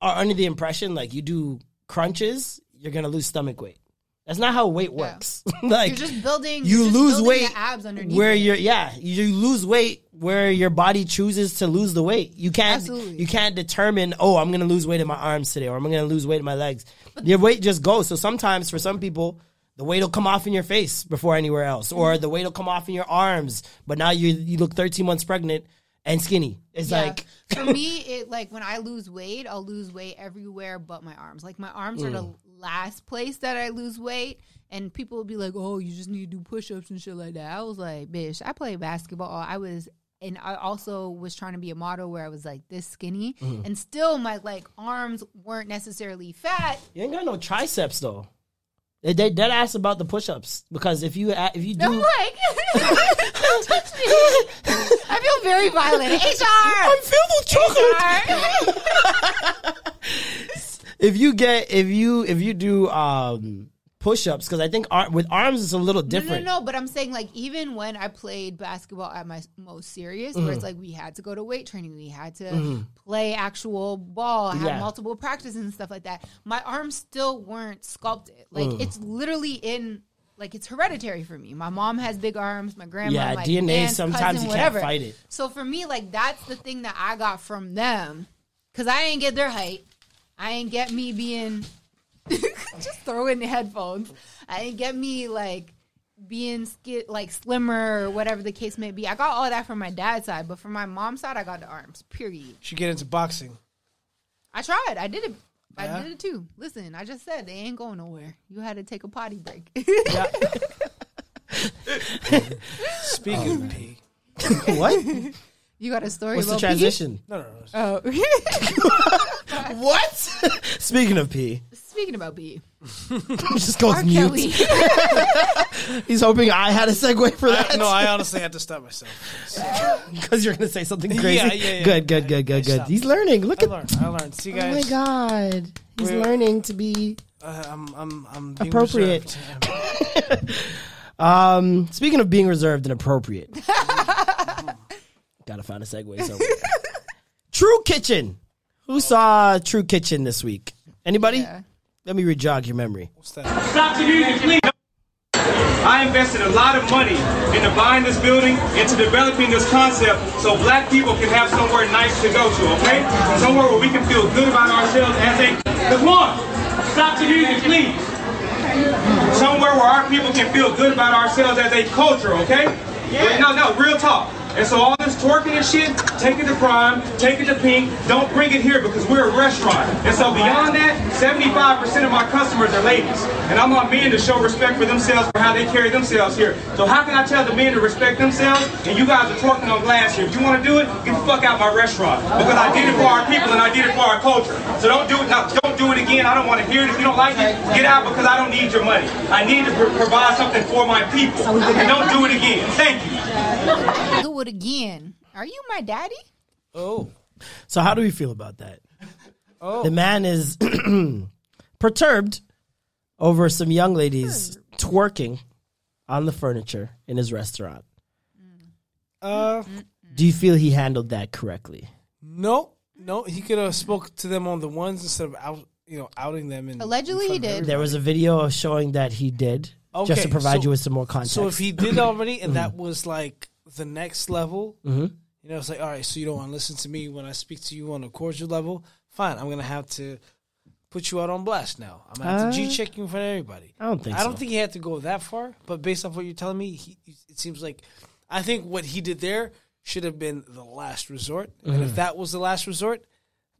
are under the impression like you do crunches, you're gonna lose stomach weight. That's not how weight works. like You're just building. you just lose building weight the abs underneath. where you're yeah you lose weight where your body chooses to lose the weight. You can't Absolutely. you can't determine oh I'm gonna lose weight in my arms today or I'm gonna lose weight in my legs. Your weight just goes. So sometimes for some people. The weight will come off in your face before anywhere else, or the weight will come off in your arms. But now you you look 13 months pregnant and skinny. It's Yeah. like for me, it like when I lose weight, I'll lose weight everywhere but my arms. Like my arms are the Mm. last place that I lose weight. And people will be like, "Oh, you just need to do push-ups and shit like that." I was like, "Bitch, I play basketball. I was, and I also was trying to be a model where I was like this skinny, Mm. and still my like arms weren't necessarily fat. you ain't got no triceps though. They dead ass about the push ups because if you if you do I'm like, touch me. I feel very violent. HR. I'm filled with chocolate. if you get if you if you do um push ups because I think ar- with arms it's a little different. No, no, no. But I'm saying like even when I played basketball at my most serious, where it's Mm-hmm. like we had to go to weight training, we had to play actual ball, have Yeah. multiple practices and stuff like that. My arms still weren't sculpted. Like Mm. it's literally in. Like it's hereditary for me. My mom has big arms. My grandma, Yeah, my DNA aunt, sometimes cousin, you can't whatever. fight it. So for me, like that's the thing that I got from them. Cause I ain't get their height. I ain't get me being just throw in the headphones. I ain't get me like being ski- like slimmer or whatever the case may be. I got all that from my dad's side, but from my mom's side, I got the arms. Period. Should get into boxing. I tried. I did it. Yeah? I did it too. Listen, I just said they ain't going nowhere. You had to take a potty break. Speaking of oh, pee. what? you got a story What's the about pee? transition? No, no, no. Oh, What? Speaking of pee, speaking about pee, just goes R. mute. Kelly. He's hoping I had a segue for that. I, no, I honestly had to stop myself. because you're gonna say something crazy. yeah, yeah. Good, good, good, good, good. Stop. He's learning. Look I at. learned. I learned. See, Oh my guys, god, he's We're- learning to be uh, I'm, I'm, I'm being Appropriate. reserved. Um, speaking of being reserved and appropriate, gotta find a segue somewhere. True Kitchen. Who saw True Kitchen this week? Anybody? Yeah. Let me rejog your memory. What's that? Stop the music, please. I invested a lot of money into buying this building, into developing this concept, so black people can have somewhere nice to go to, okay? Somewhere where we can feel good about ourselves as a. Come on, stop the music, please. Somewhere where our people can feel good about ourselves as a culture, okay? Yeah. No, no, real talk. And so all this twerking and shit, take it to Prime, take it to Pink, don't bring it here because we're a restaurant. And so beyond that, 75% of my customers are ladies. And I want men to show respect for themselves for how they carry themselves here. So how can I tell the men to respect themselves and you guys are twerking on glass here? If you want to do it, get the fuck out my restaurant. Because I did it for our people and I did it for our culture. So don't do it now. Don't do it again. I don't want to hear it. If you don't like it, get out because I don't need your money. I need to pro- provide something for my people. And don't do it again. Thank you. Do it again. Are you my daddy? Oh, So how do we feel about that? Oh. The man is perturbed over some young ladies twerking on the furniture in his restaurant. uh, Do you feel he handled that correctly? no, no. He could have spoke to them on the ones instead of out, you know, outing them. In, Allegedly in he did. There was a video showing that he did, just to provide so- you with some more context. So if he did already, and that was like the next level, Mhm. you know, it's like, all right, so you don't want to listen to me when I speak to you on a cordial level. Fine, I'm gonna have to put you out on blast now. I'm gonna have to Uh, G check you in front of everybody. I don't think I don't so. think he had to go that far, but based off what you're telling me, he, it seems like I think what he did there should have been the last resort, and if that was the last resort,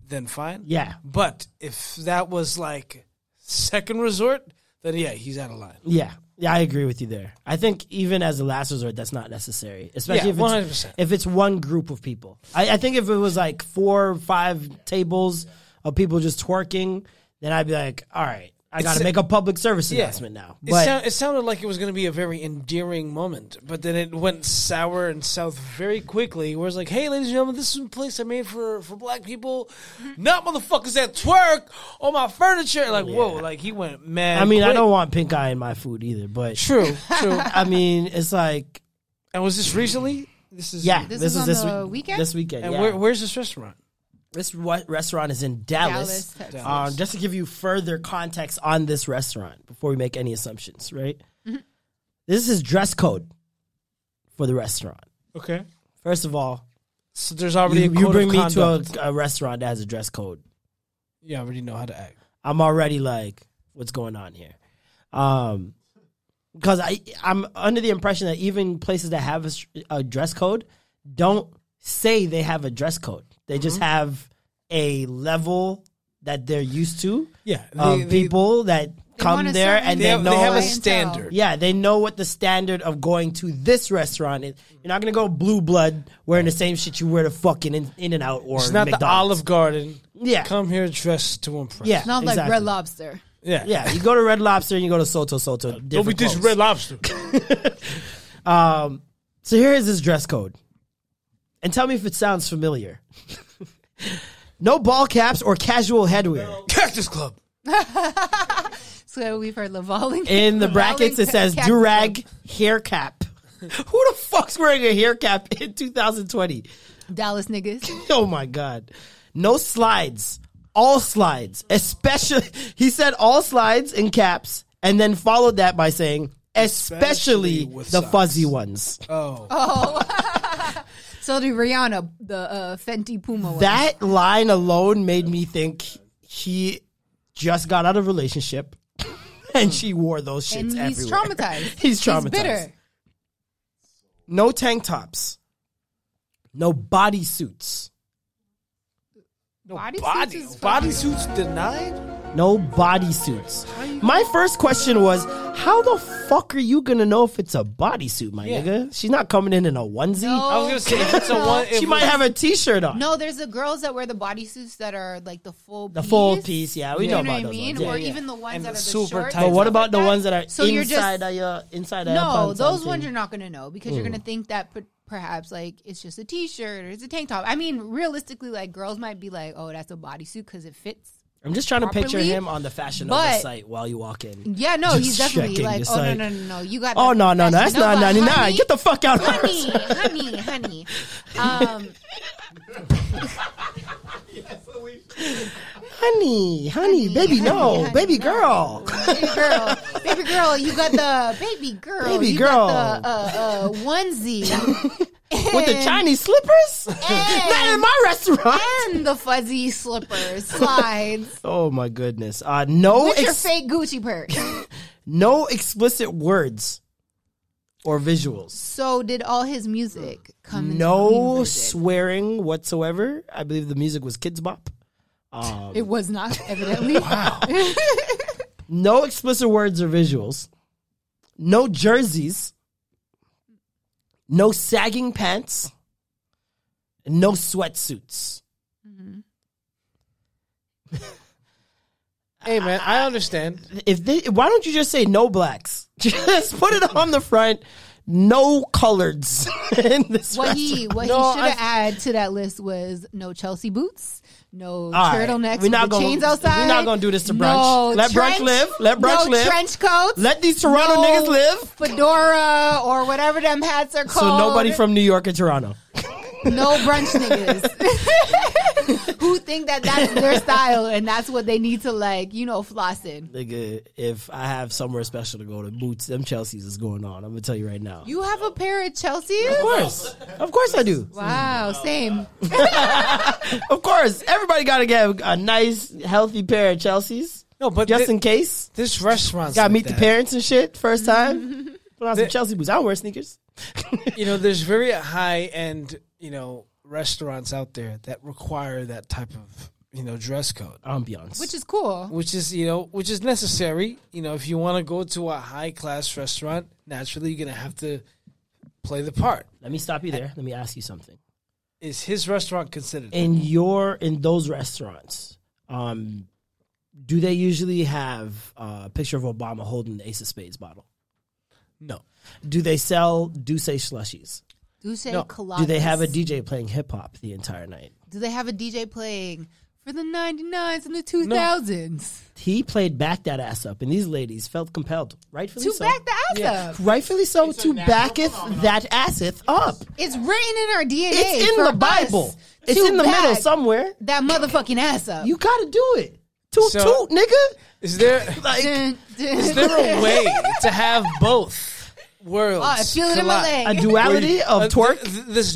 then fine. Mm-hmm. Yeah. but if that was like second resort, then yeah, he's out of line. Yeah, yeah, I agree with you there. I think even as a last resort, that's not necessary, especially Yeah, if it's 100%. if it's one group of people. I, I think if it was like four or five tables of people just twerking, then I'd be like, all right, I got to make a public service Yeah. announcement now. It, sound, it sounded like it was going to be a very endearing moment, but then it went sour and south very quickly. Where it's like, "Hey, ladies and gentlemen, this is a place I made for for black people, mm-hmm. not motherfuckers that twerk on my furniture." Oh, like, whoa, like he went mad. I mean, I don't want pink eye in my food either. But True, true. I mean, it's like, and was this recently? This is yeah, This this, is is on this the week- weekend? This weekend, And yeah. where, where's this restaurant? This re- restaurant is in Dallas. Dallas, Texas. Um, just to give you further context on this restaurant before we make any assumptions, right? Mm-hmm. This is dress code for the restaurant. Okay, First of all, so there's already you, a you bring of me to a, a restaurant that has a dress code. you already know how to act. I'm already like, what's going on here? Um, because I I'm under the impression that even places that have a dress code don't say they have a dress code. They just have a level that they're used to. Yeah, of they- they- people that They come want a there certain and They they, have, know they have a clientele. standard. yeah, they know what the standard of going to this restaurant is. You're not gonna go blue blood wearing the same shit you wear to fucking in, in and out or It's not the McDonald's. Olive Garden. Yeah. come here dressed to impress. Yeah, Not like exactly. Red Lobster. yeah, Yeah, you go to Red Lobster and you go to Sotto Sotto. Don't be different this clothes. Red Lobster. Um, so here is his dress code, and tell me if it sounds familiar. no ball caps or casual headwear. Cactus Club. So we've heard Lavalling. In the brackets, it says Cactus durag hair cap. Who the fuck's wearing a hair cap in 2020? Dallas niggas. Oh my god. No slides. All slides. Especially he said all slides in caps and then followed that by saying especially, Especially the socks. fuzzy ones. Oh, oh. So did Rihanna, the uh, Fenty Puma one. That line alone made me think he just got out of a relationship and she wore those shits and he's everywhere. traumatized. he's traumatized. bitter. No tank tops. No bodysuits. Bodysuits Body, is fucking- bodysuits denied. No bodysuits. My first question was, how the fuck are you gonna know if it's a bodysuit, my Yeah. nigga? She's not coming in in a onesie. No. I was gonna say if it's a one, She if might have a t-shirt on. No, there's the girls that wear the bodysuits that are like the full piece. The piece. full piece, yeah, we you know know about what I those mean? ones, yeah, or yeah. even the ones And that are the super shorts. tight But and what stuff about like the that. ones that are So you're inside just of your inside of no, your pants those and ones you're not gonna know because you're mm. gonna think that per- perhaps like it's just a t-shirt or it's a tank top. I mean, realistically, like girls might be like, "Oh, that's a bodysuit because it fits." I'm just trying to picture him on the Fashion Nova but- site while you walk in. Yeah, no, Just he's definitely like, "Oh like, no, no, no, no, you got." Oh no, no, no, that's not Nova, ninety nine. honey. Get the fuck out of honey, here. honey, honey. Um, honey, honey, baby, no, honey, baby no. girl. baby girl, baby girl, you got the baby girl, Baby you girl. got the uh, uh, onesie With the Chinese slippers? Not in my restaurant. and the fuzzy slippers, slides. Oh my goodness. Uh, no, With your ex- fake Gucci purse. no explicit words or visuals. So did all his music come? No music? swearing whatsoever. I believe the music was Kidz Bop. Um, it was not evidently. Wow. No explicit words or visuals. No jerseys. No sagging pants. No sweatsuits. Hey man, I understand. If they, why don't you just say no blacks? Just put it on the front. No coloreds in this what he what No, he should have added to that list was no Chelsea boots, no right. turtlenecks We're not gonna- chains outside. we're not gonna do this to No brunch. Let brunch live. Let brunch no live. trench coats. Let these Toronto no niggas live. Fedora or whatever them hats are called. So nobody from New York or Toronto. no brunch niggas who think that that's their style and that's what they need to like, you know, floss in. Nigga, if I have somewhere special to go to, boots, them Chelsea's is going on. I'm gonna tell you right now. You have a pair of Chelseas? of course, of course I do. Wow, same. Of course, everybody got to get a nice, healthy pair of Chelsea's. No, but just thi- in case, This restaurant got to meet the parents and shit first mm-hmm. time. Put on some Chelsea boots. I don't wear sneakers. you know, there's very high end, you know, restaurants out there that require that type of, you know, dress code. Ambiance. Which is cool. Which is, you know, which is necessary. You know, if you want to go to a high class restaurant, naturally you're gonna have to play the part. Let me stop you there. Let me ask you something. Is his restaurant considered? In your in those restaurants, um, do they usually have uh, a picture of Obama holding the Ace of Spades bottle? no. Do they sell D'usse slushies? Do say No. coladas. Do they have a DJ playing hip hop the entire night? Do they have a DJ playing for the 99s and the 2000s? He played back that ass up, and these ladies felt compelled, rightfully so. To so. back the ass up. Rightfully so, to backeth that asseth up. It's written in our DNA. It's in for the Bible. It's in the middle somewhere. That motherfucking ass up. You gotta do it. Toot So- toot, nigga. Is there Like, Dun, dun. is there a way to have both worlds? Oh, I feel it in my leg. a duality of Uh, twerk. th- th- this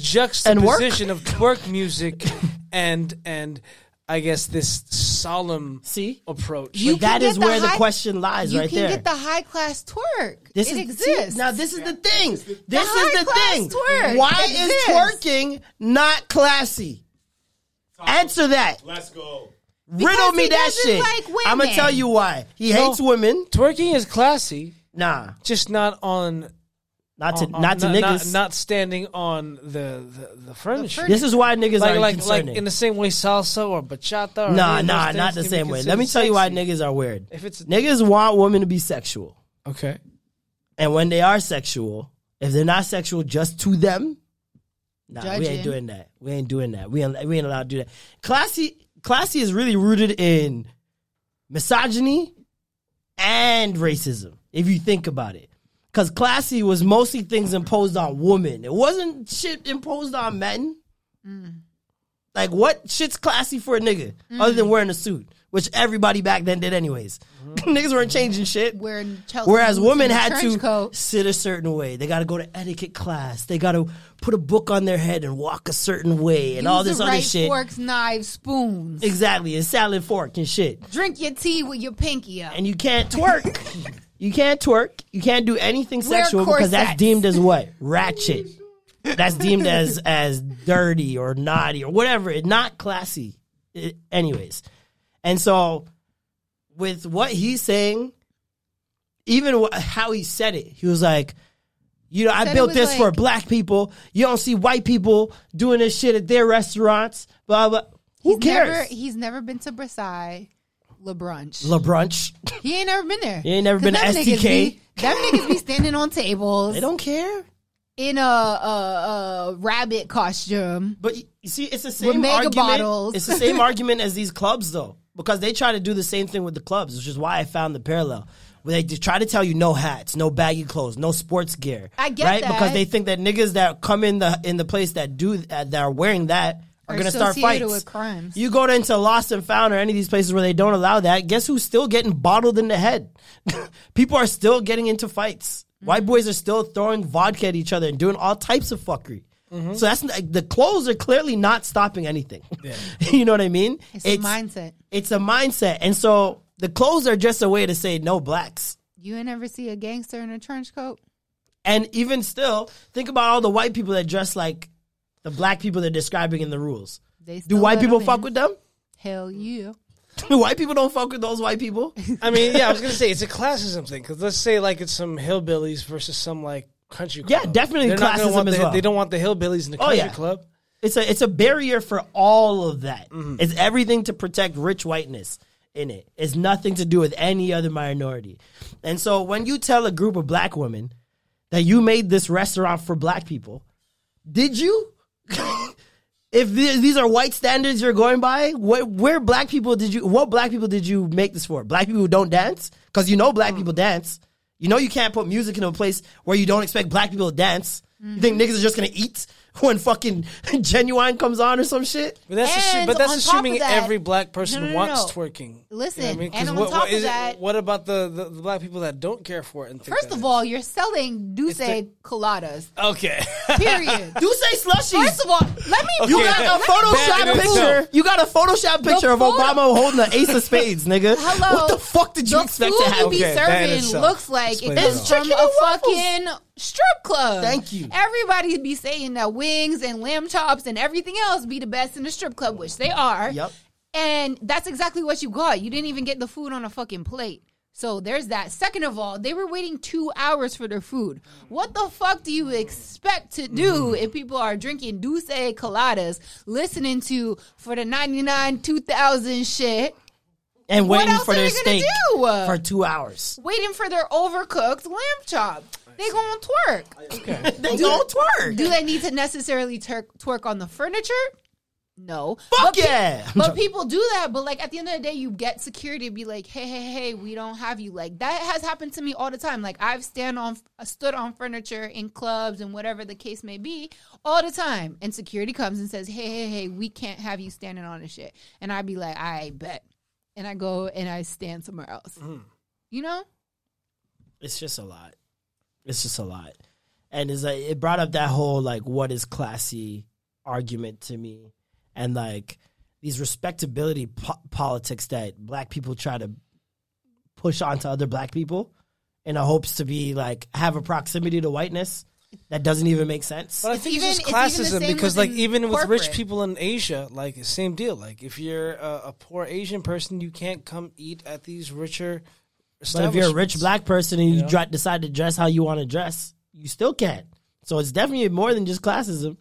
and work? juxtaposition of twerk music and and I guess this solemn See? approach. You But that can the where the question lies, right there. you can get the high class twerk. This it is exists. see, now. This is the thing. This is the thing. twerk Why exists. is twerking not classy? Answer that. Let's go. Riddle me he that shit. like I'm gonna tell you why. He No. hates women. Twerking is classy, Nah, just not on not to on- on- not to not, niggas. not, standing on the the, the furniture. this is why niggas like are like concerning. like in the same way salsa or bachata. Or nah, any nah, not the same way. Let me tell you why niggas are weird. If it's Niggas want women to be sexual, okay, and when they are sexual, if they're not sexual just to them, nah, we ain't doing that. We ain't doing that. We ain't, we ain't allowed to do that. Classy, classy is really rooted in misogyny and racism. If you think about it, because classy was mostly things imposed on women. It wasn't shit imposed on men. Mm. Like what shit's classy for a nigga other than mm. wearing a suit? which everybody back then did anyways. Mm-hmm. Niggas weren't changing shit. Wearing Chelsea Whereas women had to coat. sit a certain way. They got to go to etiquette class. They got to put a book on their head and walk a certain way and Use all this the other right shit. Forks, knives, spoons. Exactly, a salad fork and shit. Drink your tea with your pinky up. And you can't twerk. you can't twerk. You can't do anything Wear sexual because that's corsets. deemed as what? Ratchet. That's deemed as as dirty or naughty or whatever. It not classy. It- anyways, and so with what he's saying, even wh- how he said it, he was like. You know, I Said it built was this for like- black people. You don't see white people doing this shit at their restaurants. Blah blah. Who he's cares? Never, he's never been to Versailles, Le Brunch. La brunch. he ain't never been there. He ain't never been to STK. Be, them niggas be standing on tables They don't care. in a, a, a rabbit costume. But you see, it's the same mega argument. bottles. It's the same argument as these clubs, though, because they try to do the same thing with the clubs, which is why I found the parallel. Where they just try to tell you no hats, no baggy clothes, no sports gear. I get right that. because they think that niggas that come in the in the place that do uh, that are wearing that are Are going to start associated fights. with crimes. You go into Lost and Found or any of these places where they don't allow that. Guess who's still getting bottled in the head? People are still getting into fights. Mm-hmm. White boys are still throwing vodka at each other and doing all types of fuckery. Mm-hmm. So that's like, the clothes are clearly not stopping anything. you know what I mean? It's, a mindset. It's a mindset, and so the clothes are just a way to say no blacks. You ain't ever see a gangster in a trench coat? And even still, think about all the white people that dress like the black people they're describing in the rules. They Do white people fuck in. with them? Hell yeah. white people don't fuck with those white people. I mean, yeah, I was gonna say it's a classism thing because let's say like it's some hillbillies versus some like country. club. Yeah, definitely They're not classism want as the, well. They don't want the hillbillies in the Oh, country yeah. club. It's a it's a barrier for all of that. Mm-hmm. It's everything to protect rich whiteness in it. It's nothing to do with any other minority. And so when you tell a group of black women that you made this restaurant for black people, did you? if these are white standards you're going by, what where black people did you what black people did you make this for? Black people who don't dance? Cuz you know black hmm. people dance. You know you can't put music in a place where you don't expect black people to dance. You think hmm. niggas are just gonna eat when fucking Ginuwine comes on or some shit? But that's assu- but that's assuming that- every black person No, no, no, wants no. twerking. Listen, You know what I mean? 'Cause and on what, top what of is it- what about the, the, the black people that don't care for it? And think First of all, you're selling D'usse the- coladas. okay, Period. Do say slushies. First of all, let me. You got a Bad Photoshop picture. itself. You got a Photoshop picture of photo- Obama holding the ace of spades, nigga. Hello. What the fuck did you the expect food to happen? you be Okay, serving looks like explains it it comes all. from a fucking strip club. Thank you. Everybody be saying that wings and lamb chops and everything else be the best in the strip club, which they are. Yep. And that's exactly what you got. You didn't even get the food on a fucking plate. So there's that. Second of all, they were waiting two hours for their food. What the fuck do you expect to do mm-hmm. if people are drinking D'usse coladas, listening to for the 99 2000 shit, And waiting for their steak do? for two hours. waiting for their overcooked lamb chop? They gonna twerk. They don't twerk. Do they need to necessarily tur- twerk on the furniture? No. Fuck but yeah. I'm but people do that. But like at the end of the day, you get security to be like, hey, hey, hey, we don't have you. Like that has happened to me all the time. Like I've stand on, stood on furniture in clubs and whatever the case may be all the time. And security comes and says, hey, hey, hey, we can't have you standing on this shit. And I'd be like, I bet. And I go and I stand somewhere else. Mm-hmm. You know? It's just a lot. It's just a lot. And it's like it brought up that whole like what is classy argument to me, and like these respectability po- politics that black people try to push onto other black people in a hopes to be like have a proximity to whiteness that doesn't even make sense. But I It's think even- it's it's just classism same because, like, within even with rich people in Asia, like, same deal. Like, if you're a, a poor Asian person, you can't come eat at these richer. But if you're a rich black person and you You know? decide to dress how you want to dress, you still can't. So it's definitely more than just classism.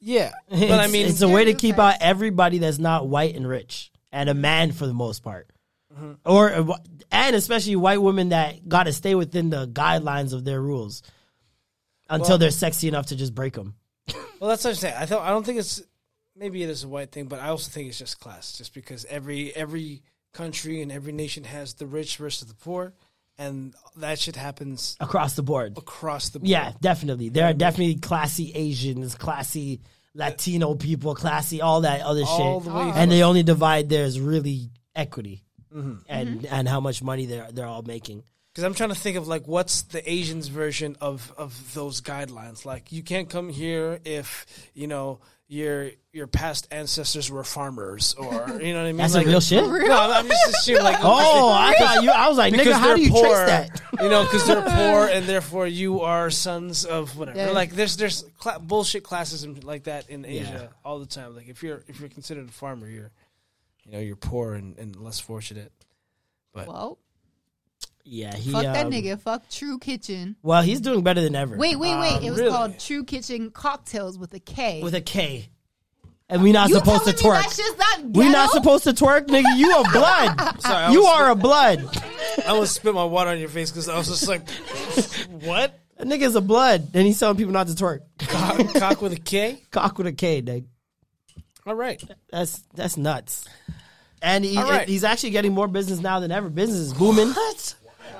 yeah, but It's, I mean, it's a way to keep out everybody that's not white and rich, and a man for the most part, Mm-hmm. or uh, and especially white women that got to stay within the guidelines of their rules until Well- they're sexy enough to just break them. well, that's what I'm saying. I thought I don't think it's maybe it is a white thing, but I also think it's just class, just because every every country and every nation has the rich versus the poor, and that shit happens across the board. across the board. Yeah, definitely. There are definitely classy Asians, classy Latino people, classy all that other All shit, the way and they only divide there is really equity. Mm-hmm. and mm-hmm. and how much money they're they're all making. Because I'm trying to think of like what's the Asians version of of those guidelines. Like you can't come here if you know your your past ancestors were farmers, or you know what I mean. That's like, real shit. Real? No, I'm just assuming like Oh, I thought you. I was like, nigga, how do you poor, trace that? you know, because they're poor and therefore you are sons of whatever. Yeah. Like there's there's cla bullshit classism like that in Asia Yeah. all the time. Like if you're if you're considered a farmer, you're you know you're poor and, and less fortunate. But Well, Yeah, he. fuck that um, nigga. Fuck True Kitchen. Well, he's doing better than ever. Wait, wait, wait. Um, it was really? called True Kitchen Cocktails with a K. with a K, and we not you supposed to telling me twerk. That's just not We not supposed to twerk, nigga. You a blood. Sorry, I you was- are a blood. I almost spit my water on your face because I was just like, what? That nigga's a blood, and he's telling people not to twerk. Cock, cock with a K? Cock with a K, nigga. All right. That's that's nuts. And he, All right. he's actually getting more business now than ever. Business is booming. What?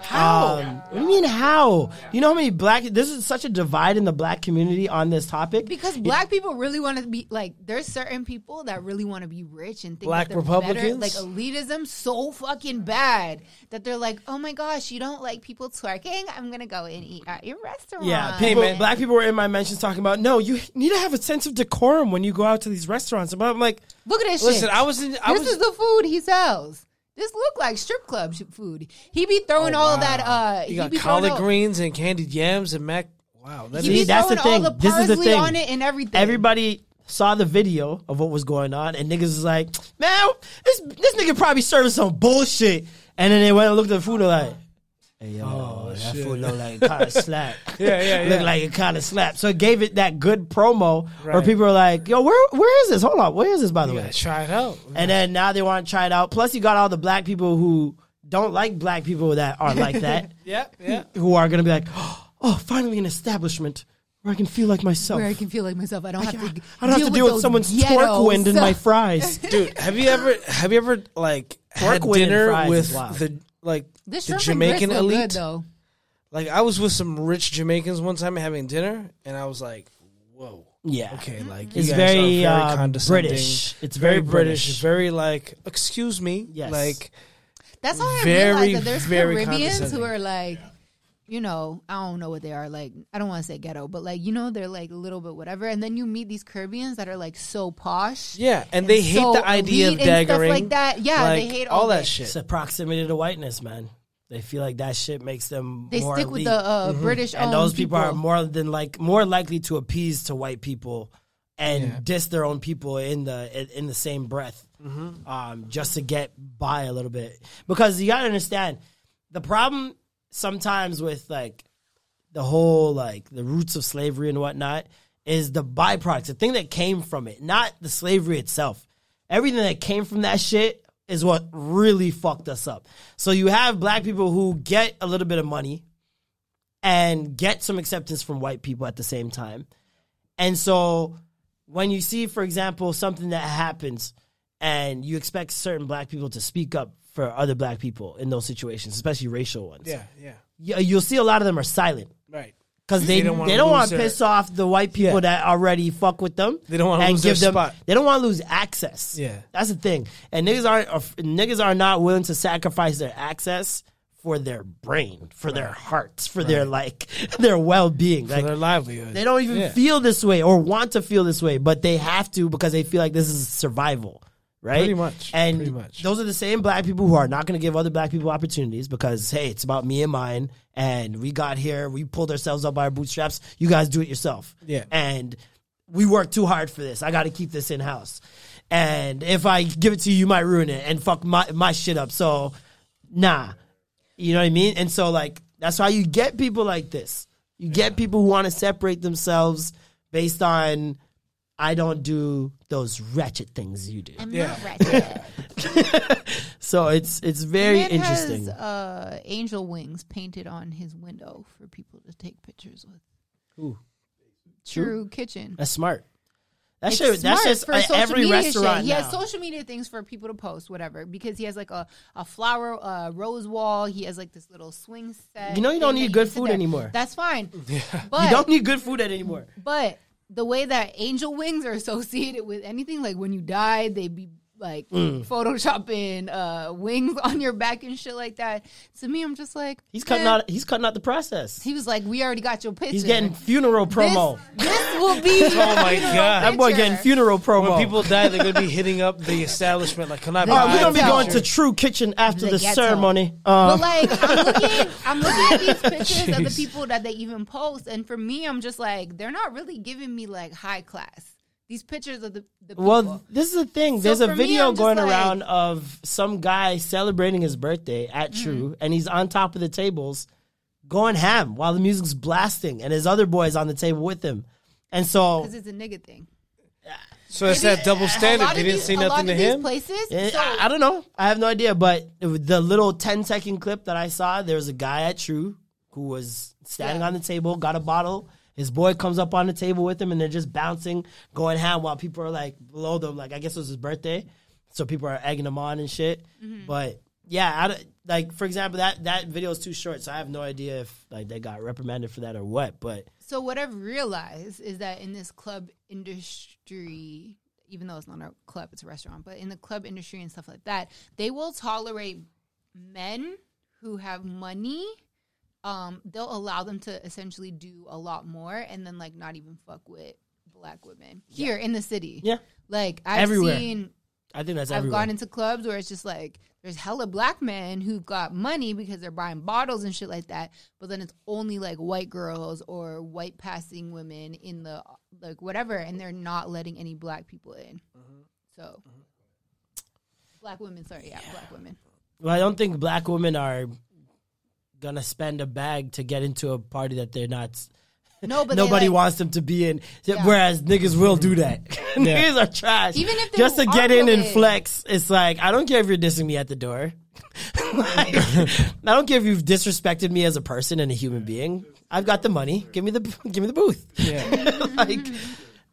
How? Um, what do you mean how? You know how many black? This is such a divide in the black community on this topic. Because black people really want to be like, there's certain people that really want to be rich and think Black that Republicans? better. Like elitism, so fucking bad that they're like, oh my gosh, you don't like people twerking? I'm gonna go and eat at your restaurant. Yeah, Hey, people, man. black people were in my mentions talking about no, you need to have a sense of decorum when you go out to these restaurants. But I'm like, Look at this Listen, shit. I was in. I this was. is the food he sells. This look like strip club food. He be throwing all of that. Uh, you got be throwing collard all- greens and candied yams and mac. Wow, that See, is. that's the throwing all thing. the This is the parsley thing. on it and everything. everybody saw the video of what was going on, and niggas was like, man, this this nigga probably serving some bullshit. And then they went and looked at the food and like, hey yo, oh, that food look like it kind of slap. Yeah, yeah, Look yeah. like it kind of slapped. So it gave it that good promo where people were like, yo, where where is this? Hold on, where is this by the You way? gotta try it out. And then now they want to try it out. Plus, you got all the black people who don't like black people that are like that, Yeah, yeah. who are gonna be like, oh, finally an establishment where I can feel like myself. where I can feel like myself. I don't have to. I don't have to deal with those someone's ghettos. twerk wind in my fries. Dude, have you ever have you ever like had Pork wind dinner with wild. the like This the shrimp and grits Jamaican elite? good though. Like I was with some rich Jamaicans one time having dinner, and I was like, "Whoa, Yeah. okay." Mm-hmm. Like you It's guys very, are very um, condescending. British. It's very very British. British. Very like, excuse me. Yes. Like That's how I Very, realized that there's very Caribbeans who are like, you know, I don't know what they are. Like, I don't want to say ghetto, but like, you know, they're like a little bit whatever. And then you meet these Caribbeans that are like so posh. yeah, and they hate so the idea of elite and stuff daggering like that. Yeah, they hate all all that that. shit. It's a proximity to whiteness, man. They feel like that shit makes them They more stick with the uh, British and those people, are more than like more likely to appease to white people and diss their own people in the in, in the same breath, um, just to get by a little bit. Because you gotta understand the problem sometimes with like the whole like the roots of slavery and whatnot is the byproducts, the thing that came from it, not the slavery itself. Everything that came from that shit is what really fucked us up. So you have black people who get a little bit of money and get some acceptance from white people at the same time. And so when you see, for example, something that happens and you expect certain black people to speak up for other black people in those situations, especially racial ones, Yeah, yeah, you- you'll see a lot of them are silent right. because they They don't want their- piss off the white people Yeah. that already fuck with them. They don't wanna and lose their them. spot. They don't want to lose access. Yeah. that's the thing. And niggas aren't niggas are not willing to sacrifice their access for their brain, for their hearts, for their like their well being. For Like their livelihood. they don't even Yeah. feel this way or want to feel this way, but they have to because they feel like this is survival. Right? Pretty much, And pretty much. those are the same black people who are not going to give other black people opportunities because, hey, it's about me and mine. And we got here, we pulled ourselves up by our bootstraps. You guys do it yourself. Yeah. And we worked too hard for this. I got to keep this in house. And if I give it to you, you might ruin it and fuck my, my shit up. So, nah. You know what I mean? And so, like, that's how you get people like this. You get people who want to separate themselves based on, I don't do those wretched things you do. I'm Yeah. not wretched. So it's it's very Man interesting. Has, uh, angel wings painted on his window for people to take pictures with. Ooh. True Kitchen. that's smart. That It's shit, that's smart just for uh, social every media restaurant shit. He now. has social media things for people to post, whatever. Because he has like a, a flower uh, rose wall. He has like this little swing set. You know you don't need good food there. anymore. That's fine. But you don't need good food anymore. but the way that angel wings are associated with anything, like when you die, they be like Mm. photoshopping uh, wings on your back and shit like that. To me, I'm just like He's cutting eh. out. He's cutting out the process. He was like, "We already got your picture. He's getting funeral promo. This, this will be. Oh my god! that boy getting funeral promo. When people die, they're gonna be hitting up the establishment. Like, can I? The All right, we're gonna be going to True Kitchen after The the, ghetto. ceremony. But Um, like, I'm looking, I'm looking at these pictures of the people that they even post, and for me, I'm just like, they're not really giving me like high class. These pictures of the, the people. well, this is the thing. So There's a for me, video going like- around of some guy celebrating his birthday at Mm-hmm. True, and he's on top of the tables, going ham while the music's blasting, and his other boys on the table with him. And so, because it's a nigga thing. Yeah. So it's that double standard. lot They didn't these- say nothing to him. Places, Eh, so- I, I don't know. I have no idea. But the little 10 second clip that I saw, there was a guy at True who was standing Yeah. on the table, got a bottle. His boy comes up on the table with him, and they're just bouncing, going ham while people are like below them. Like I guess it was his birthday, so people are egging him on and shit. Mm-hmm. But yeah, I don't- like for example, that that video is too short, so I have no idea if like they got reprimanded for that or what. But So what I've realized is that in this club industry, even though it's not a club, it's a restaurant, but in the club industry and stuff like that, they will tolerate men who have money. Um, they'll allow them to essentially do a lot more and then like not even fuck with black women here in the city. Yeah. Like I've Everywhere. seen I think that's I've everywhere. gone into clubs where it's just like there's hella black men who've got money because they're buying bottles and shit like that, but then it's only like white girls or white passing women in the like whatever, and they're not letting any black people in. Mm-hmm. So black women, sorry, yeah, black women. Well, I don't think black women are gonna spend a bag to get into a party that they're not. No, but nobody like- wants them to be in. Whereas niggas will do that. niggas are trash. Even if they just to get in and willing. flex, it's like I don't care if you're dissing me at the door. Like, I don't care if you've disrespected me as a person and a human being. I've got the money. Give me the give me the booth. Yeah. like,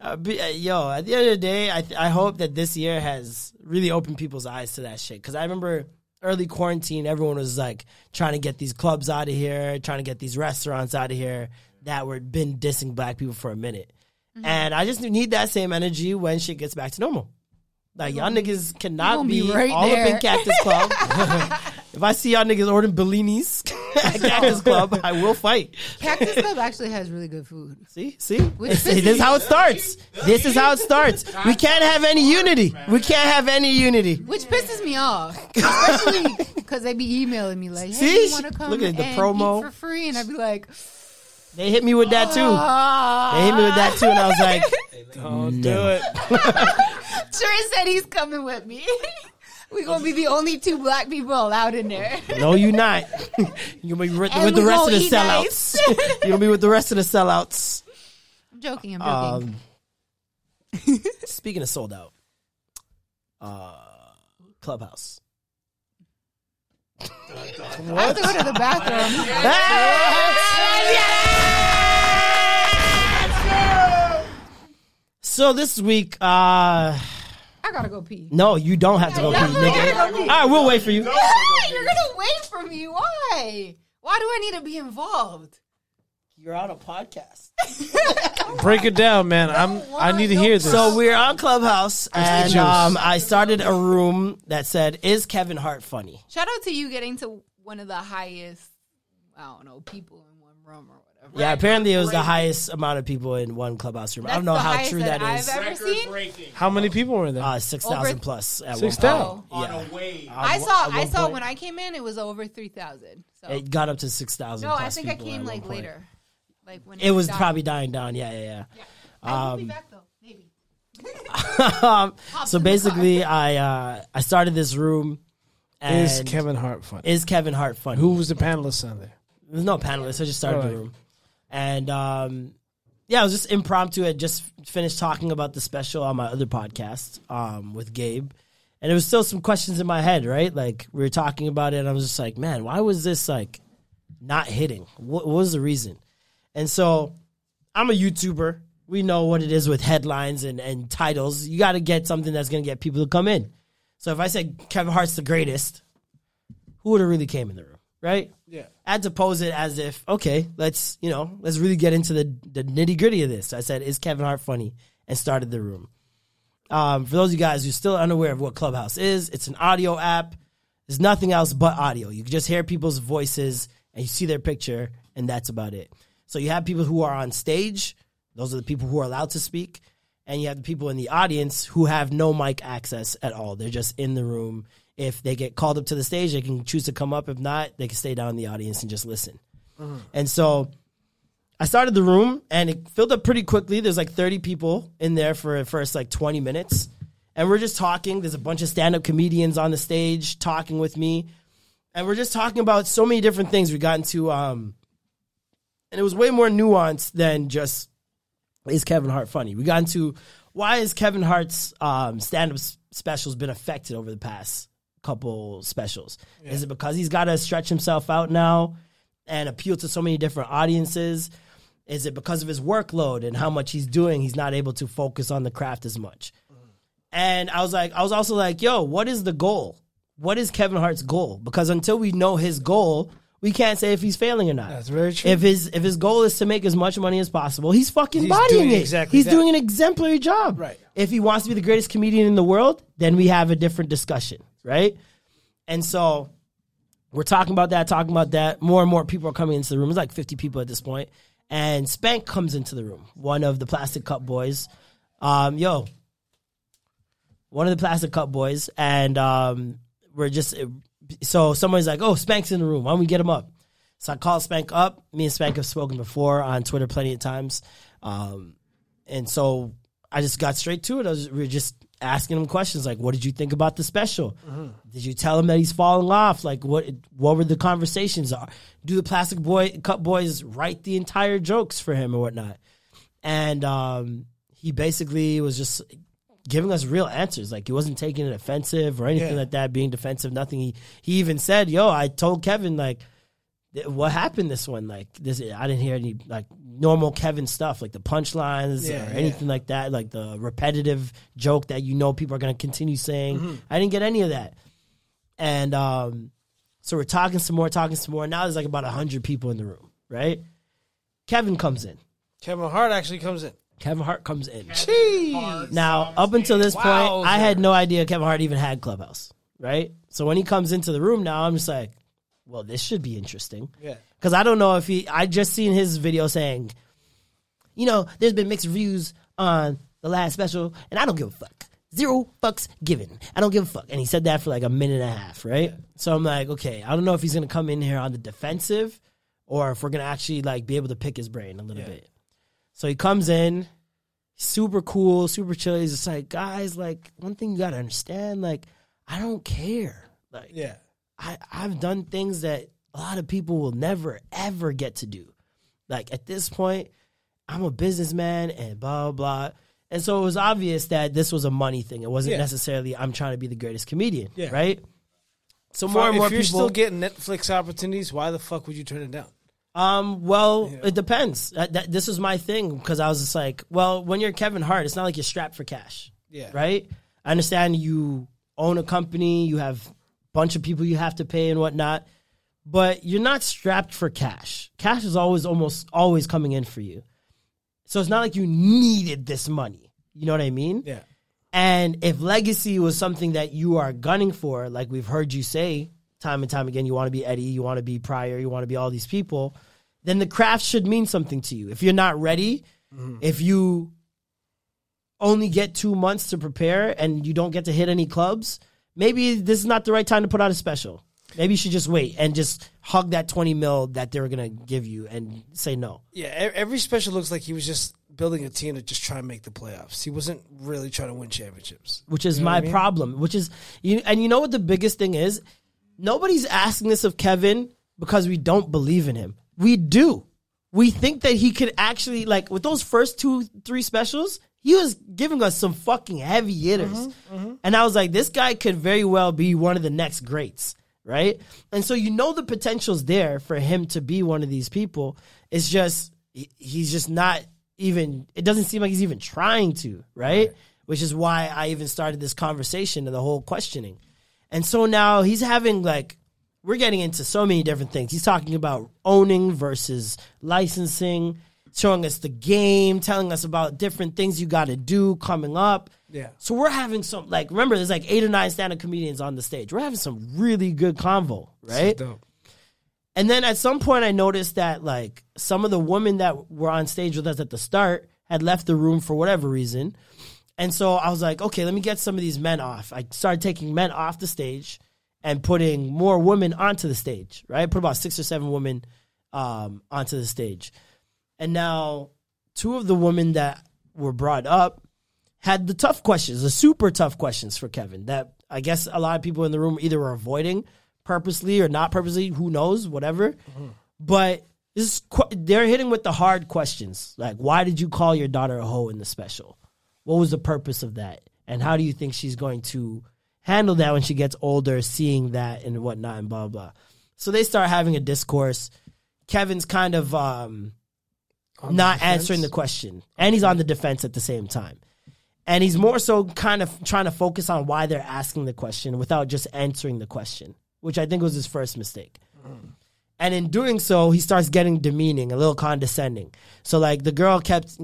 uh, be, uh, yo, at the end of the day, I th- I hope that this year has really opened people's eyes to that shit. Because I remember early quarantine, everyone was like trying to get these clubs out of here, trying to get these restaurants out of here that were been dissing black people for a minute. Mm-hmm. And I just need that same energy when shit gets back to normal. Like y'all niggas cannot be, be right all up in there. Cactus Club. if I see y'all niggas ordering Bellinis at Cactus Club, I will fight. Cactus Club actually has really good food. See, see, Which this is how it starts. This is how it starts. We can't have any unity. We can't have any unity. Which pisses me off, especially because they be emailing me like, "Hey, See? you want to come Look at the and promo. eat for free?" And I'd be like, They hit me with that too. They hit me with that too, and I was like, Don't No. do it. Trey said he's coming with me. We gonna be the only two black people allowed in there. "No, you're not. You're gonna be with, with the rest of the eat sellouts. You're gonna be with the rest of the sellouts." I'm joking. I'm joking. Um, speaking of sold out, uh, Clubhouse. I have to go to the bathroom. Yes. So this week, uh, I gotta go pee. no, you don't have to go pee, definitely nigga. go pee. All right, we'll wait for you. What? You're gonna wait for me? Why? Why do I need to be involved? You're on a podcast. Break it down, man. I'm. I need to hear this. So we're on Clubhouse, and um, I started a room that said, "Is Kevin Hart funny?" Shout out to you getting to one of the highest, I don't know, people in one room or whatever. Yeah, apparently it was the highest amount of people in one Clubhouse room. I don't That's know the how highest true that that is. I've ever seen. breaking how many people were in there? Uh, six Over- thousand plus at Six one thousand. point. on Yeah, a wave. I At saw. one I saw point, when I came in, it was over three thousand. So it got up to six thousand. no, I think I came like later. Like when It was died. probably dying down. Yeah, yeah, yeah. I will be back though. Maybe. um, so in the basically, I uh, I started this room. And Is Kevin Hart funny? is Kevin Hart funny? Who was the panelist on there? There's no panelists. I just started the Alright. room, and um, yeah, I was just impromptu. I just finished talking about the special on my other podcast um, with Gabe, and there was still some questions in my head. Right, like we were talking about it, and I was just like, man, why was this like not hitting? What, what was the reason? And so I'm a YouTuber. We know what it is with headlines and, and titles. You got to get something that's going to get people to come in. So if I said Kevin Hart's the greatest, who would have really came in the room, right? Yeah. I had to pose it as if, okay, let's you know, let's really get into the the nitty gritty of this. I said, is Kevin Hart funny? And started the room. Um, for those of you guys who are still unaware of what Clubhouse is, it's an audio app. There's nothing else but audio. You can just hear people's voices and you see their picture, and that's about it. So you have people who are on stage. Those are the people who are allowed to speak. And you have the people in the audience who have no mic access at all. They're just in the room. If they get called up to the stage, they can choose to come up. If not, they can stay down in the audience and just listen. And so I started the room and it filled up pretty quickly. There's like 30 people in there for the first like 20 minutes. And we're just talking. There's a bunch of stand up comedians on the stage talking with me. And we're just talking about so many different things. We got into, um, and it was way more nuanced than just, is Kevin Hart funny? We got into why is Kevin Hart's um, stand up specials been affected over the past couple specials? Is it because he's got to stretch himself out now and appeal to so many different audiences? Is it because of his workload and how much he's doing? He's not able to focus on the craft as much. Mm-hmm. And I was like, I was also like, yo, what is the goal? What is Kevin Hart's goal? Because until we know his goal, we can't say if he's failing or not. That's very true. If his if his goal is to make as much money as possible, he's fucking He's bodying it. exactly he's that. doing an exemplary job. Right. If he wants to be the greatest comedian in the world, then we have a different discussion, right? And so we're talking about that, talking about that. More and more people are coming into the room. It's like 50 people at this point. And Spank comes into the room, one of the Plastic Cup boys. Um, yo, one of the Plastic Cup boys. And um, we're just, so somebody's like, oh, Spank's in the room. Why don't we get him up? So I called Spank up. Me and Spank have spoken before on Twitter plenty of times. Um, and so I just got straight to it. I was, we were just asking him questions like, "What did you think about the special? Did you tell him that he's falling off? Like, what what were the conversations? Are do the Plastic Boy Cup Boys write the entire jokes for him or whatnot?" And um, he basically was just giving us real answers. Like he wasn't taking it offensive or anything Yeah. like that, being defensive. Nothing. He he even said, "Yo, I told Kevin like." What happened this one? Like this, I didn't hear any like normal Kevin stuff, like the punchlines Yeah, or yeah. anything like that, like the repetitive joke that you know people are going to continue saying. Mm-hmm. I didn't get any of that. And um, so we're talking some more, talking some more. Now there's like about 100 people in the room, right? Kevin comes in. Kevin Hart actually comes in. Kevin Hart comes in. Jeez. Now, up until this point. I had no idea Kevin Hart even had Clubhouse, right? So when he comes into the room now, I'm just like, well, this should be interesting. Yeah. Because I don't know if he, I just seen his video saying, you know, there's been mixed reviews on the last special, and I don't give a fuck. Zero fucks given. I don't give a fuck. And he said that for like a minute and a half, right? So I'm like, okay, I don't know if he's gonna come in here on the defensive or if we're gonna actually like be able to pick his brain a little bit. So he comes in, super cool, super chill. He's just like, guys, like one thing you gotta understand, like, I don't care. Like Yeah. I, I've done things that a lot of people will never ever get to do. Like at this point, I'm a businessman and blah blah. blah. And so it was obvious that this was a money thing. It wasn't Yeah. necessarily I'm trying to be the greatest comedian, Yeah. right? So If more and more if you're people. still getting Netflix opportunities, why the fuck would you turn it down? Um, well, it depends. That, that, this was my thing because I was just like, well, when you're Kevin Hart, it's not like you're strapped for cash. Yeah. Right? I understand you own a company, you have bunch of people you have to pay and whatnot, but you're not strapped for cash. Cash is always almost always coming in for you. So it's not like you needed this money. You know what I mean? Yeah. And if legacy was something that you are gunning for, like we've heard you say time and time again, you want to be Eddie, you want to be Pryor, you want to be all these people, then the craft should mean something to you. If you're not ready, mm-hmm. if you only get two months to prepare and you don't get to hit any clubs, maybe this is not the right time to put out a special. Maybe you should just wait and just hug that 20 mil that they were going to give you and say no. Yeah, every special looks like he was just building a team to just try and make the playoffs. He wasn't really trying to win championships. which is You know my I mean? problem. Which is you and you know what the biggest thing is? Nobody's asking this of Kevin because we don't believe in him. We do. We think that he could actually like with those first two three specials. He was giving us some fucking heavy hitters, mm-hmm, mm-hmm. and I was like, this guy could very well be one of the next greats, right? And so you know the potential's there for him to be one of these people. It's just he's just not even. It doesn't seem like he's even trying to, right? Which is why I even started this conversation and the whole questioning. And so now he's having like we're getting into so many different things. He's talking about owning versus licensing. Showing us the game, telling us about different things you got to do coming up. Yeah. So we're having some like remember there's like eight or nine stand-up comedians on the stage. We're having some really good convo, right? Dope. And then at some point I noticed that like some of the women that were on stage with us at the start had left the room for whatever reason. And so I was like, okay, let me get some of these men off. I started taking men off the stage and putting more women onto the stage, right? Put about six or seven women um, onto the stage. And now two of the women that were brought up had the tough questions, the super tough questions for Kevin that I guess a lot of people in the room either were avoiding purposely or not purposely, who knows, whatever. But this is, qu- they're hitting with the hard questions. Like, why did you call your daughter a hoe in the special? What was the purpose of that? And how do you think she's going to handle that when she gets older, seeing that and whatnot and blah, blah. So they start having a discourse. Kevin's kind of um, not answering the question, and he's on the defense at the same time. And he's more so kind of trying to focus on why they're asking the question without just answering the question, which I think was his first mistake. And in doing so, he starts getting demeaning, a little condescending. So, like, the girl kept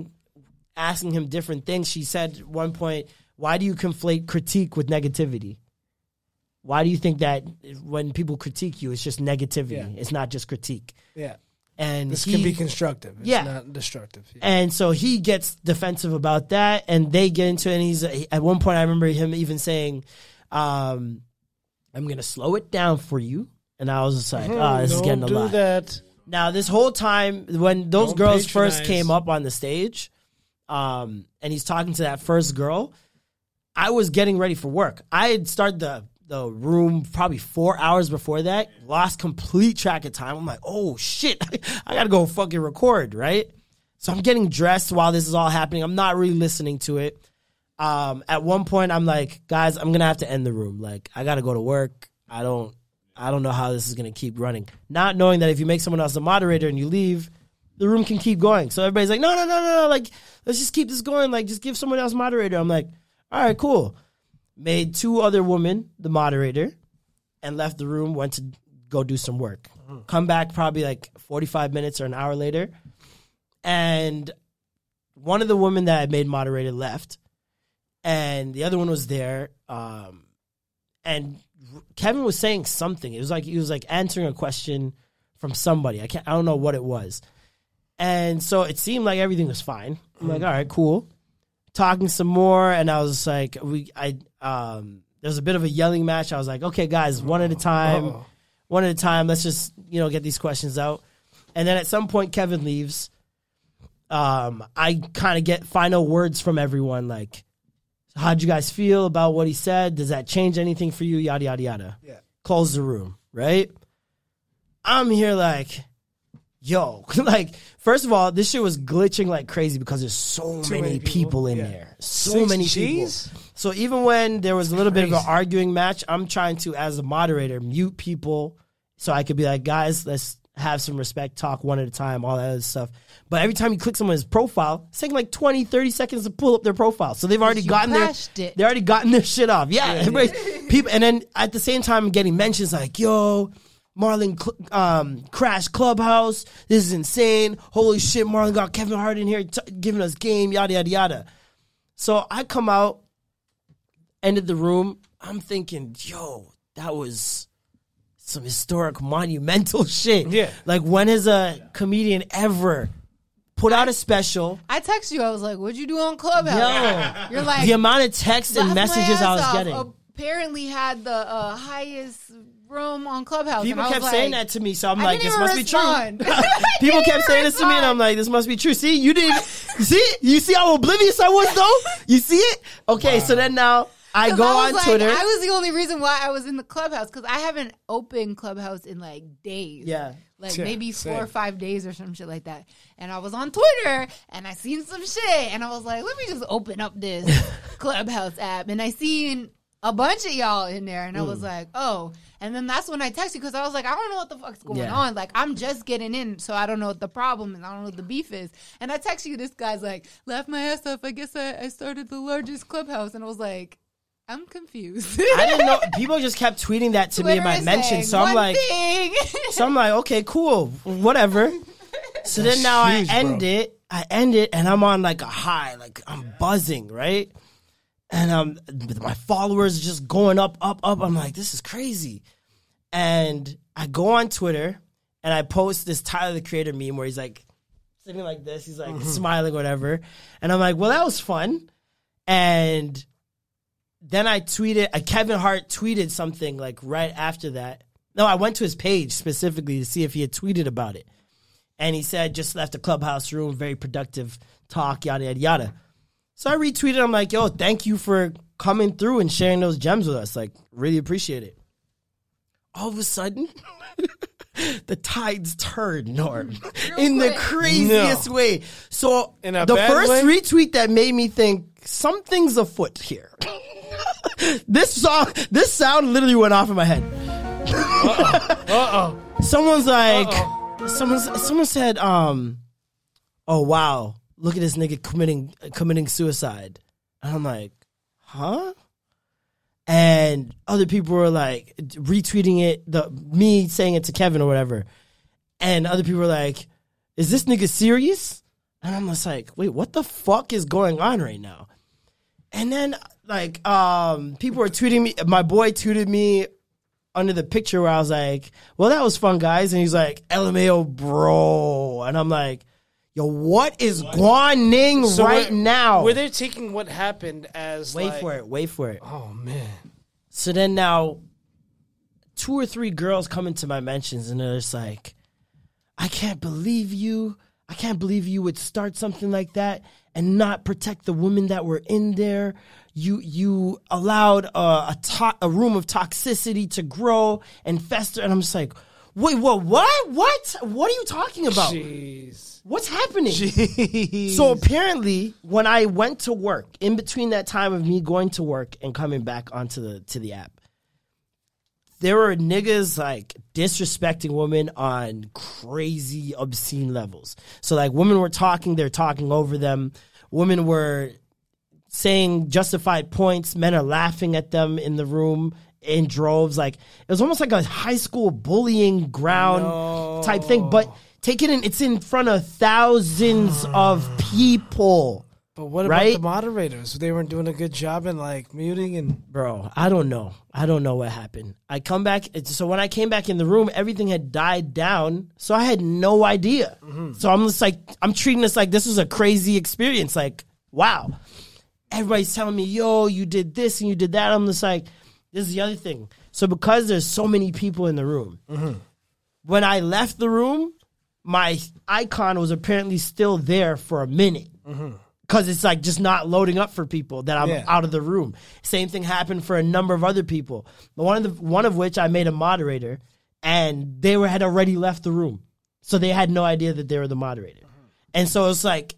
asking him different things. She said at one point, Why do you conflate critique with negativity? Why do you think that when people critique you, it's just negativity? Yeah. It's not just critique. Yeah. And This he- can be constructive. It's Yeah. not destructive. Yeah. and so he gets defensive about that, and they get into it. And he's at one point, I remember him even saying, um, "I'm gonna slow it down for you." And I was just like, "Oh, this is getting a do lot." that. Now, this whole time, when those Don't girls first came up on the stage, um, and he's talking to that first girl, I was getting ready for work. I had started the the room probably four hours before that. Lost complete track of time. I'm like, oh shit, I gotta go fucking record, right? So I'm getting dressed while this is all happening. I'm not really listening to it. Um, at one point, I'm like, guys, I'm gonna have to end the room. Like, I gotta go to work. I don't, I don't know how this is gonna keep running. Not knowing that if you make someone else a moderator and you leave, the room can keep going. So everybody's like, no, no, no, no, no. Like, let's just keep this going. Like, just give someone else moderator. I'm like, all right, cool. Made two other women the moderator and left the room, went to go do some work. Come back probably like 45 minutes or an hour later. And one of the women that I made moderator left, and the other one was there. Um, and Kevin was saying something. It was like he was like answering a question from somebody. I can't. I don't know what it was. And so it seemed like everything was fine. I'm like, all right, cool. Talking some more, and I was like, we, I, um, there was a bit of a yelling match. I was like, okay, guys, one at a time, one at a time. Let's just you know get these questions out. And then at some point, Kevin leaves. Um, I kind of get final words from everyone, like, how'd you guys feel about what he said? Does that change anything for you? Yada yada yada. Yeah. Close the room, right? I'm here like, yo, like first of all, this shit was glitching like crazy because there's so many, many people, people, in yeah. there, so Six many Gs? people. So even when there was a little bit of an arguing match, I'm trying to, as a moderator, mute people so I could be like, guys, let's have some respect, talk one at a time, all that other stuff. But every time you click someone's profile, it's taking like 20, 30 seconds to pull up their profile. So they've already gotten their it. they already gotten their shit off. Yeah, everybody, people, and then at the same time, I'm getting mentions like, "Yo, Marlon cl- um, crashed Clubhouse. This is insane. Holy shit, Marlon got Kevin Hart in here t- giving us game. Yada yada yada." So I come out, ended the room. I'm thinking, "Yo, that was." Some historic, monumental shit. Yeah. Like, when has a comedian ever put out a special? I text you. I was like, "What'd you do on Clubhouse?" Yo, You're like, the amount of texts and messages I was getting. Apparently, had the uh, highest room on Clubhouse. People and I kept was saying like, that to me, so I'm I like, this must respond. be true. People kept even saying this to me, and I'm like, this must be true. See, you didn't see, you see how oblivious I was, though. You see it? Okay, so then now I go I was on like- Twitter. I was the only reason why I was in the clubhouse because I haven't opened clubhouse in like days. Yeah. Like Yeah, maybe four or five days or some shit like that. And I was on Twitter and I seen some shit and I was like, let me just open up this clubhouse app. And I seen a bunch of y'all in there and I Mm. was like, oh. And then that's when I texted you because I was like, I don't know what the fuck's going Yeah. on. Like, I'm just getting in, so I don't know what the problem is. I don't know what the beef is. And I text you, this guy's like, laugh my ass off. I guess I, I started the largest clubhouse. And I was like, I'm confused. I didn't know. People just kept tweeting that to me in Twitter my mentions, saying so I'm like, so I'm like, okay, cool, whatever. So then now I end bro. it, I end it and I'm on like a high, like I'm buzzing, right? And um, my followers just going up, up, up. I'm like, this is crazy. And I go on Twitter and I post this Tyler the Creator meme where he's like sitting like this, he's like smiling, whatever. And I'm like, well, that was fun. And then I tweeted, uh, Kevin Hart tweeted something like right after that. No, I went to his page specifically to see if he had tweeted about it. And he said, just left the clubhouse room, very productive talk, yada, yada, yada. So I retweeted, I'm like, yo, thank you for coming through and sharing those gems with us. Like, really appreciate it. All of a sudden, the tides turn, Norm, in the craziest way. So In a the bad first way? retweet that made me think something's afoot here. this song, this sound literally went off in my head. Uh oh. Someone's like, someone's, someone said, um, oh wow, look at this nigga committing committing suicide. And I'm like, huh? And other people were like retweeting it, the me saying it to Kevin or whatever. And other people were like, is this nigga serious? And I'm just like, wait, what the fuck is going on right now? And then like um people were tweeting me my boy tweeted me under the picture where I was like, well, that was fun, guys. And he's like, LMAO, bro. And I'm like, yo, what is going So right now? Were they taking what happened as wait like, for it, wait for it. Oh man. So then now, two or three girls come into my mentions and they're just like, I can't believe you. I can't believe you would start something like that and not protect the women that were in there. You you allowed a a, to- a room of toxicity to grow and fester, and I'm just like, wait, what? What? What? What are you talking about? Jeez. What's happening? Jeez. So apparently, when I went to work, in between that time of me going to work and coming back onto the to the app, there were niggas like disrespecting women on crazy, obscene levels. So like, women were talking, they're talking over them. Women were saying justified points. Men are laughing at them in the room in droves. Like it was almost like a high school bullying ground type thing. But take it in, it's in front of thousands of people. But what about right? the moderators? They weren't doing a good job in like muting and Bro, I don't know. I don't know what happened. I come back. it's- So when I came back in the room, everything had died down. So I had no idea. Mm-hmm. So I'm just like, I'm treating this like this was a crazy experience. Like, wow. Everybody's telling me, yo, you did this and you did that. I'm just like, this is the other thing. So because there's so many people in the room, mm-hmm. when I left the room, my icon was apparently still there for a minute because it's like just not loading up for people that I'm Yeah. out of the room. Same thing happened for a number of other people. One of the one of which I made a moderator, and they were had already left the room, so they had no idea that they were the moderator. And so it's like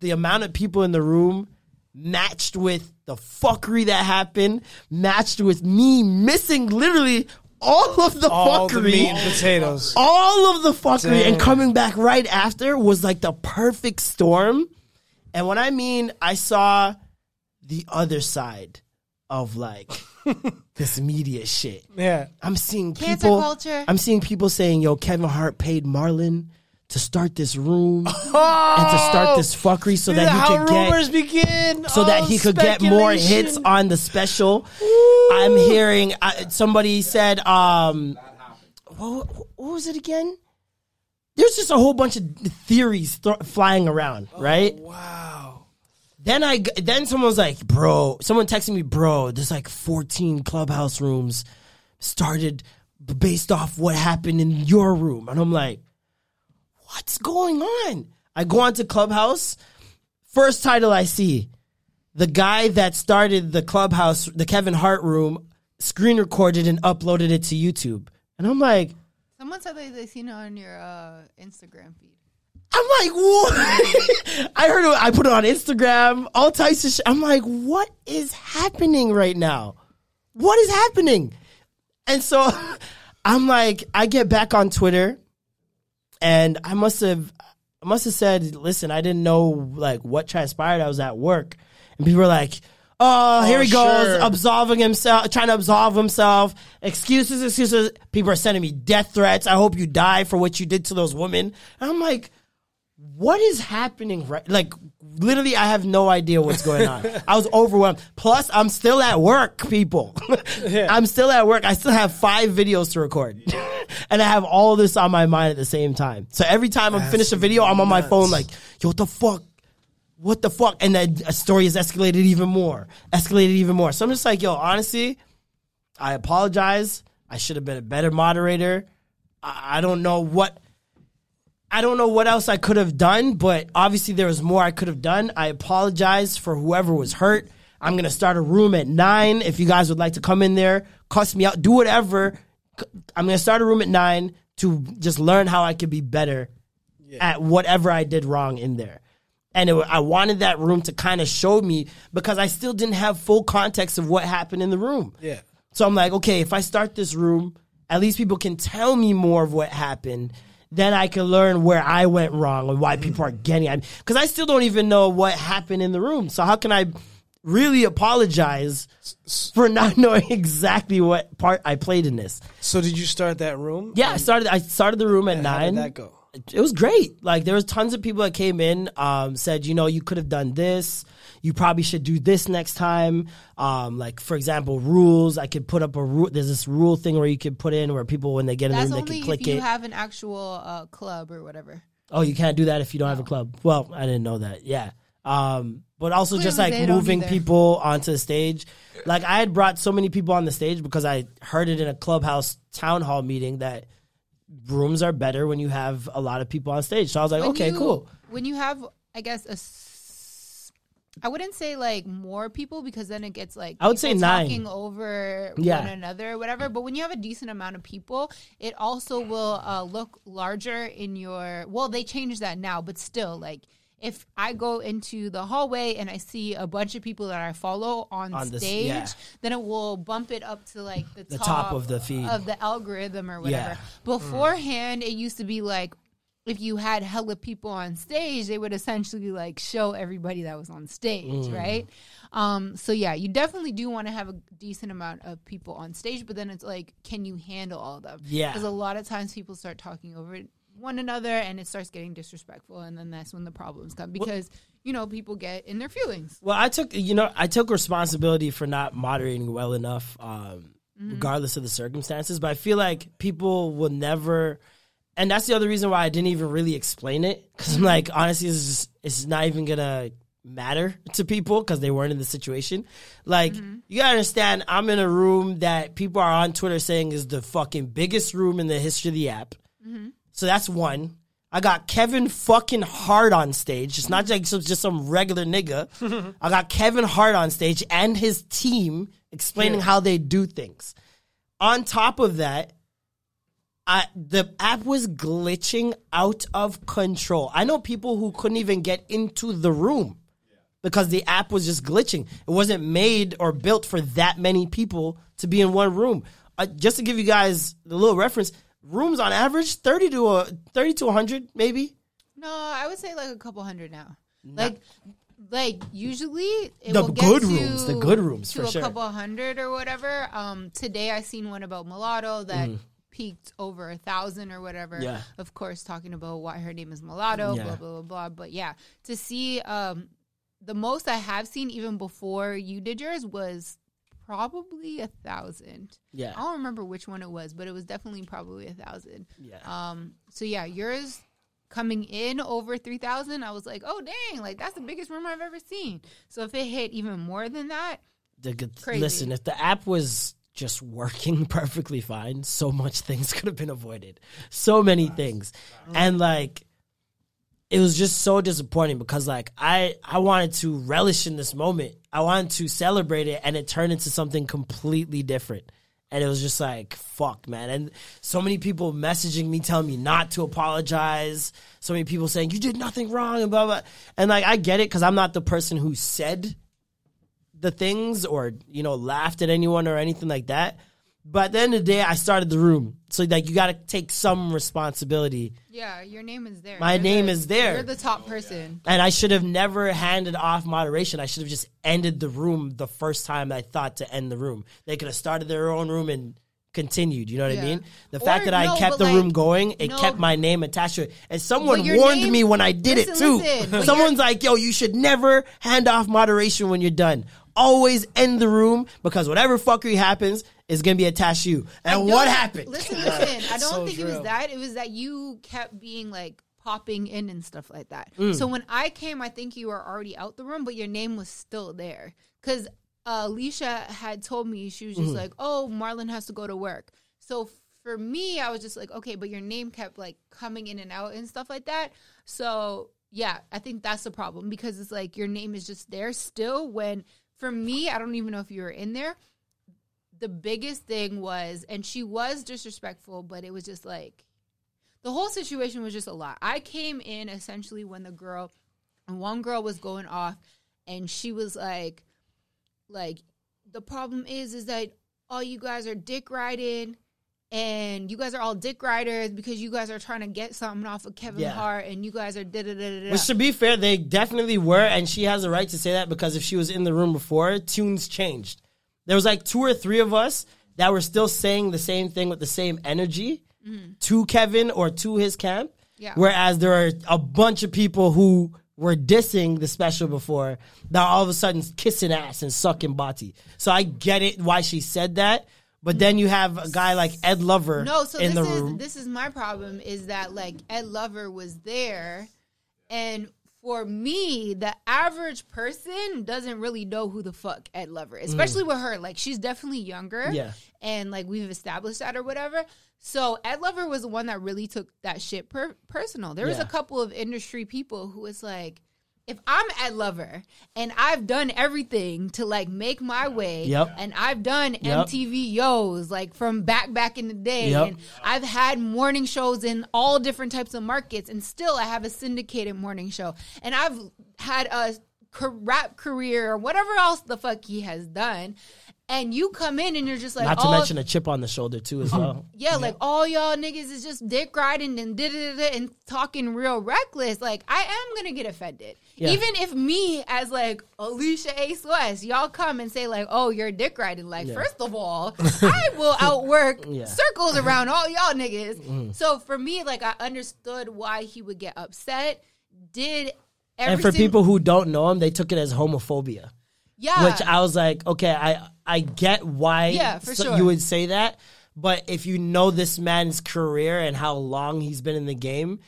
the amount of people in the room matched with the fuckery that happened, matched with me missing literally all of the all the fuckery meat and potatoes. all of the fuckery Damn. and coming back right after was like the perfect storm. And when I mean I saw the other side of like this media shit. Yeah. I'm seeing Cancer people culture. I'm seeing people saying, yo, Kevin Hart paid Marlon to start this room and to start this fuckery so that he could get rumors begin. so that Oh, he could get more hits on the special. I'm hearing uh, somebody said, um, what, what was it again? There's just a whole bunch of theories th- flying around, right? Wow. Then I then someone was like, "Bro," someone texted me, "Bro, there's like 14 clubhouse rooms started based off what happened in your room." And I'm like, "What's going on?" I go onto Clubhouse. First title I see, the guy that started the Clubhouse, the Kevin Hart room, screen recorded and uploaded it to YouTube. And I'm like, Someone said they, they seen it on your uh, Instagram feed. I'm like, what? I heard it. I put it on Instagram, all types of shit. I'm like, what is happening right now? What is happening? And so I'm like, I get back on Twitter, and I must have, I must have said, listen, I didn't know like what transpired. I was at work, and people were like. Oh, here Oh, he goes, sure. absolving himself, trying to absolve himself. Excuses, excuses. People are sending me death threats. I hope you die for what you did to those women. And I'm like, what is happening right like literally i have no idea what's going on. I was overwhelmed. Plus i'm still at work people. I'm still at work. I still have five videos to record. And i have all this on my mind at the same time. So every time i finish a video i'm on my phone like yo what the fuck? What the fuck? And then a story has escalated even more escalated even more. So i'm just like yo honestly i apologize. I should have been a better moderator. I, I don't know what I don't know what else I could have done, but obviously there was more I could have done. I apologize for whoever was hurt. I'm gonna start a room at nine. If you guys would like to come in there, cuss me out, do whatever. I'm gonna start a room at nine to just learn how I could be better at whatever I did wrong in there. And it, I wanted that room to kind of show me because I still didn't have full context of what happened in the room. Yeah. So I'm like, okay, if I start this room, at least people can tell me more of what happened. Then I can learn where I went wrong and why people are getting at me. Because I still don't even know what happened in the room. So how can I really apologize for not knowing exactly what part I played in this? So did you start that room? Yeah, I started. I started the room at And how nine. did that go? It was great. Like there was tons of people that came in, um, said, you know, you could have done this. You probably should do this next time. Um, like for example, rules. I could put up a rule. There's this rule thing where you could put in where people when they get in the room they can click if you have an actual uh, club or whatever. oh, you can't do that if you don't have a club. Well, I didn't know that. Yeah. Um, but also just like moving people onto the stage. Like I had brought so many people on the stage because I heard it in a clubhouse town hall meeting that rooms are better when you have a lot of people on stage. So I was like, When okay, you- cool. When you have, I guess, a I wouldn't say like more people because then it gets like I would say nine. talking over Yeah. one another or whatever. But when you have a decent amount of people, it also will uh, look larger in your. Well, they changed that now, but still, like if I go into the hallway and I see a bunch of people that I follow on, On stage, yeah. then it will bump it up to like the, The top of the feed. of the algorithm or whatever. Yeah. Beforehand, it used to be like if you had hella people on stage, they would essentially like show everybody that was on stage, Mm. right? Um, so yeah, you definitely do want to have a decent amount of people on stage, but then it's like, can you handle all of them? Yeah. because a lot of times people start talking over one another, and it starts getting disrespectful, and then that's when the problems come because you know people get in their feelings. Well, I took you know I took responsibility for not moderating well enough, um, regardless of the circumstances. But I feel like people will never, and that's the other reason why I didn't even really explain it because I'm like honestly, it's just, it's not even gonna matter to people because they weren't in the situation. Like mm-hmm. you gotta understand, I'm in a room that people are on Twitter saying is the fucking biggest room in the history of the app. Mm-hmm. So that's one. I got Kevin fucking Hart on stage. It's not like some, just some regular nigga. I got Kevin Hart on stage and his team explaining how they do things. On top of that, I, the app was glitching out of control. I know people who couldn't even get into the room because the app was just glitching. It wasn't made or built for that many people to be in one room. Uh, just to give you guys a little reference, rooms on average 30 to a 30 to 100 maybe. No, I would say like a couple hundred now. Like, like usually it The will get good to- rooms, the good rooms, to for a sure. couple hundred or whatever. Um, today I seen one about mulatto that Mhm. Peaked over a thousand or whatever. Yeah. Of course, talking about why her name is mulatto, Yeah. blah blah blah blah. But yeah, to see um the most I have seen even before you did yours was probably a thousand. Yeah. I don't remember which one it was, but it was definitely probably a thousand. Yeah. Um. So yeah, yours coming in over three thousand. I was like, oh dang, like that's the biggest room I've ever seen. So if it hit even more than that, The good, Crazy. listen, if the app was just working perfectly fine, so much things could have been avoided. So many things. And like it was just so disappointing because like I I wanted to relish in this moment. I wanted to celebrate it and it turned into something completely different. And it was just like, fuck, man. And so many people messaging me telling me not to apologize. So many people saying, you did nothing wrong and blah, blah. And like, I get it because I'm not the person who said the things or you know laughed at anyone or anything like that. But at the end of the day, I started the room, so like you got to take some responsibility. yeah, your name is there. My You're name the- is there. You're the top person. And I should have never handed off moderation. I should have just ended the room the first time I thought to end the room. They could have started their own room and continued. You know what Yeah. I mean? The Or fact that I kept the like- room going, it no. kept my name attached to it. And someone warned name- me when I did it too. listen, Someone's like, "Yo, you should never hand off moderation when you're done. Always end the room because whatever fuckery happens is gonna be attached to you." And what happened? Listen, listen. I don't So think it was that. It was that you kept being like popping in and stuff like that. Mm. So when I came, I think you were already out the room, but your name was still there because uh, Alicia had told me she was just Mm-hmm. like, "Oh, Marlon has to go to work." So for me, I was just like, "Okay," but your name kept like coming in and out and stuff like that. So yeah, I think that's the problem because it's like your name is just there still. When for me, I don't even know if you were in there the biggest thing was, and she was disrespectful, but it was just like the whole situation was just a lot. I came in essentially when the girl, one girl was going off, and she was like, like the problem is, is that all you guys are dick riding. And you guys are all dick riders because you guys are trying to get something off of Kevin Yeah. Hart, and you guys are da da da da. Which to be fair, they definitely were, and she has a right to say that because if she was in the room before, tunes changed. There was like two or three of us that were still saying the same thing with the same energy mm-hmm. to Kevin or to his camp. Yeah. Whereas there are a bunch of people who were dissing the special before that all of a sudden kissing ass and sucking body. So I get it why she said that. But then you have a guy like Ed Lover No, so in this the is room. this is my problem is that like Ed Lover was there, and for me, the average person doesn't really know who the fuck Ed Lover is, especially with her. Like she's definitely younger, Mm. Yeah. and like we've established that or whatever. So Ed Lover was the one that really took that shit per- personal. There was a couple of industry people who was like. If I'm Ed Lover and I've done everything to like make my way, Yep. and I've done Yep. MTV Yo's like from back back in the day, Yep. and I've had morning shows in all different types of markets, and still I have a syndicated morning show, and I've had a rap career or whatever else the fuck he has done, and you come in and you're just like, Not to mention a chip on the shoulder too as well. yeah, like all y'all niggas is just dick riding and da da da and talking real reckless. Like I am gonna get offended, Yeah. even if me as like Alicia Ace West, y'all come and say like, "Oh, you're dick riding." Like, first of all, I will outwork Yeah. circles around all y'all niggas. Mm. So for me, like I understood why he would get upset. Did and for people who don't know him, they took it as homophobia. yeah, which I was like, okay, I I get why Yeah, for so- sure. you would say that, but if you know this man's career and how long he's been in the game,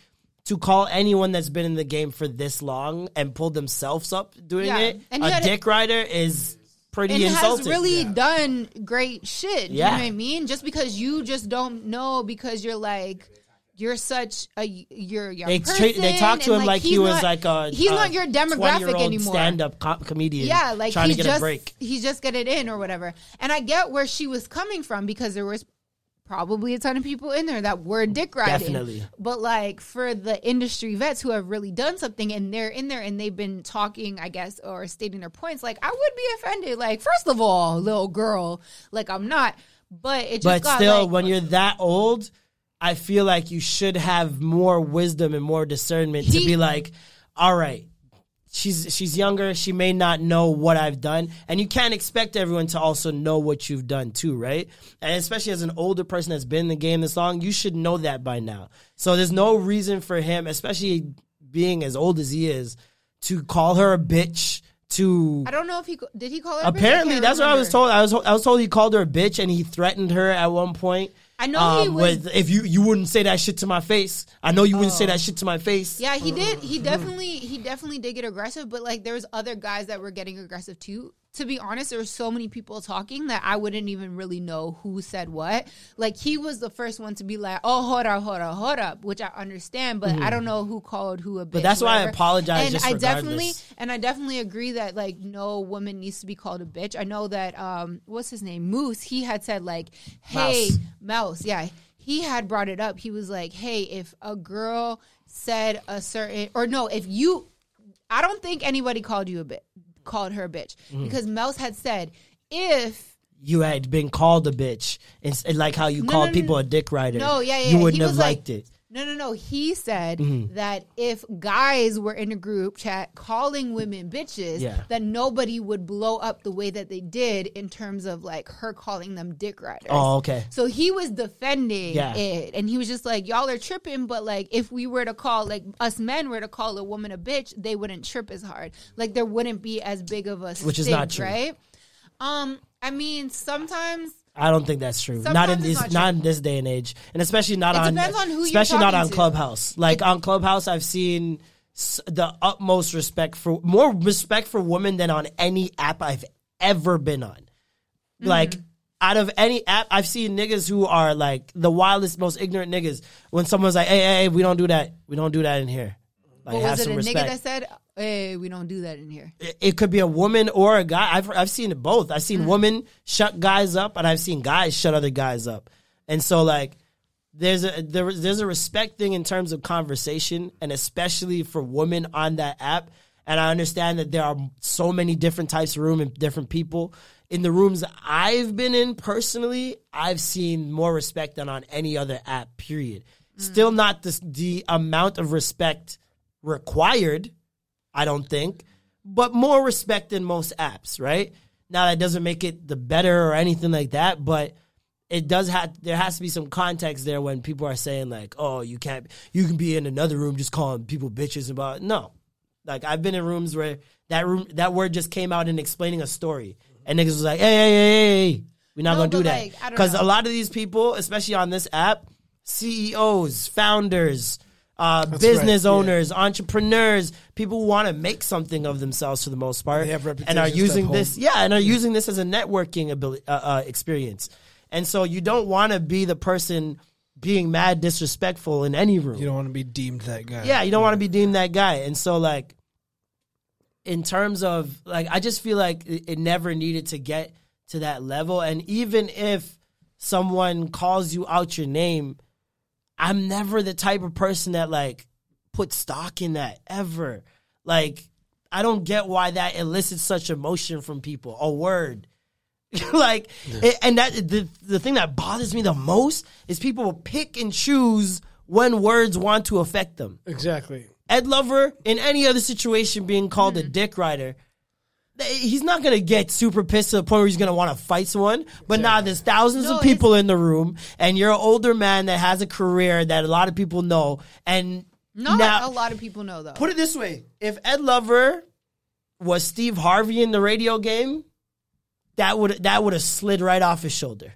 to call anyone that's been in the game for this long and pull themselves up doing Yeah. it, And a had- dick rider is pretty and insulting. has really done great shit. You Yeah. know what I mean? Just because you just don't know because you're like you're such a you're a young they person. treat, they talked to him like, he was not- like a he's a not your demographic anymore. stand-up co- comedian. Yeah, like trying to get just a break. he's just getting it in or whatever. And I get where she was coming from because there was probably a ton of people in there that were dick riding. Definitely. But like for the industry vets who have really done something and they're in there and they've been talking, I guess, or stating their points, like I would be offended. Like, first of all, little girl, like I'm not. But it just But got still, like, when you're that old, I feel like you should have more wisdom and more discernment to be like, all right, she's she's younger, she may not know what I've done, and you can't expect everyone to also know what you've done too, right? And especially as an older person that's been in the game this long, you should know that by now. So there's no reason for him, especially being as old as he is, to call her a bitch. To I don't know if he did he call her. a bitch? I Apparently, that's what I was told. I was I was told he called her a bitch and he threatened her at one point. I know he um, was- with, if you you wouldn't say that shit to my face. I know you wouldn't say that shit to my face. Yeah, he did. He definitely he definitely did get aggressive, but like there was other guys that were getting aggressive too. To be honest, there were so many people talking that I wouldn't even really know who said what. Like he was the first one to be like, "Oh, hold up, hold up, hold up," which I understand, but I don't know who called who a bitch. Mm-hmm. that's why I apologize And I definitely and I definitely agree that like no woman needs to be called a bitch. I know that um what's his name Moose. He had said like, "Hey, Mouse. Mouse, yeah." He had brought it up. He was like, "Hey, if a girl said a certain or no, if you I don't think anybody called you a bit called her a bitch Mm. because Mouse had said if You had been called a bitch, and, s- and like how you No, called no, no, people a dick rider. No, yeah, yeah, You wouldn't have like- liked it. No, no, no. He said Mhm. that if guys were in a group chat calling women bitches, Yeah. that nobody would blow up the way that they did in terms of like her calling them dick riders. Oh, okay. So he was defending Yeah. it, and he was just like, "Y'all are tripping." But like, if we were to call, like, us men were to call a woman a bitch, they wouldn't trip as hard. Like, there wouldn't be as big of a Which is not true. right? Um, I mean, sometimes I don't think that's true. not in Sometimes this not, not in this day and age, and especially not It on on especially not on to. Clubhouse. Like on Clubhouse, I've seen s- the utmost respect for more respect for women than on any app I've ever been on. Mm-hmm. Like out of any app, I've seen niggas who are like the wildest, most ignorant niggas. When someone's like, "Hey, hey, hey we don't do that. We don't do that in here." Like, But have was it some a respect. nigga that said, "Hey, we don't do that in here"? It- it could be a woman or a guy. I've I've seen it both. I've Mm. seen women shut guys up, and I've seen guys shut other guys up. And so like there's a there, there's a respect thing in terms of conversation, and especially for women on that app. And I understand that there are so many different types of room and different people. In the rooms I've been in personally, I've seen more respect than on any other app. Period. Still not the the amount of respect required. I don't think, but more respect than most apps, right? Now that doesn't make it the better or anything like that, but it does have there has to be some context there when people are saying like, "Oh, you can't you can be in another room just calling people bitches about." No. Like I've been in rooms where that room that word just came out in explaining a story and niggas was like, "Hey, hey, hey, hey, hey. we're not No, going to do that." like, Cuz a lot of these people, especially on this app, CEOs, founders, uh, business right, yeah. owners, entrepreneurs, people who want to make something of themselves for the most part, They have and are using this, yeah, and are using this as a networking ability, uh, uh, experience. And so you don't want to be the person being mad disrespectful in any room. You don't want to be deemed that guy. Yeah, you don't want to be deemed that guy. And so like in terms of like I just feel like it, it never needed to get to that level and even if someone calls you out your name, I'm never the type of person that like put stock in that ever. Like I don't get why that elicits such emotion from people. A word. like it- and that the the thing that bothers me the most is people will pick and choose when words want to affect them. Exactly. Ed Lover in any other situation being called a mm-hmm. dick rider, th- he's not gonna get super pissed to the point where he's gonna want to fight someone. But now there's thousands No, of people in the room, and you're an older man that has a career that a lot of people know, and Not now a lot of people know though. put it this way: if Ed Lover was Steve Harvey in the radio game, that would that would have slid right off his shoulder.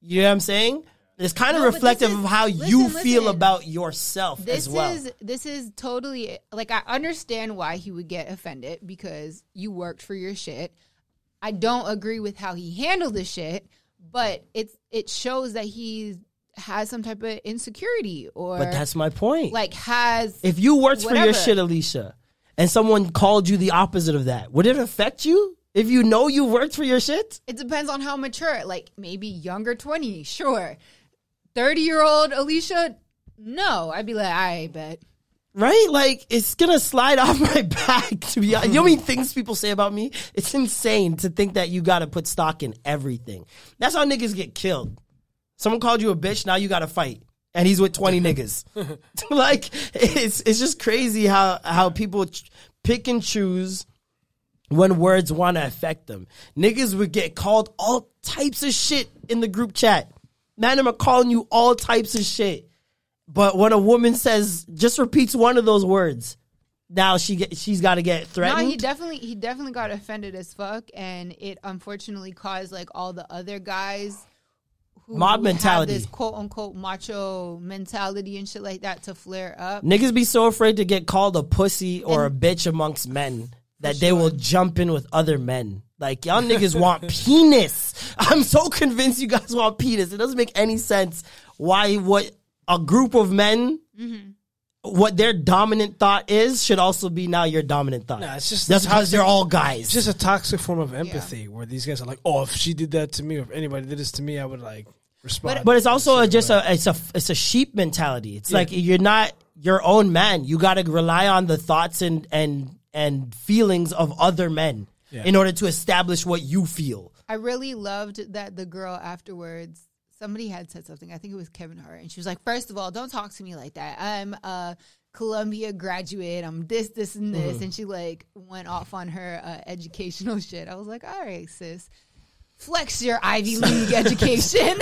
You know what I'm saying? It's kind of No, reflective is- of how you feel listen. about yourself this as well. is this is totally like I understand why he would get offended because you worked for your shit. I don't agree with how he handled the shit, but it's it shows that he has some type of insecurity or but that's my point. like has If you worked for your shit, Alicia, and someone called you the opposite of that, would it affect you? If you know you worked for your shit? It depends on how mature. Like maybe younger twenty, sure. Thirty year old Alicia, no. I'd be like, I bet. Right? Like, it's gonna slide off my back, to be honest. You know how many things people say about me? It's insane to think that you gotta put stock in everything. That's how niggas get killed. Someone called you a bitch, now you gotta fight. And he's with 20 niggas. like, it's, it's just crazy how, how people ch- pick and choose when words want to affect them. Niggas would get called all types of shit in the group chat. Man, I'm calling you all types of shit. But when a woman says, just repeats one of those words, now she get, she's got to get threatened. No, he definitely he definitely got offended as fuck, and it unfortunately caused like all the other guys who Mob have mentality. this quote unquote macho mentality and shit like that to flare up. Niggas be so afraid to get called a pussy or a bitch amongst men that they will jump in with other men. Like y'all niggas want penis. I'm so convinced you guys want penis. It doesn't make any sense why what a group of men mm-hmm. what their dominant thought is should also be now your dominant thought. Nah, it's just That's because toxic- they're all guys. It's just a toxic form of empathy where these guys are like, oh, if she did that to me, or if anybody did this to me, I would like respond. But it's also a, just a it's a it's a sheep mentality. It's Yeah. like you're not your own man. You got to rely on the thoughts and and and feelings of other men Yeah. in order to establish what you feel. I really loved that the girl afterwards somebody had said something. I think it was Kevin Hart, and she was like, first of all, don't talk to me like that. I'm a Columbia graduate. I'm this, this, and this." And she like went off on her uh, educational shit. I was like, "All right, sis." Flex your Ivy League education.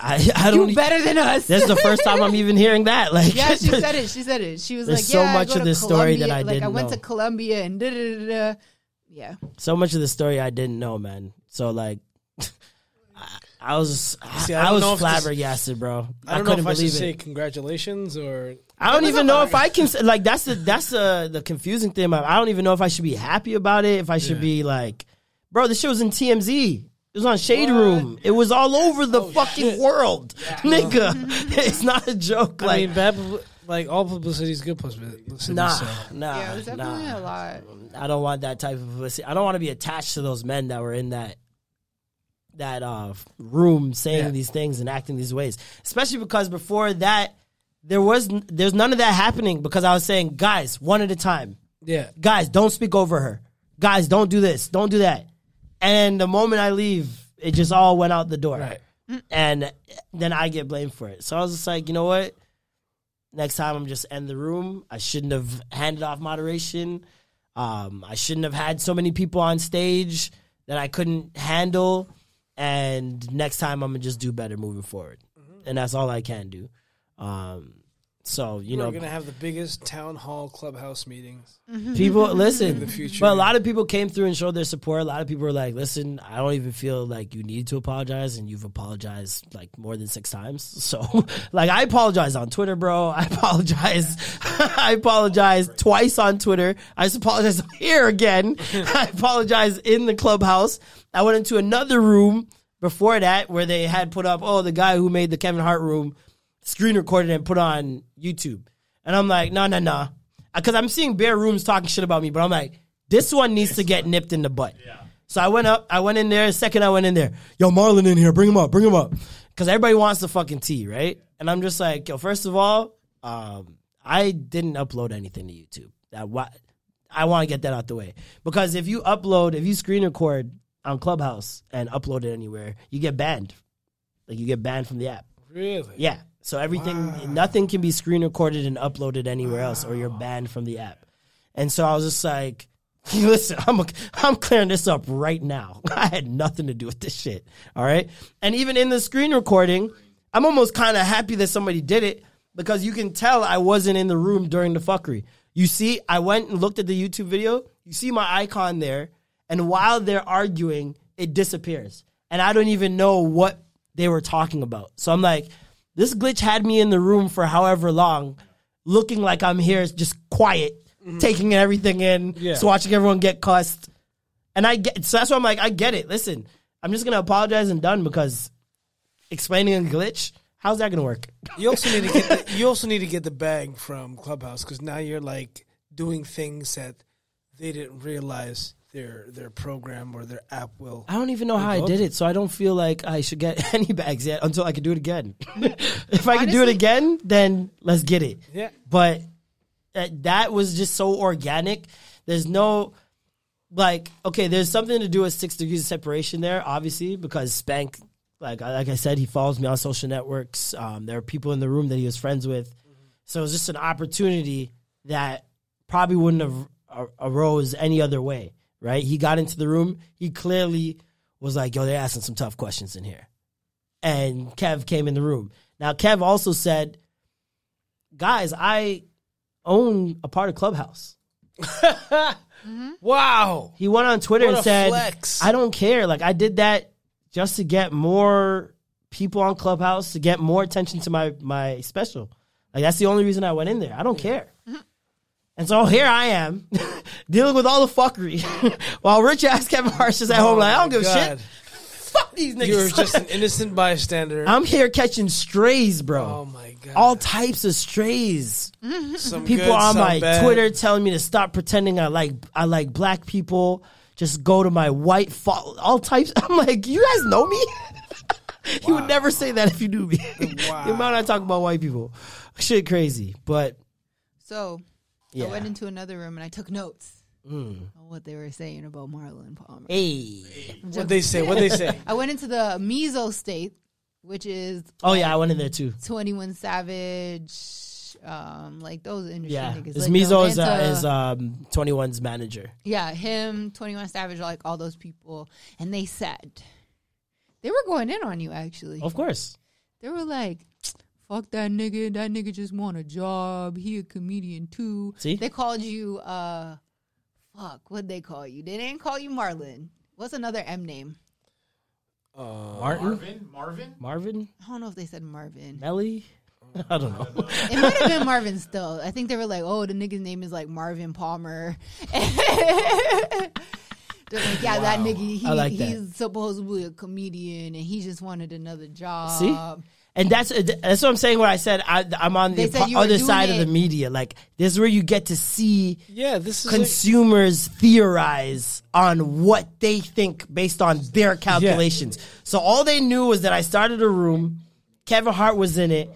I, I don't. you better than us. This is the first time I'm even hearing that. Like, Yeah, she said it. She said it. She was There's like, so "Yeah, much I go of to this story that Columbia- I like I didn't went to. Columbia and da da da da." Yeah, so much of the story I didn't know, man. So like, I, I was See, I I, don't was know if this- flabbergasted, bro. I don't know couldn't if I should believe say it. congratulations or I don't even know if I can say- like that's the that's the the confusing thing. About, I don't even know if I should be happy about it. If I should Yeah. be like, bro, this shit was in TMZ. It was on Shade Room. It was all over the oh, fucking world, nigga. it's not a joke. I Like, mean, bad publi- like all publicity is good publicity. nah, so. nah, yeah, it was definitely nah. a lot. I don't want that type of publicity. I don't want to be attached to those men that were in that that uh, room saying Yeah. these things and acting these ways. Especially because before that, there was n- there's none of that happening because I was saying, guys, one at a time. Yeah, Guys, don't speak over her. Guys, don't do this. Don't do that. And the moment I leave, it just all went out the door. Right. And then I get blamed for it. So I was just like, you know what? Next time I'm just end the room. I shouldn't have handed off moderation. Um, I shouldn't have had so many people on stage that I couldn't handle. And next time I'm gonna just do better moving forward. And that's all I can do. Um, so you know, we're know, gonna have the biggest town hall clubhouse meetings. Mm-hmm. people listen in the future. but a lot of people came through and showed their support. A lot of people were like listen i don't even feel like you need to apologize and you've apologized like more than six times. So like i apologize on twitter bro. I apologize. I apologize twice on twitter. I just apologize here again. I apologize in the clubhouse. I went into another room before that where they had put up oh the guy who made the kevin hart room screen recorded and put on YouTube. And I'm like, no, no, no. Because I'm seeing bare rooms talking shit about me, but I'm like, this one needs to get nipped in the butt. Yeah. So I went up, I went in there. Second, I went in there. Yo, Marlon in here, bring him up, bring him up. Because everybody wants the fucking tea, right? And I'm just like, yo, first of all, um, I didn't upload anything to YouTube. That why I want to get that out the way because if you upload, if you screen record on Clubhouse and upload it anywhere, you get banned. Like you get banned from the app. Really? Yeah. So everything, nothing can be screen recorded and uploaded anywhere else, or you're banned from the app. And so I was just like, listen, I'm I'm clearing this up right now. I had nothing to do with this shit. All right. And even in the screen recording, I'm almost kind of happy that somebody did it because you can tell I wasn't in the room during the fuckery. You see, I went and looked at the YouTube video. You see my icon there, and while they're arguing, it disappears, and I don't even know what they were talking about. So I'm like, this glitch had me in the room for however long, looking like I'm here, just quiet, mm-hmm. taking everything in, Yeah. just watching everyone get cussed. And I get so that's why I'm like, I get it. Listen, I'm just gonna apologize and done because explaining a glitch, how's that gonna work? You also need to get the, you also need to get the bag from Clubhouse because now you're like doing things that they didn't realize their their program or their app will. I don't even know how I did it, so I don't feel like I should get any bags yet until I can do it again. if I can do it Honestly- again, then let's get it. Yeah. But uh, that was just so organic. There's no like okay, there's something to do with six degrees of separation there, obviously, because Spank, like like I said, he follows me on social networks. Um, there are people in the room that he was friends with, so it was just an opportunity that probably wouldn't have a- arose any other way, right? He got into the room. He clearly was like, "Yo, they're asking some tough questions in here," and Kev came in the room. Now, Kev also said, "Guys, I own a part of Clubhouse." Wow. He went on Twitter What and said, flex. "I don't care. Like I did that just to get more people on Clubhouse to get more attention to my my special. Like that's the only reason I went in there. I don't care." Mm-hmm. And so here I am dealing with all the fuckery while rich ass Kevin Hart's just at home oh like I don't give a shit. Fuck these niggas. You're just an innocent bystander. I'm here catching strays, bro. oh my god. all types of strays. Mm-hmm. Some people good, on some my bad. Twitter telling me to stop pretending I like I like black people. Just go to my white fo- all types. I'm like, you guys know me. you would never say that if you knew me. Wow. the amount I talk about white people, shit, crazy. But So Yeah. I went into another room and I took notes on what they were saying about Marlon Palmer. hey, What'd they say? What'd they say? I went into the meso state which is Oh yeah, I went in there too. Twenty One Savage, um, like those industry Yeah, niggas. this like Mizo is, uh, Atlanta- is um 21's manager. yeah, him, Twenty One Savage, like all those people, and they said they were going in on you. Actually, Of course. they were like, "Fuck that nigga! That nigga just want a job. He a comedian too." See? they called you. uh Fuck, what they call you? They didn't call you Marlon. What's another M name? Uh, Martin, Marvin? Marvin? Marvin, I don't know if they said Marvin. Melly. I don't know. It might have been Marvin still. I think they were like, oh, the nigga's name is like Marvin Palmer. They're like, yeah, that nigga, he, I like that. he's supposedly a comedian and he just wanted another job. See? And that's uh, that's what I'm saying. When I said I, I'm on the They said you were other doing side of the media, like this is where you get to see Yeah, this is like- consumers theorize on what they think based on their calculations. So all they knew was that I started a room, Kevin Hart was in it.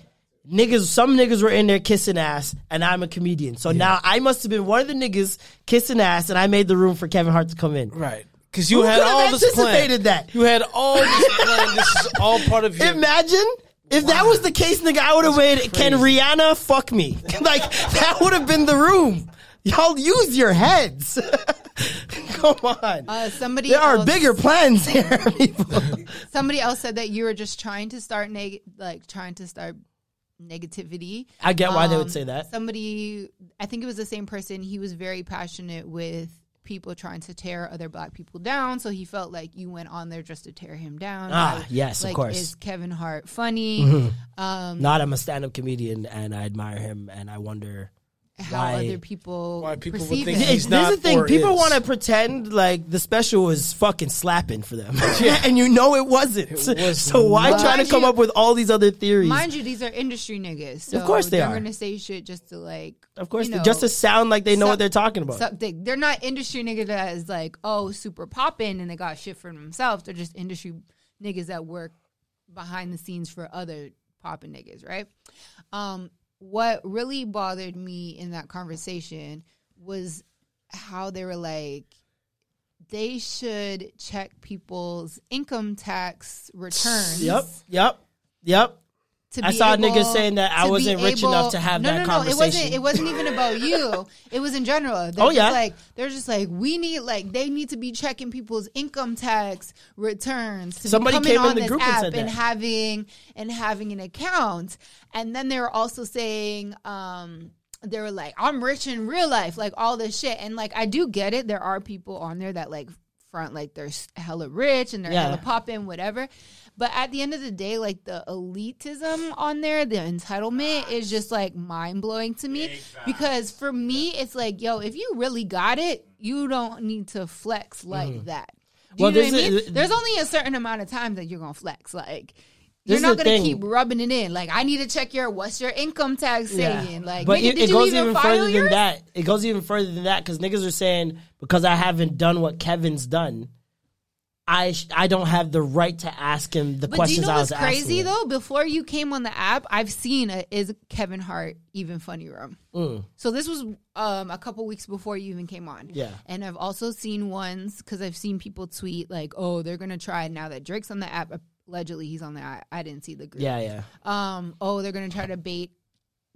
Niggas, some niggas were in there kissing ass, and I'm a comedian. So now I must have been one of the niggas kissing ass, and I made the room for Kevin Hart to come in. right. Because you Who had all this planned. anticipated that? You had all this planned. This is all part of your. Imagine if that was the case, nigga. I would have made. Can Rihanna fuck me? like that would have been the room. Y'all use your heads. Come on. Uh, somebody there are bigger plans here, people. Somebody else said that you were just trying to start neg- like trying to start negativity. I get why they would Um, say that. Somebody, I think it was the same person. He was very passionate with people trying to tear other black people down. So he felt like you went on there just to tear him down. Ah, Like- yes, of like, course. Is Kevin Hart funny? Um, Not I'm a stand-up comedian, and I admire him, and I wonder how why. other people Why people would perceive think him. Yeah, he's this is the thing. or People is. want to pretend like the special was fucking slapping for them, and you know it wasn't. was so why not. try to Mind come you- up with all these other theories? Mind you, these are industry niggas. So Of course they they're are. gonna say shit just to like. of course, you know, just to sound like they know suck- what they're talking about. suck dick. They're not industry niggas that is like, oh, super popping and they got shit for themselves. They're just industry niggas that work behind the scenes for other popping niggas, right? Um, what really bothered me in that conversation was how they were like, they should check people's income tax returns. Yep, yep, yep. I saw able niggas saying that I wasn't rich enough to have no, that no, no, It wasn't. conversation. It wasn't even about you. It was in general. They're Oh, just yeah. Like they're just like we need like they need to be checking people's income tax returns. To Somebody came in on the this group and app said and having and having an account. And then they were also saying. um they were like, I'm rich in real life, like all this shit. And like, I do get it. There are people on there that like front, like they're hella rich and they're Yeah. hella popping, whatever. But at the end of the day, like the elitism on there, the entitlement is just like mind blowing to me. Because for me, it's like, yo, if you really got it, you don't need to flex like that. Do Mm-hmm. Well, you know what I mean? is- There's only a certain amount of time that you're gonna flex. Like you're not gonna thing. keep rubbing it in. Like I need to check your what's your income tax saying. Like, but nigga, it, it you goes even, even further yours? than that. It goes even further than that because niggas are saying because I haven't done what Kevin's done, I sh- I don't have the right to ask him the But do you questions know I was what's crazy though? Before you came on the app, I've seen a is Kevin Hart even funny room. Mm. So this was um, a couple weeks before you even came on. Yeah. and I've also seen ones because I've seen people tweet like, "Oh, they're gonna try now that Drake's on the app. Allegedly, he's on the. app. I didn't see the group. Yeah, yeah. Um. Oh, they're gonna try to bait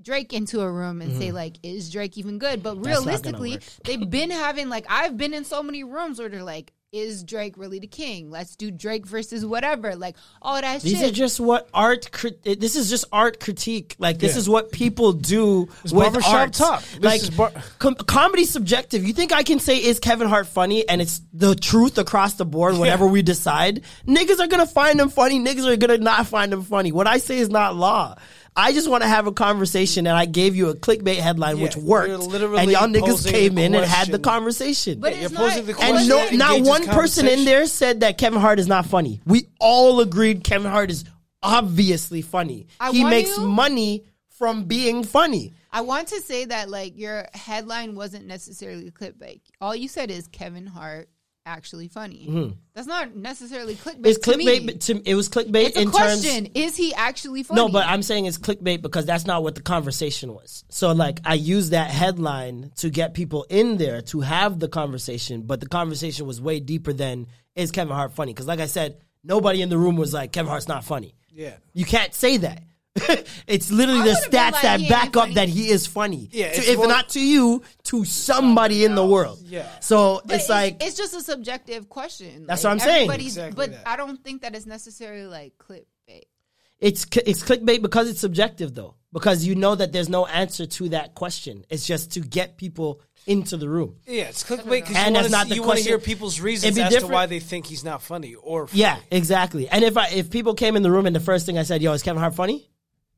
Drake into a room and say like, "Is Drake even good?" But Mm-hmm. That's not gonna realistically, they've been having like I've been in so many rooms where they're like, "Is Drake really the king? Let's do Drake versus whatever." Like all that These shit. are just what art. Crit- this is just art critique. Like this Yeah. is what people do It's with barbershop art. talk. This like is bar- com- comedy's subjective. You think I can say is Kevin Hart funny and it's the truth across the board? Whatever we decide, niggas are gonna find him funny. Niggas are gonna not find him funny. What I say is not law. I just want to have a conversation, and I gave you a clickbait headline which worked, literally and y'all niggas came in and had the conversation. but Yeah, it's you're not. the it And question. no, wasn't- one person in there said that Kevin Hart is not funny. We all agreed Kevin Hart is obviously funny. I he makes you- money from being funny. I want to say that like your headline wasn't necessarily clickbait. All you said is Kevin Hart actually funny. Mm-hmm. That's not necessarily clickbait. It's to clickbait. me. To, it was clickbait It's a in question. terms. is he actually funny? No, but I'm saying it's clickbait because that's not what the conversation was. So like I used that headline to get people in there to have the conversation, but the conversation was way deeper than is Kevin Hart funny? Because like I said, nobody in the room was like Kevin Hart's not funny. Yeah. You can't say that. it's literally I the stats like, that he back up funny. that he is funny. Yeah, To- if more- not to you, to somebody in the world. Yeah. So But it's like it's just a subjective question. That's Like, what I'm saying. Exactly but that. I don't think that it's necessarily like clickbait. it's it's clickbait because it's subjective though. Because you know that there's no answer to that question. It's just to get people into the room. Yeah, it's clickbait because And you that's want not to the you want to question. hear people's reasons It'd be as to different- why they think he's not funny or funny. Yeah, exactly. And if I if people came in the room and the first thing I said, "Yo, is Kevin Hart funny?"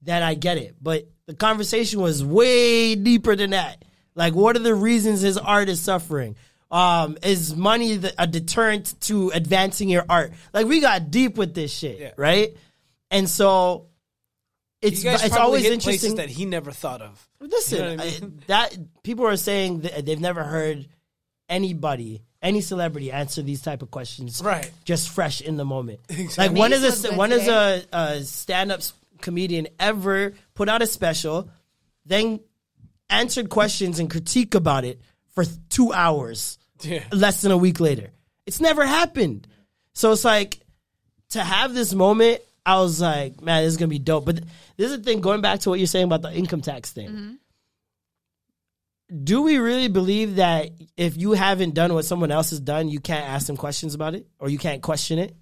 Then I get it. But the conversation was way deeper than that. Like, what are the reasons his art is suffering? Um, is money the, a deterrent to advancing your art? Like, we got deep with this shit, Yeah. right? And so it's You guys it's always interesting that he never thought of. Listen, You know I I- that people are saying that they've never heard anybody, any celebrity, answer these type of questions, Right. Just fresh in the moment. Exactly. Like when is a when is a, a stand up comedian ever put out a special, then answered questions and critique about it for two hours, Yeah. less than a week later? It's never happened. So it's like to have this moment, I was like, man, this is gonna be dope. But th- this is the thing, going back to what you're saying about the income tax thing. Mm-hmm. Do we really believe that if you haven't done what someone else has done, you can't ask them questions about it or you can't question it?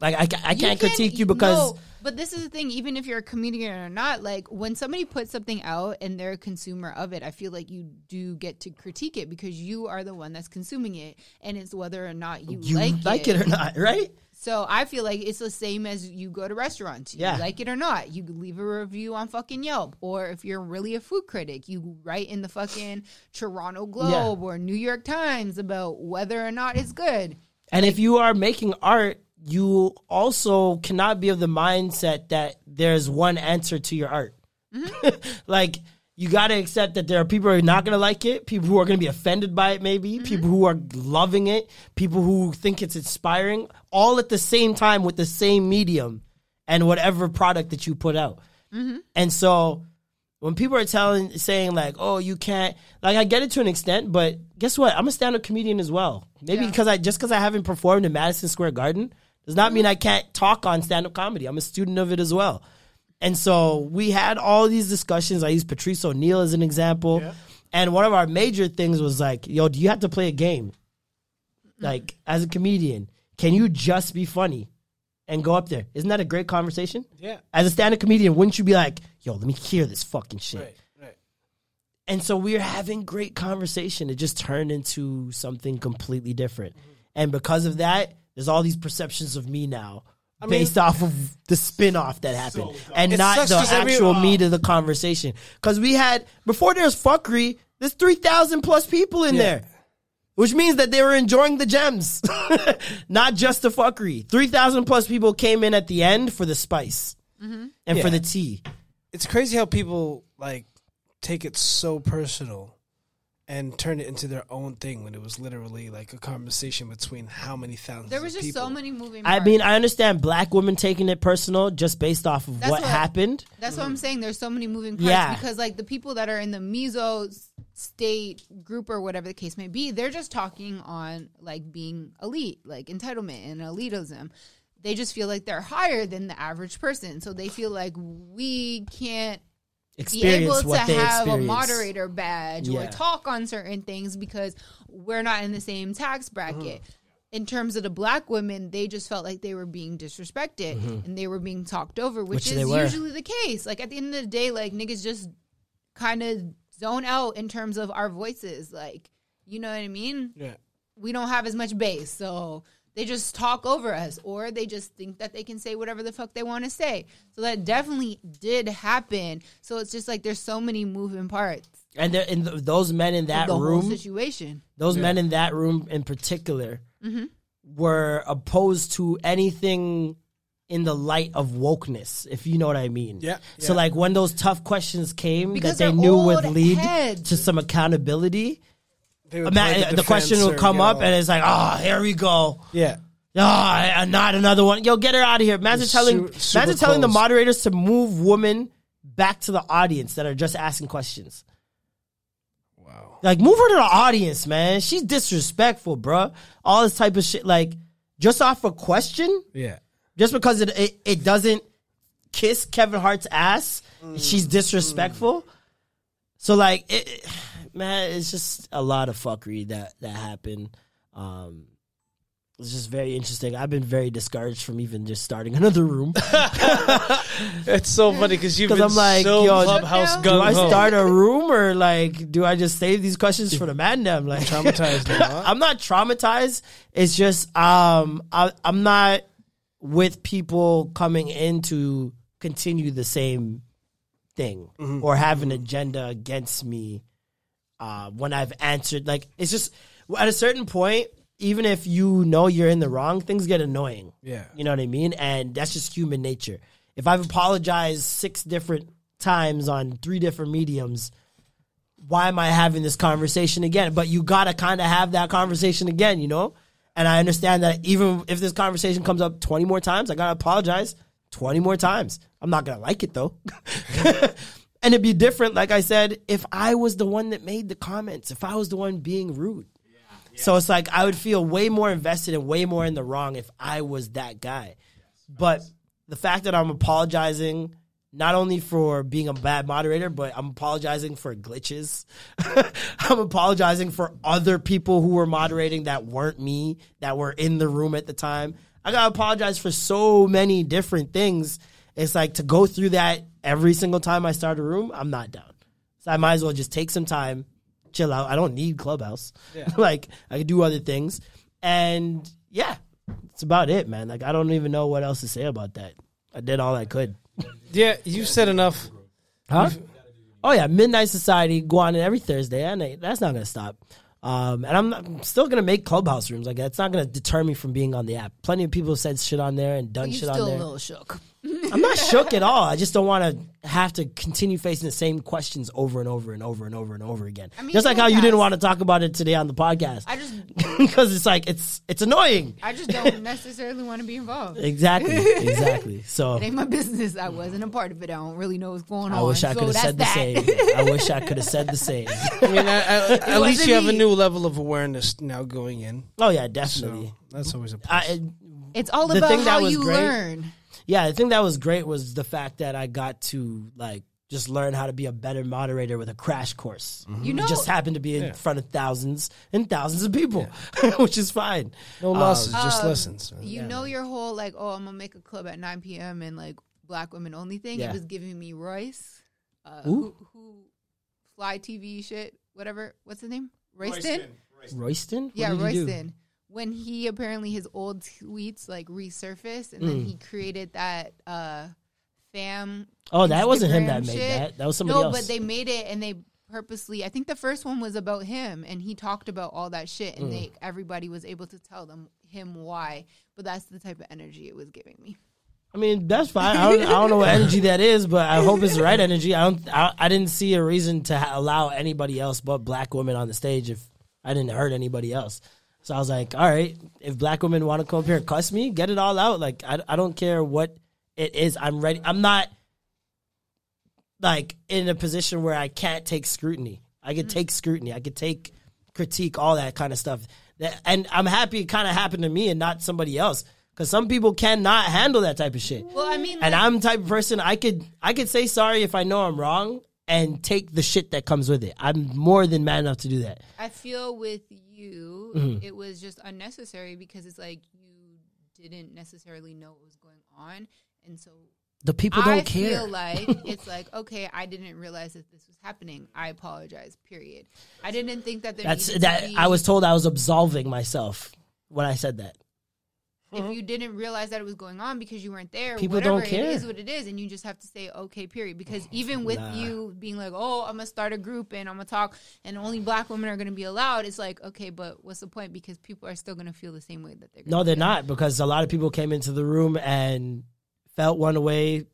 Like I, I can't can- critique you because no, but this is the thing. Even if you're a comedian or not, like when somebody puts something out and they're a consumer of it, I feel like you do get to critique it because you are the one that's consuming it, and it's whether or not you, you like, like it or not, right? So I feel like it's the same as you go to restaurants. You Yeah. like it or not, you leave a review on fucking Yelp. Or if you're really a food critic, you write in the fucking Toronto Globe or New York Times about whether or not it's good. And if you are making art, you also cannot be of the mindset that there's one answer to your art. like you got to accept that there are people who are not going to like it, people who are going to be offended by it maybe, mm-hmm. people who are loving it, people who think it's inspiring, all at the same time with the same medium and whatever product that you put out. Mm-hmm. And so when people are telling saying like, "Oh, you can't," like I get it to an extent, but guess what? I'm a stand-up comedian as well. Maybe because I just because I haven't performed in Madison Square Garden does not mean I can't talk on stand-up comedy. I'm a student of it as well. And so we had all these discussions. I use Patrice O'Neal as an example. And one of our major things was like, yo, do you have to play a game? Like, as a comedian, can you just be funny and go up there? Isn't that a great conversation? Yeah. As a stand up comedian, wouldn't you be like, yo, let me hear this fucking shit? Right, right. And so we were having great conversation. It just turned into something completely different. Mm-hmm. And because of that, there's all these perceptions of me now based off of the spin off that happened and It not the 'cause every- actual meat uh, of the conversation. Because we had, before there's fuckery, there's 3,000 plus people in Yeah. there. Which means that they were enjoying the gems, not just the fuckery. 3,000 plus people came in at the end for the spice mm-hmm. and for the tea. It's crazy how people like take it so personal and turn it into their own thing when it was literally like a conversation between how many thousands. There was of just people. so many moving. I mean, I understand black women taking it personal just based off of what, what- happened. That's what I'm mm-hmm. saying. There's so many moving parts Yeah. because like the people that are in the meso state group or whatever the case may be, they're just talking on like being elite, like entitlement and elitism. They just feel like they're higher than the average person, so they feel like we can't be Experience able to what they have a moderator badge or talk on certain things because we're not in the same tax bracket. Mm-hmm. In terms of the black women, they just felt like they were being disrespected and they were being talked over, which, Mm-hmm. Which they is were. usually the case. Like at the end of the day, like niggas just kind of zone out in terms of our voices. Like, you know what I mean? Yeah. we don't have as much bass, so they just talk over us, or they just think that they can say whatever the fuck they want to say. So that definitely did happen. So it's just like there's so many moving parts. And there, and th- those men in that the whole room, situation. those men in that room in particular, Mm-hmm. were opposed to anything in the light of wokeness, if you know what I mean. Yeah, So like when those tough questions came Because that they knew would lead heads. to some accountability, They would ima- play the, question would come up and it's like, oh, here we go. yeah. Oh, not another one. Yo, get her out of here. Imagine telling, su- super imagine telling the close. moderators to move women back to the audience that are just asking questions. Wow. Like, move her to the audience, man. She's disrespectful, bruh. All this type of shit. Like, just off a question, Yeah. just because it it, it doesn't kiss Kevin Hart's ass, mm. she's disrespectful. So like, it, it- man, it's just a lot of fuckery that that happened. Um, it's just very interesting. I've been very discouraged from even just starting another room. It's so funny because you've 'Cause been I'm like, so yo, clubhouse do I start a room or like do I just save these questions for the man? Them like Traumatized now, huh? I'm not traumatized. It's just um I, I'm not with people coming in to continue the same thing or have an agenda against me uh, when I've answered. Like it's just at a certain point, even if you know you're in the wrong, things get annoying. Yeah. You know what I mean? And that's just human nature. If I've apologized six different times on three different mediums, why am I having this conversation again? But you gotta kind of have that conversation again, you know? And I understand that even if this conversation comes up 20 more times, I gotta apologize 20 more times. I'm not gonna like it though. and it'd be different, like I said, if I was the one that made the comments, if I was the one being rude. So it's like I would feel way more invested and way more in the wrong if I was that guy. But the fact that I'm apologizing not only for being a bad moderator, but I'm apologizing for glitches. I'm apologizing for other people who were moderating that weren't me, that were in the room at the time. I gotta apologize for so many different things. It's like to go through that every single time I start a room, I'm not down. So I might as well just take some time, chill out. I don't need Clubhouse. like I can do other things. And yeah, it's about it, man. Like I don't even know what else to say about that. I did all I could. Yeah, you said enough. Huh? Oh yeah, Midnight Society go on every Thursday. And that's not gonna stop. Um, and I'm, not, I'm still gonna make clubhouse rooms. Like it's not gonna deter me from being on the app. Plenty of people have said shit on there and done You shit still on a there. little shook. I'm not shook at all. I just don't want to have to continue facing the same questions over and over and over and over and over again. I mean, just like you'll how you didn't want to talk about it today on the podcast I just, because it's like it's it's annoying. I just don't necessarily want to be involved. Exactly, exactly. So it ain't my business. I wasn't a part of it. I don't really know what's going on. I wish I So could have that's said the that. same. I wish I could have said the same. I mean, I, I, at least wasn't you have a new level of awareness now going in. Oh yeah, So definitely. that's always a plus. I, it's all The about thing that how was you great- learn. Yeah, the thing that was great was the fact that I got to like just learn how to be a better moderator with a crash course. You It know, just happened to be in front of thousands and thousands of people, which is fine. no losses, just um, lessons. you know your whole like, oh, I'm gonna make a club at 9 p.m. and like black women only thing. Yeah. It was giving me Royce, uh, Who? who, who fly TV shit, whatever. What's his name? Royston. Royston? What Yeah, did do? Royston. When he apparently his old tweets like resurfaced, and then he created that uh fam. Oh, that wasn't him that Instagram made shit. that. That was somebody else. no, else. but they made it and they purposely. I think the first one was about him, and he talked about all that shit, and Mm. they everybody was able to tell them him why. But that's the type of energy it was giving me. I mean, that's fine. I don't, I don't know what energy that is, but I hope it's the right energy. I don't. I, I didn't see a reason to ha- allow anybody else but black women on the stage if I didn't hurt anybody else. So I was like, all right, if black women want to come up here and cuss me, get it all out. Like I, I don't care what it is. I'm ready. I'm not like in a position where I can't take scrutiny. I could take scrutiny. I could take critique, all that kind of stuff. And I'm happy it kind of happened to me and not somebody else. Because some people cannot handle that type of shit. Well, I mean, And I'm the type of person I could I could say sorry if I know I'm wrong and take the shit that comes with it. I'm more than mad enough to do that. I feel with you, Mm-hmm. it was just unnecessary because it's like you didn't necessarily know what was going on, and so The people don't I care. feel like it's like okay, I didn't realize that this was happening. I apologize. Period. I didn't think that there That's that I was told I was absolving myself when I said that. If mm-hmm. you didn't realize that it was going on because you weren't there. People whatever, don't care. It is what it is, and you just have to say okay. Period. Because oh, even with you being like, oh, I'm gonna start a group and I'm gonna talk, and only black women are gonna be allowed. It's like okay, but what's the point? Because people are still gonna feel the same way that they're. Gonna No, they're feel. not because a lot of people came into the room and felt one way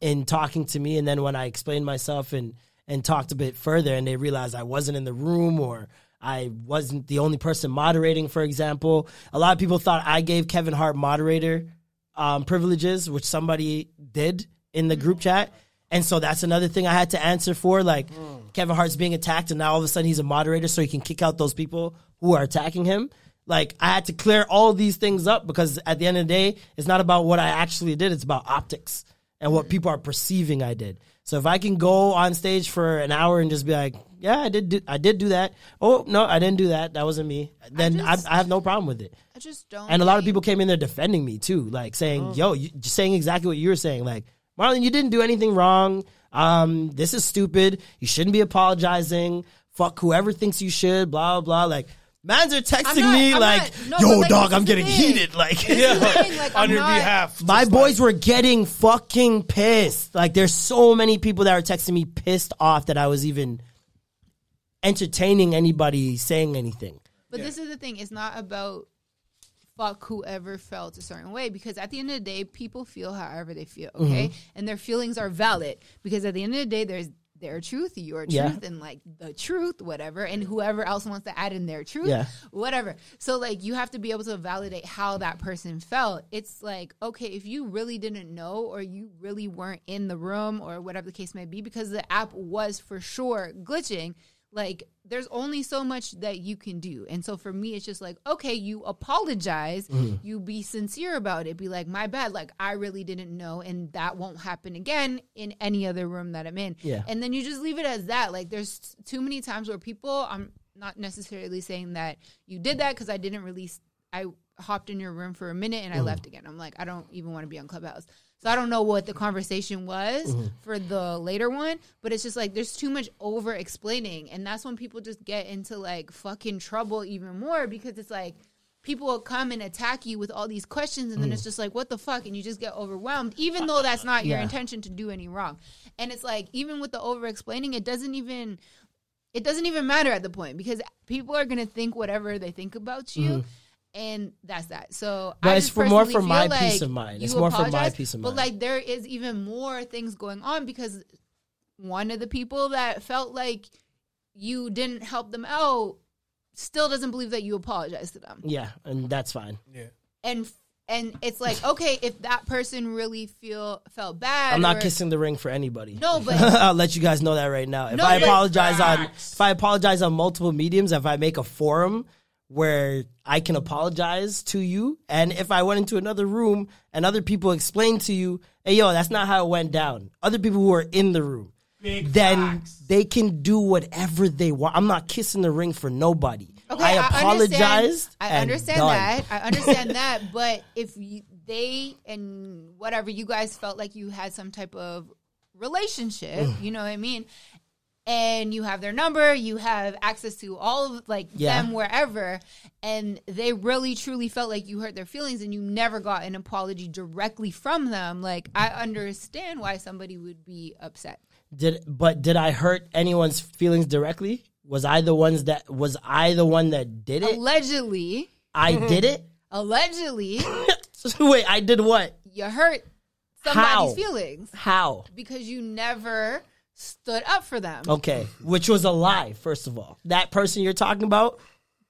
in talking to me, and then when I explained myself and and talked a bit further, and they realized I wasn't in the room or I wasn't the only person moderating, for example. A lot of people thought I gave Kevin Hart moderator um, privileges, which somebody did in the group chat. And so that's another thing I had to answer for. Like Kevin Hart's being attacked, and now all of a sudden he's a moderator, so he can kick out those people who are attacking him. Like I had to clear all these things up because at the end of the day, it's not about what I actually did. It's about optics and what people are perceiving I did. So if I can go on stage for an hour and just be like, "Yeah, I did, do, I did do that." Oh no, I didn't do that. That wasn't me. Then I, just- I have no problem with it. I just don't. And a lot of people came in there defending me too, like saying, Oh. "Yo, you, just saying exactly what you were saying." Like, Marlon, you didn't do anything wrong. Um, this is stupid. You shouldn't be apologizing. Fuck whoever thinks you should. Blah blah. Like, mans are texting not- me I'm like, not- no, "Yo, but, like, dog, this I'm is the getting thing. heated." Like, This is the thing, like, on I'm your not- behalf. my Just boys were getting fucking pissed. Like, there's so many people that are texting me pissed off that I was even entertaining anybody saying anything. But this is the thing. It's not about fuck whoever felt a certain way because at the end of the day, people feel however they feel, okay? Mm-hmm. And their feelings are valid because at the end of the day, there's their truth, your truth, Yeah. and like the truth, whatever, and whoever else wants to add in their truth, Yeah. whatever. So like you have to be able to validate how that person felt. It's like okay, if you really didn't know or you really weren't in the room or whatever the case may be, because the app was for sure glitching. Like there's only so much that you can do, and so for me, it's just like okay, you apologize, Mm-hmm. you be sincere about it, be like my bad, like I really didn't know, and that won't happen again in any other room that I'm in. Yeah. and then you just leave it as that. Like there's too many times where people, I'm not necessarily saying that you did that because I didn't release. I hopped in your room for a minute and I left again. I'm like, I don't even want to be on Clubhouse. So I don't know what the conversation was mm-hmm. for the later one, but it's just like there's too much over explaining. And that's when people just get into like fucking trouble even more because it's like people will come and attack you with all these questions and then mm. it's just like what the fuck and you just get overwhelmed even though that's not your intention to do any wrong. And it's like even with the over explaining it doesn't even it doesn't even matter at the point because people are gonna think whatever they think about you, mm-hmm. And that's that. So. But I it's just for more personally for my feel peace like of mind. you It's more for my apologize, peace of But mind. But like, there is even more things going on because one of the people that felt like you didn't help them out still doesn't believe that you apologized to them, Yeah, and that's fine. Yeah. And and it's like okay, if that person really feel felt bad, I'm not or- kissing the ring for anybody. No, but I'll let you guys know that right now. If No, I but- apologize on if I apologize on multiple mediums, if I make a forum where I can apologize to you, and if I went into another room and other people explain to you, hey yo, that's not how it went down. Other people who are in the room, then they can do whatever they want. I'm not kissing the ring for nobody. Okay, I understand- apologized. I understand that. I understand that. But if you, they and whatever you guys felt like you had some type of relationship, mm. you know what I mean, and you have their number, you have access to all of like Yeah. them wherever, and they really truly felt like you hurt their feelings, and you never got an apology directly from them. Like I understand why somebody would be upset. Did but did I hurt anyone's feelings directly? Was I the ones that was I the one that did it? Allegedly, I did it. allegedly, Wait, I did what? you hurt somebody's How? feelings. How? because you never stood up for them. Okay, which was a lie. First of all, that person you're talking about,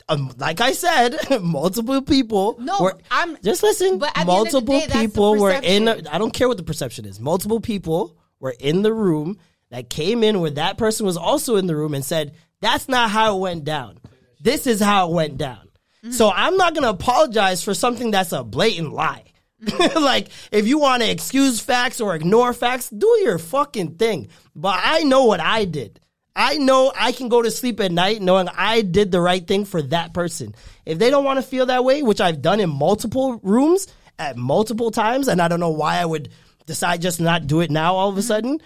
um, like I said, multiple people. No, were, I'm- just listen. but at the end of the multiple day, people were in. I don't care what the perception is. Multiple people were in the room that came in where that person was also in the room and said, "That's not how it went down. This is how it went down." Mm-hmm. So I'm not gonna apologize for something that's a blatant lie. Mm-hmm. like if you want to excuse facts or ignore facts, do your fucking thing. But I know what I did. I know I can go to sleep at night knowing I did the right thing for that person. If they don't want to feel that way, which I've done in multiple rooms at multiple times, and I don't know why I would decide just not do it now all of a sudden,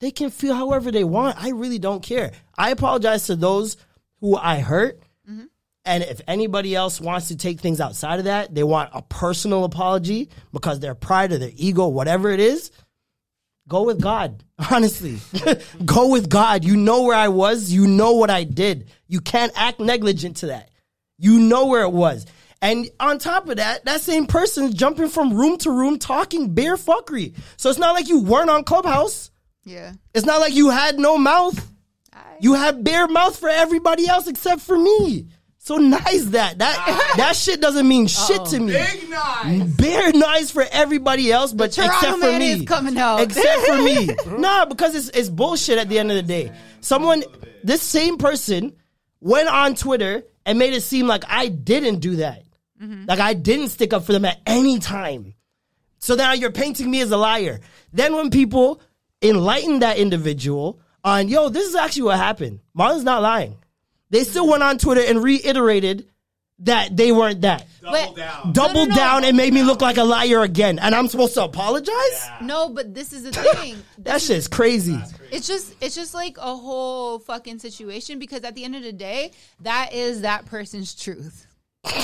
they can feel however they want. I really don't care. I apologize to those who I hurt. And if anybody else wants to take things outside of that, they want a personal apology because their pride or their ego, whatever it is, go with God. Honestly, go with God. You know where I was. You know what I did. You can't act negligent to that. You know where it was. And on top of that, that same person's jumping from room to room talking bare fuckery. So it's not like you weren't on Clubhouse. Yeah. It's not like you had no mouth. You had bare mouth for everybody else except for me. So nice that that that shit doesn't mean shit to me. Big nice. Bare nice for everybody else, but except for me. coming out. Except for me. nah, because it's it's bullshit at the end of the day. Someone, this same person went on Twitter and made it seem like I didn't do that. Mm-hmm. Like I didn't stick up for them at any time. So now you're painting me as a liar. Then when people enlighten that individual on, yo, this is actually what happened. Marlon's not lying. They still went on Twitter and reiterated that they weren't that. But- Double No, no, no. down and made me look like a liar again. And I'm supposed to apologize? No, but this is the thing. That shit's crazy. It's just it's just like a whole fucking situation because at the end of the day, that is that person's truth.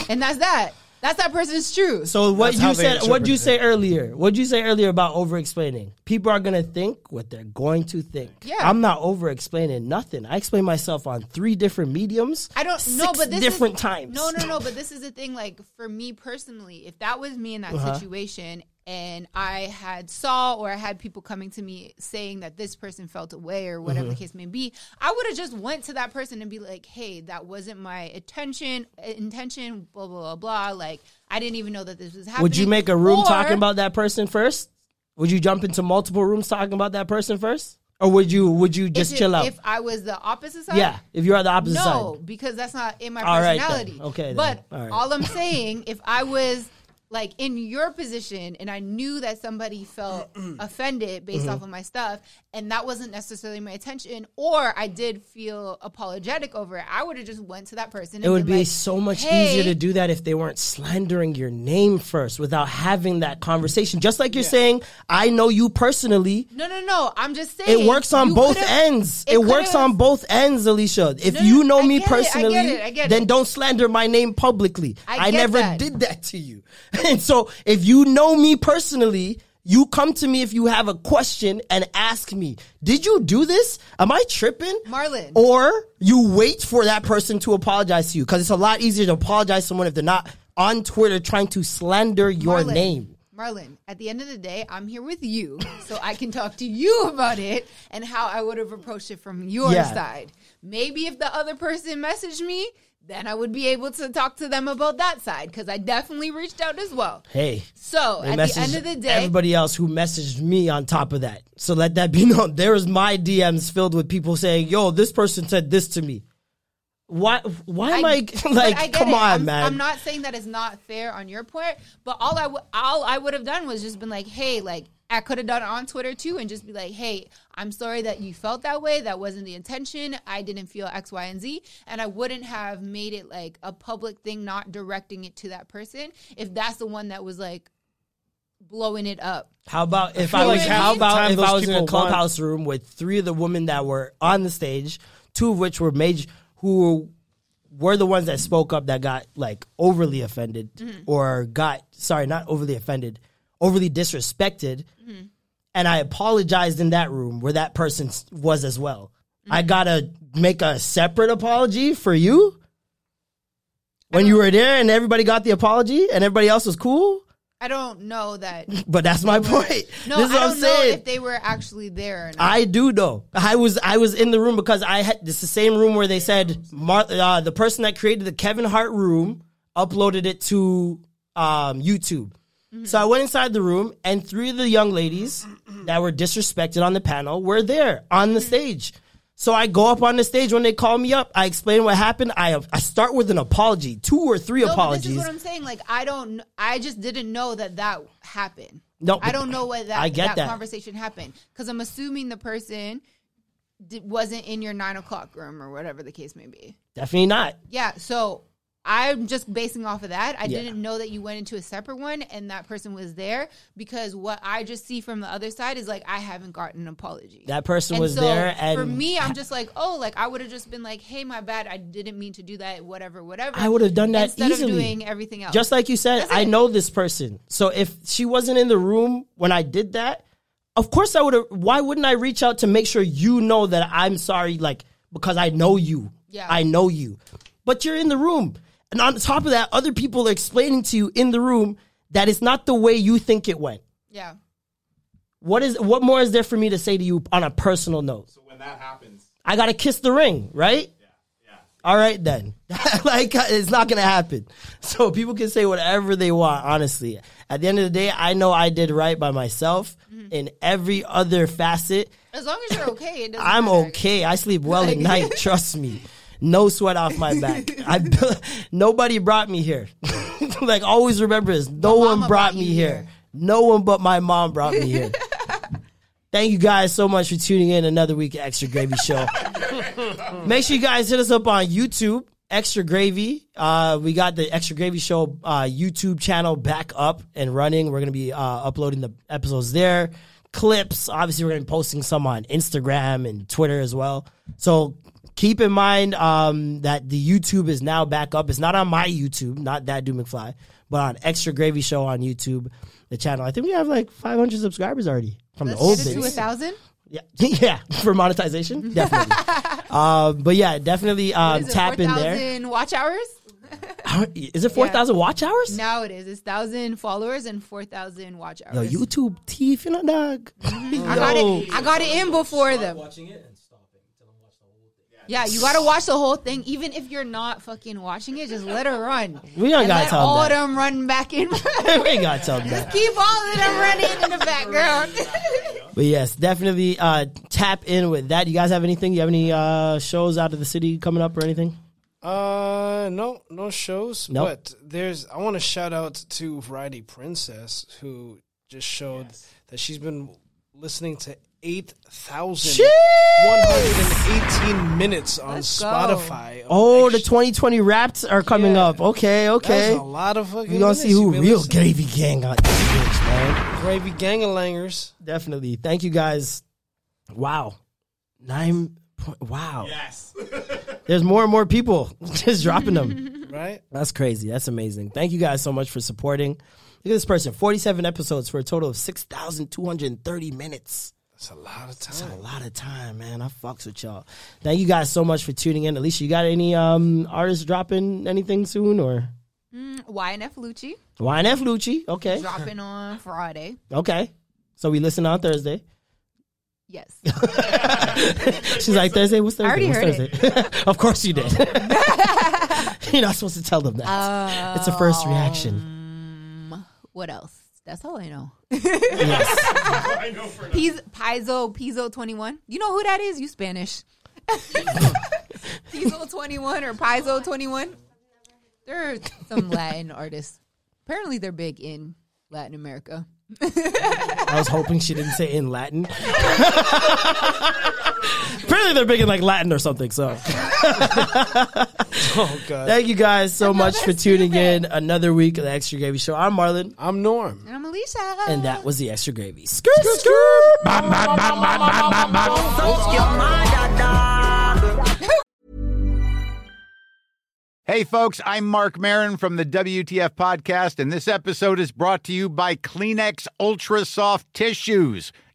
And that's that. That's that person's truth. So what That's you said? interpret What you it. say earlier? What you say earlier about over explaining? People are gonna think what they're going to think. Yeah. I'm not over explaining nothing. I explain myself on three different mediums. I don't know, but this different is, times. No, no, no. But this is the thing. Like for me personally, if that was me in that Uh-huh. situation, and I had saw or I had people coming to me saying that this person felt away or whatever Mm-hmm. the case may be, I would have just went to that person and be like, "Hey, that wasn't my attention intention." Blah blah blah blah. Like I didn't even know that this was happening. Would you make a room Or- talking about that person first? Would you jump into multiple rooms talking about that person first, or would you would you just it- chill out? If I was the opposite side, yeah, if you're on the opposite No, side. No, because that's not in my All right, then. personality. Okay, then. But All right. all I'm saying, if I was like in your position and I knew that somebody felt offended based Mm-hmm. off of my stuff, and that wasn't necessarily my attention, or I did feel apologetic over it, I would have just went to that person. And It would be like, so much "Hey, easier to do that if they weren't slandering your name first without having that conversation. Just like you're saying, I know you personally. No, no, no. I'm just saying It works on both ends. it It, works on both ends, Alicia. If No, you no, know I me get it, I get personally, it, I get then don't slander my name publicly. I never that. did that to you. And so if you know me personally, you come to me if you have a question and ask me, did you do this? Am I tripping? Marlon. Or you wait for that person to apologize to you because it's a lot easier to apologize to someone if they're not on Twitter trying to slander your Marlon, name. Marlon, at the end of the day, I'm here with you, so I can talk to you about it and how I would have approached it from your Yeah. side. Maybe if the other person messaged me, then I would be able to talk to them about that side because I definitely reached out as well. Hey, So at the end of the day, everybody else who messaged me on top of that. So let that be known. There is my DMs filled with people saying, "Yo, this person said this to me." Why? Why am I, but like? I come it. on, I'm, man. I'm not saying that it's not fair on your part, but all I w- all I would have done was just been like, hey, like I could have done it on Twitter too, and just be like, hey, I'm sorry that you felt that way. That wasn't the intention. I didn't feel X, Y, and Z, and I wouldn't have made it like a public thing, not directing it to that person. If that's the one that was like blowing it up. How about if feel I was? like how about if I was in a people want- clubhouse room with three of the women that were on the stage, two of which were major, who were the ones that spoke up that got like overly offended Mm-hmm. or got sorry, not overly offended, overly disrespected, Mm-hmm. and I apologized in that room where that person was as well. Mm-hmm. I gotta make a separate apology for you when you were there and everybody got the apology and everybody else was cool. I don't know that. But that's my point. No, this is I what I'm don't know if they were actually there. Or not. I do know. I was I was in the room because I had this is the same room where they said Mar- uh, the person that created the Kevin Hart room uploaded it to um, YouTube. So I went inside the room and three of the young ladies that were disrespected on the panel were there on the stage. So I go up on the stage when they call me up. I explain what happened. I I start with an apology, two or three No, apologies. this is what I'm saying. Like I don't, I just didn't know that that happened. No, I don't know what that I get that, that. conversation happened because I'm assuming the person wasn't in your nine o'clock room or whatever the case may be. Definitely not. Yeah, so I'm just basing off of that. I Yeah. didn't know that you went into a separate one and that person was there because what I just see from the other side is like I haven't gotten an apology. That person And was so there, and for me, I'm just like, oh, like I would have just been like, hey, my bad, I didn't mean to do that, whatever, whatever. I would have done that instead easily. of doing everything else. Just like you said, That's I it. know this person. So if she wasn't in the room when I did that, of course I would have. Why wouldn't I reach out to make sure you know that I'm sorry? Like because I know you. Yeah. I know you. But you're in the room, and on top of that, other people are explaining to you in the room that it's not the way you think it went. yeah. What is what more is there for me to say to you on a personal note? So when that happens, I gotta kiss the ring, right? Yeah. yeah. All right then. like it's not gonna happen. So people can say whatever they want. Honestly, at the end of the day, I know I did right by myself Mm-hmm. in every other facet. As long as you're okay, it doesn't I'm matter. okay. I sleep well at night. Trust me. No sweat off my back. I nobody brought me here. like always remember this. No one brought me here. here. No one but my mom brought me here. Thank you guys so much for tuning in another week of Extra Gravy Show. Make sure you guys hit us up on YouTube, Extra Gravy. Uh, we got the Extra Gravy Show uh, YouTube channel back up and running. We're going to be uh, uploading the episodes there. Clips. Obviously, we're going to be posting some on Instagram and Twitter as well. So keep in mind um, that the YouTube is now back up. It's not on my YouTube, not that do McFly, but on Extra Gravy Show on YouTube, the channel. I think we have like 500 subscribers already from Let's the old get it to a thousand. Yeah, yeah, for monetization, definitely. um, but yeah, definitely um, Is it tap in there. 4,000 watch hours? is it four thousand watch hours? Now it is. It's thousand followers and four thousand watch Yo, hours. YouTube teeth, you a dog. I got it. I got it in before them. Yeah, you gotta watch the whole thing, even if you're not fucking watching it. Just let it run. We don't And gotta let tell them all that. them run back in. we ain't gotta tell them that. Keep all of them running in the background. But yes, definitely uh, tap in with that. You guys have anything? You have any uh, shows out of the city coming up or anything? Uh, no, no shows. Nope. But there's. I want to shout out to Variety Princess who just showed that she's been listening to eight thousand one hundred and eighteen minutes on Let's go. Spotify. Oh, the 2020 raps are coming Yeah. up. Okay, okay. That's a lot of fucking. We gonna see minutes who you've been real listening. gravy gang got this bitch, man. Gravy Gangalangers. Definitely. Thank you guys. Wow, nine. Point, wow. Yes. There's more and more people just dropping them. Right? That's crazy. That's amazing. Thank you guys so much for supporting. Look at this person. 47 episodes for a total of 6,230 minutes. That's a lot of time. That's a lot of time, man. I fucks with y'all. Thank you guys so much for tuning in. Alicia, you got any um artists dropping anything soon or Mm, YFN Lucci YFN Lucci? Okay. dropping on Friday. Okay. So we listen on Thursday. Yes. She's like, Thursday? What's Thursday? I already What's heard Thursday? of course you did. You're not supposed to tell them that. it's a first reaction. Um, what else? That's all I know. Yes. I know for Piz- Paizo Piso twenty one. You know who that is? You Spanish. Piso twenty one or Paizo twenty one. They're some Latin artists. Apparently, they're big in Latin America. I was hoping she didn't say in Latin. Apparently they're big in like Latin or something. So Oh god. thank you guys so much for Another tuning in. stupid. Another week of the Extra Gravy Show. I'm Marlon. I'm Norm. And I'm Alicia. And that was the extra gravy. Skirt, skirt, skirt. Hey, folks, I'm Marc Maron from the WTF Podcast, and this episode is brought to you by Kleenex Ultra Soft Tissues,